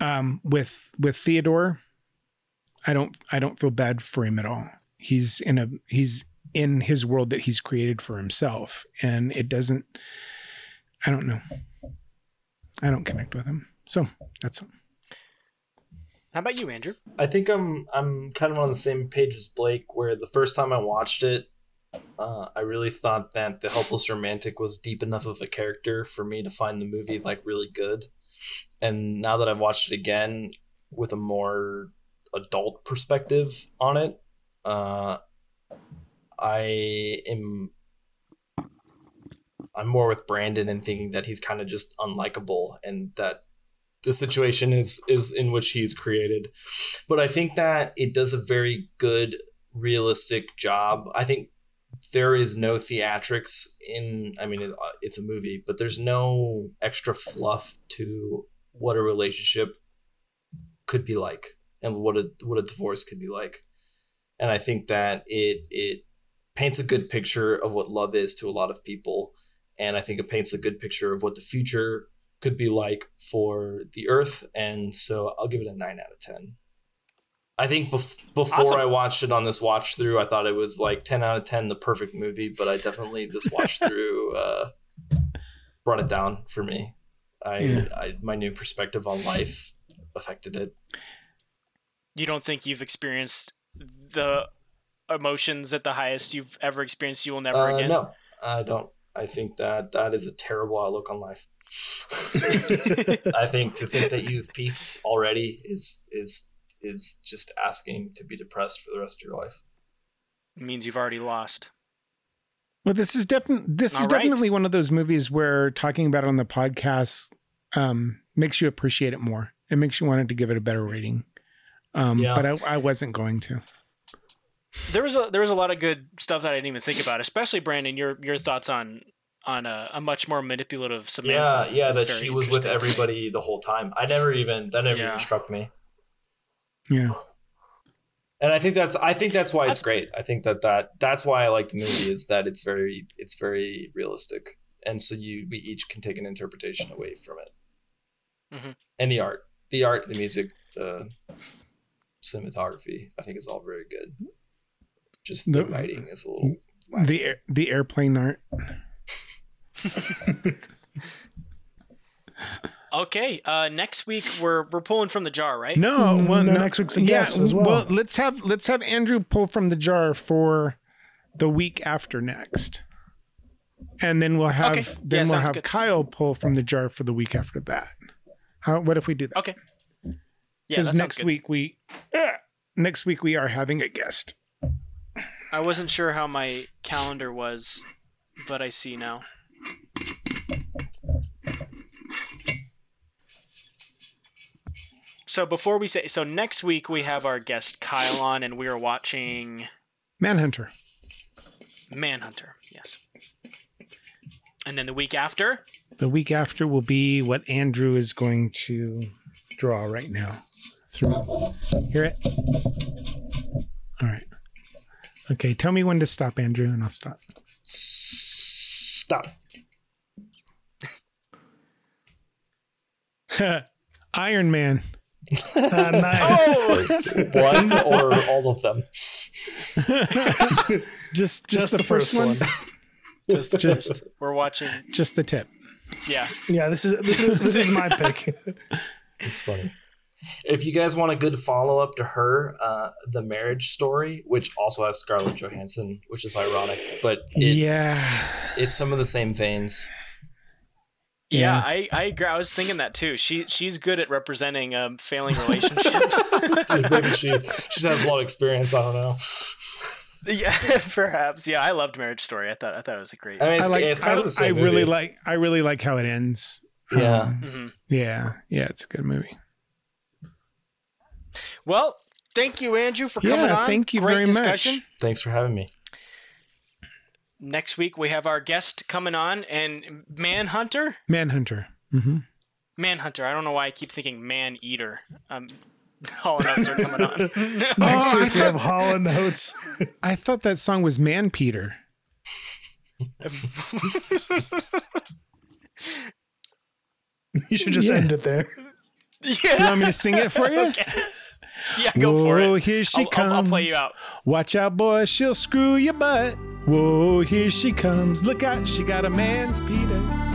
um, with with Theodore, I don't I don't feel bad for him at all. He's in a he's in his world that he's created for himself, and it doesn't. I don't know. I don't connect with him. So that's How about you, Andrew? I think I'm I'm kind of on the same page as Blake. Where the first time I watched it, uh, I really thought that the helpless romantic was deep enough of a character for me to find the movie like really good. And now that I've watched it again with a more adult perspective on it, uh, I am I'm more with Brandon and thinking that he's kind of just unlikable and that the situation is is in which he's created. But I think that it does a very good realistic job. I think there is no theatrics in I mean it, uh, it's a movie, but there's no extra fluff to what a relationship could be like and what a what a divorce could be like. And I think that it it paints a good picture of what love is to a lot of people and I think it paints a good picture of what the future could be like for the Earth, and so I'll give it a nine out of ten. I think bef- before Awesome. I watched it on this watch through, I thought it was like ten out of ten, the perfect movie. But I definitely this watch through uh, brought it down for me. I, Yeah. I my new perspective on life affected it. You don't think you've experienced the emotions at the highest you've ever experienced? You will never Uh, again. no, I don't. I think that that is a terrible outlook on life. I think to think that you've peaked already is is is just asking to be depressed for the rest of your life. It means you've already lost. Well, this is definitely this is All right. definitely one of those movies where talking about it on the podcast um, makes you appreciate it more. It makes you want to give it a better rating. Um, Yeah. But I, I wasn't going to. There was a there was a lot of good stuff that I didn't even think about, especially Brandon. Your your thoughts on on a, a much more manipulative Samantha. yeah, yeah, that very she was with everybody the whole time. I never even that never Yeah. even struck me. Yeah. And I think that's I think that's why it's great. I think that that that's why I like the movie is that it's very it's very realistic, and so you we each can take an interpretation away from it. Mhm. And the art, the art, the music, the cinematography, I think is all very good. Just the, The- writing is a little. The air- the airplane art. Okay, uh, next week we're we're pulling from the jar, right? No, Mm, well, no, no, next week's a yeah, guest as well. Well, let's have let's have Andrew pull from the jar for the week after next, and then we'll have Okay. then Yeah, we'll have good. Kyle pull from the jar for the week after that. How? What if we do that? Okay. Yeah, Because that sounds next good. week we uh, next week we are having a guest. I wasn't sure how my calendar was, but I see now. So before we say, so next week we have our guest Kyle on, and we are watching Manhunter. Manhunter. Yes. And then the week after, The week after will be what Andrew is going to draw right now. Through hear it. All right. Okay, tell me when to stop, Andrew, and I'll stop. Stop. Iron Man. Ah, nice. One or all of them. Just just, Just the, first, one. just, just we're watching. Just the tip. Yeah. Yeah, this is this is this is my pick. It's funny. If you guys want a good follow up to her, uh, the marriage story, which also has Scarlett Johansson, which is ironic, but it, yeah. it's some of the same veins. Yeah, Yeah. I, I agree. I was thinking that too. She she's good at representing um, failing relationships. Dude, maybe she she has a lot of experience. I don't know. yeah, perhaps. Yeah, I loved Marriage Story. I thought I thought it was a great. I mean, it's, I like it's kind I, of the I same. really like I really like how it ends. Yeah. Um, Mhm. yeah. Yeah, it's a good movie. Well, thank you, Andrew, for coming Yeah, on. thank you Great very discussion. much. Thanks for having me. Next week we have our guest coming on and Manhunter. Manhunter. hmm Manhunter. I don't know why I keep thinking Man Eater. Um, all notes are coming on. Next Oh, I week we thought- have Hall and Oates. I thought that song was Man Peter. You should just Yeah. end it there. Yeah. You want me to sing it for you? Okay. Yeah, go for it. here she I'll, comes. I'll, I'll play you out. Watch out, boy, she'll screw your butt. Whoa, here she comes. Look out, she got a man's Peter.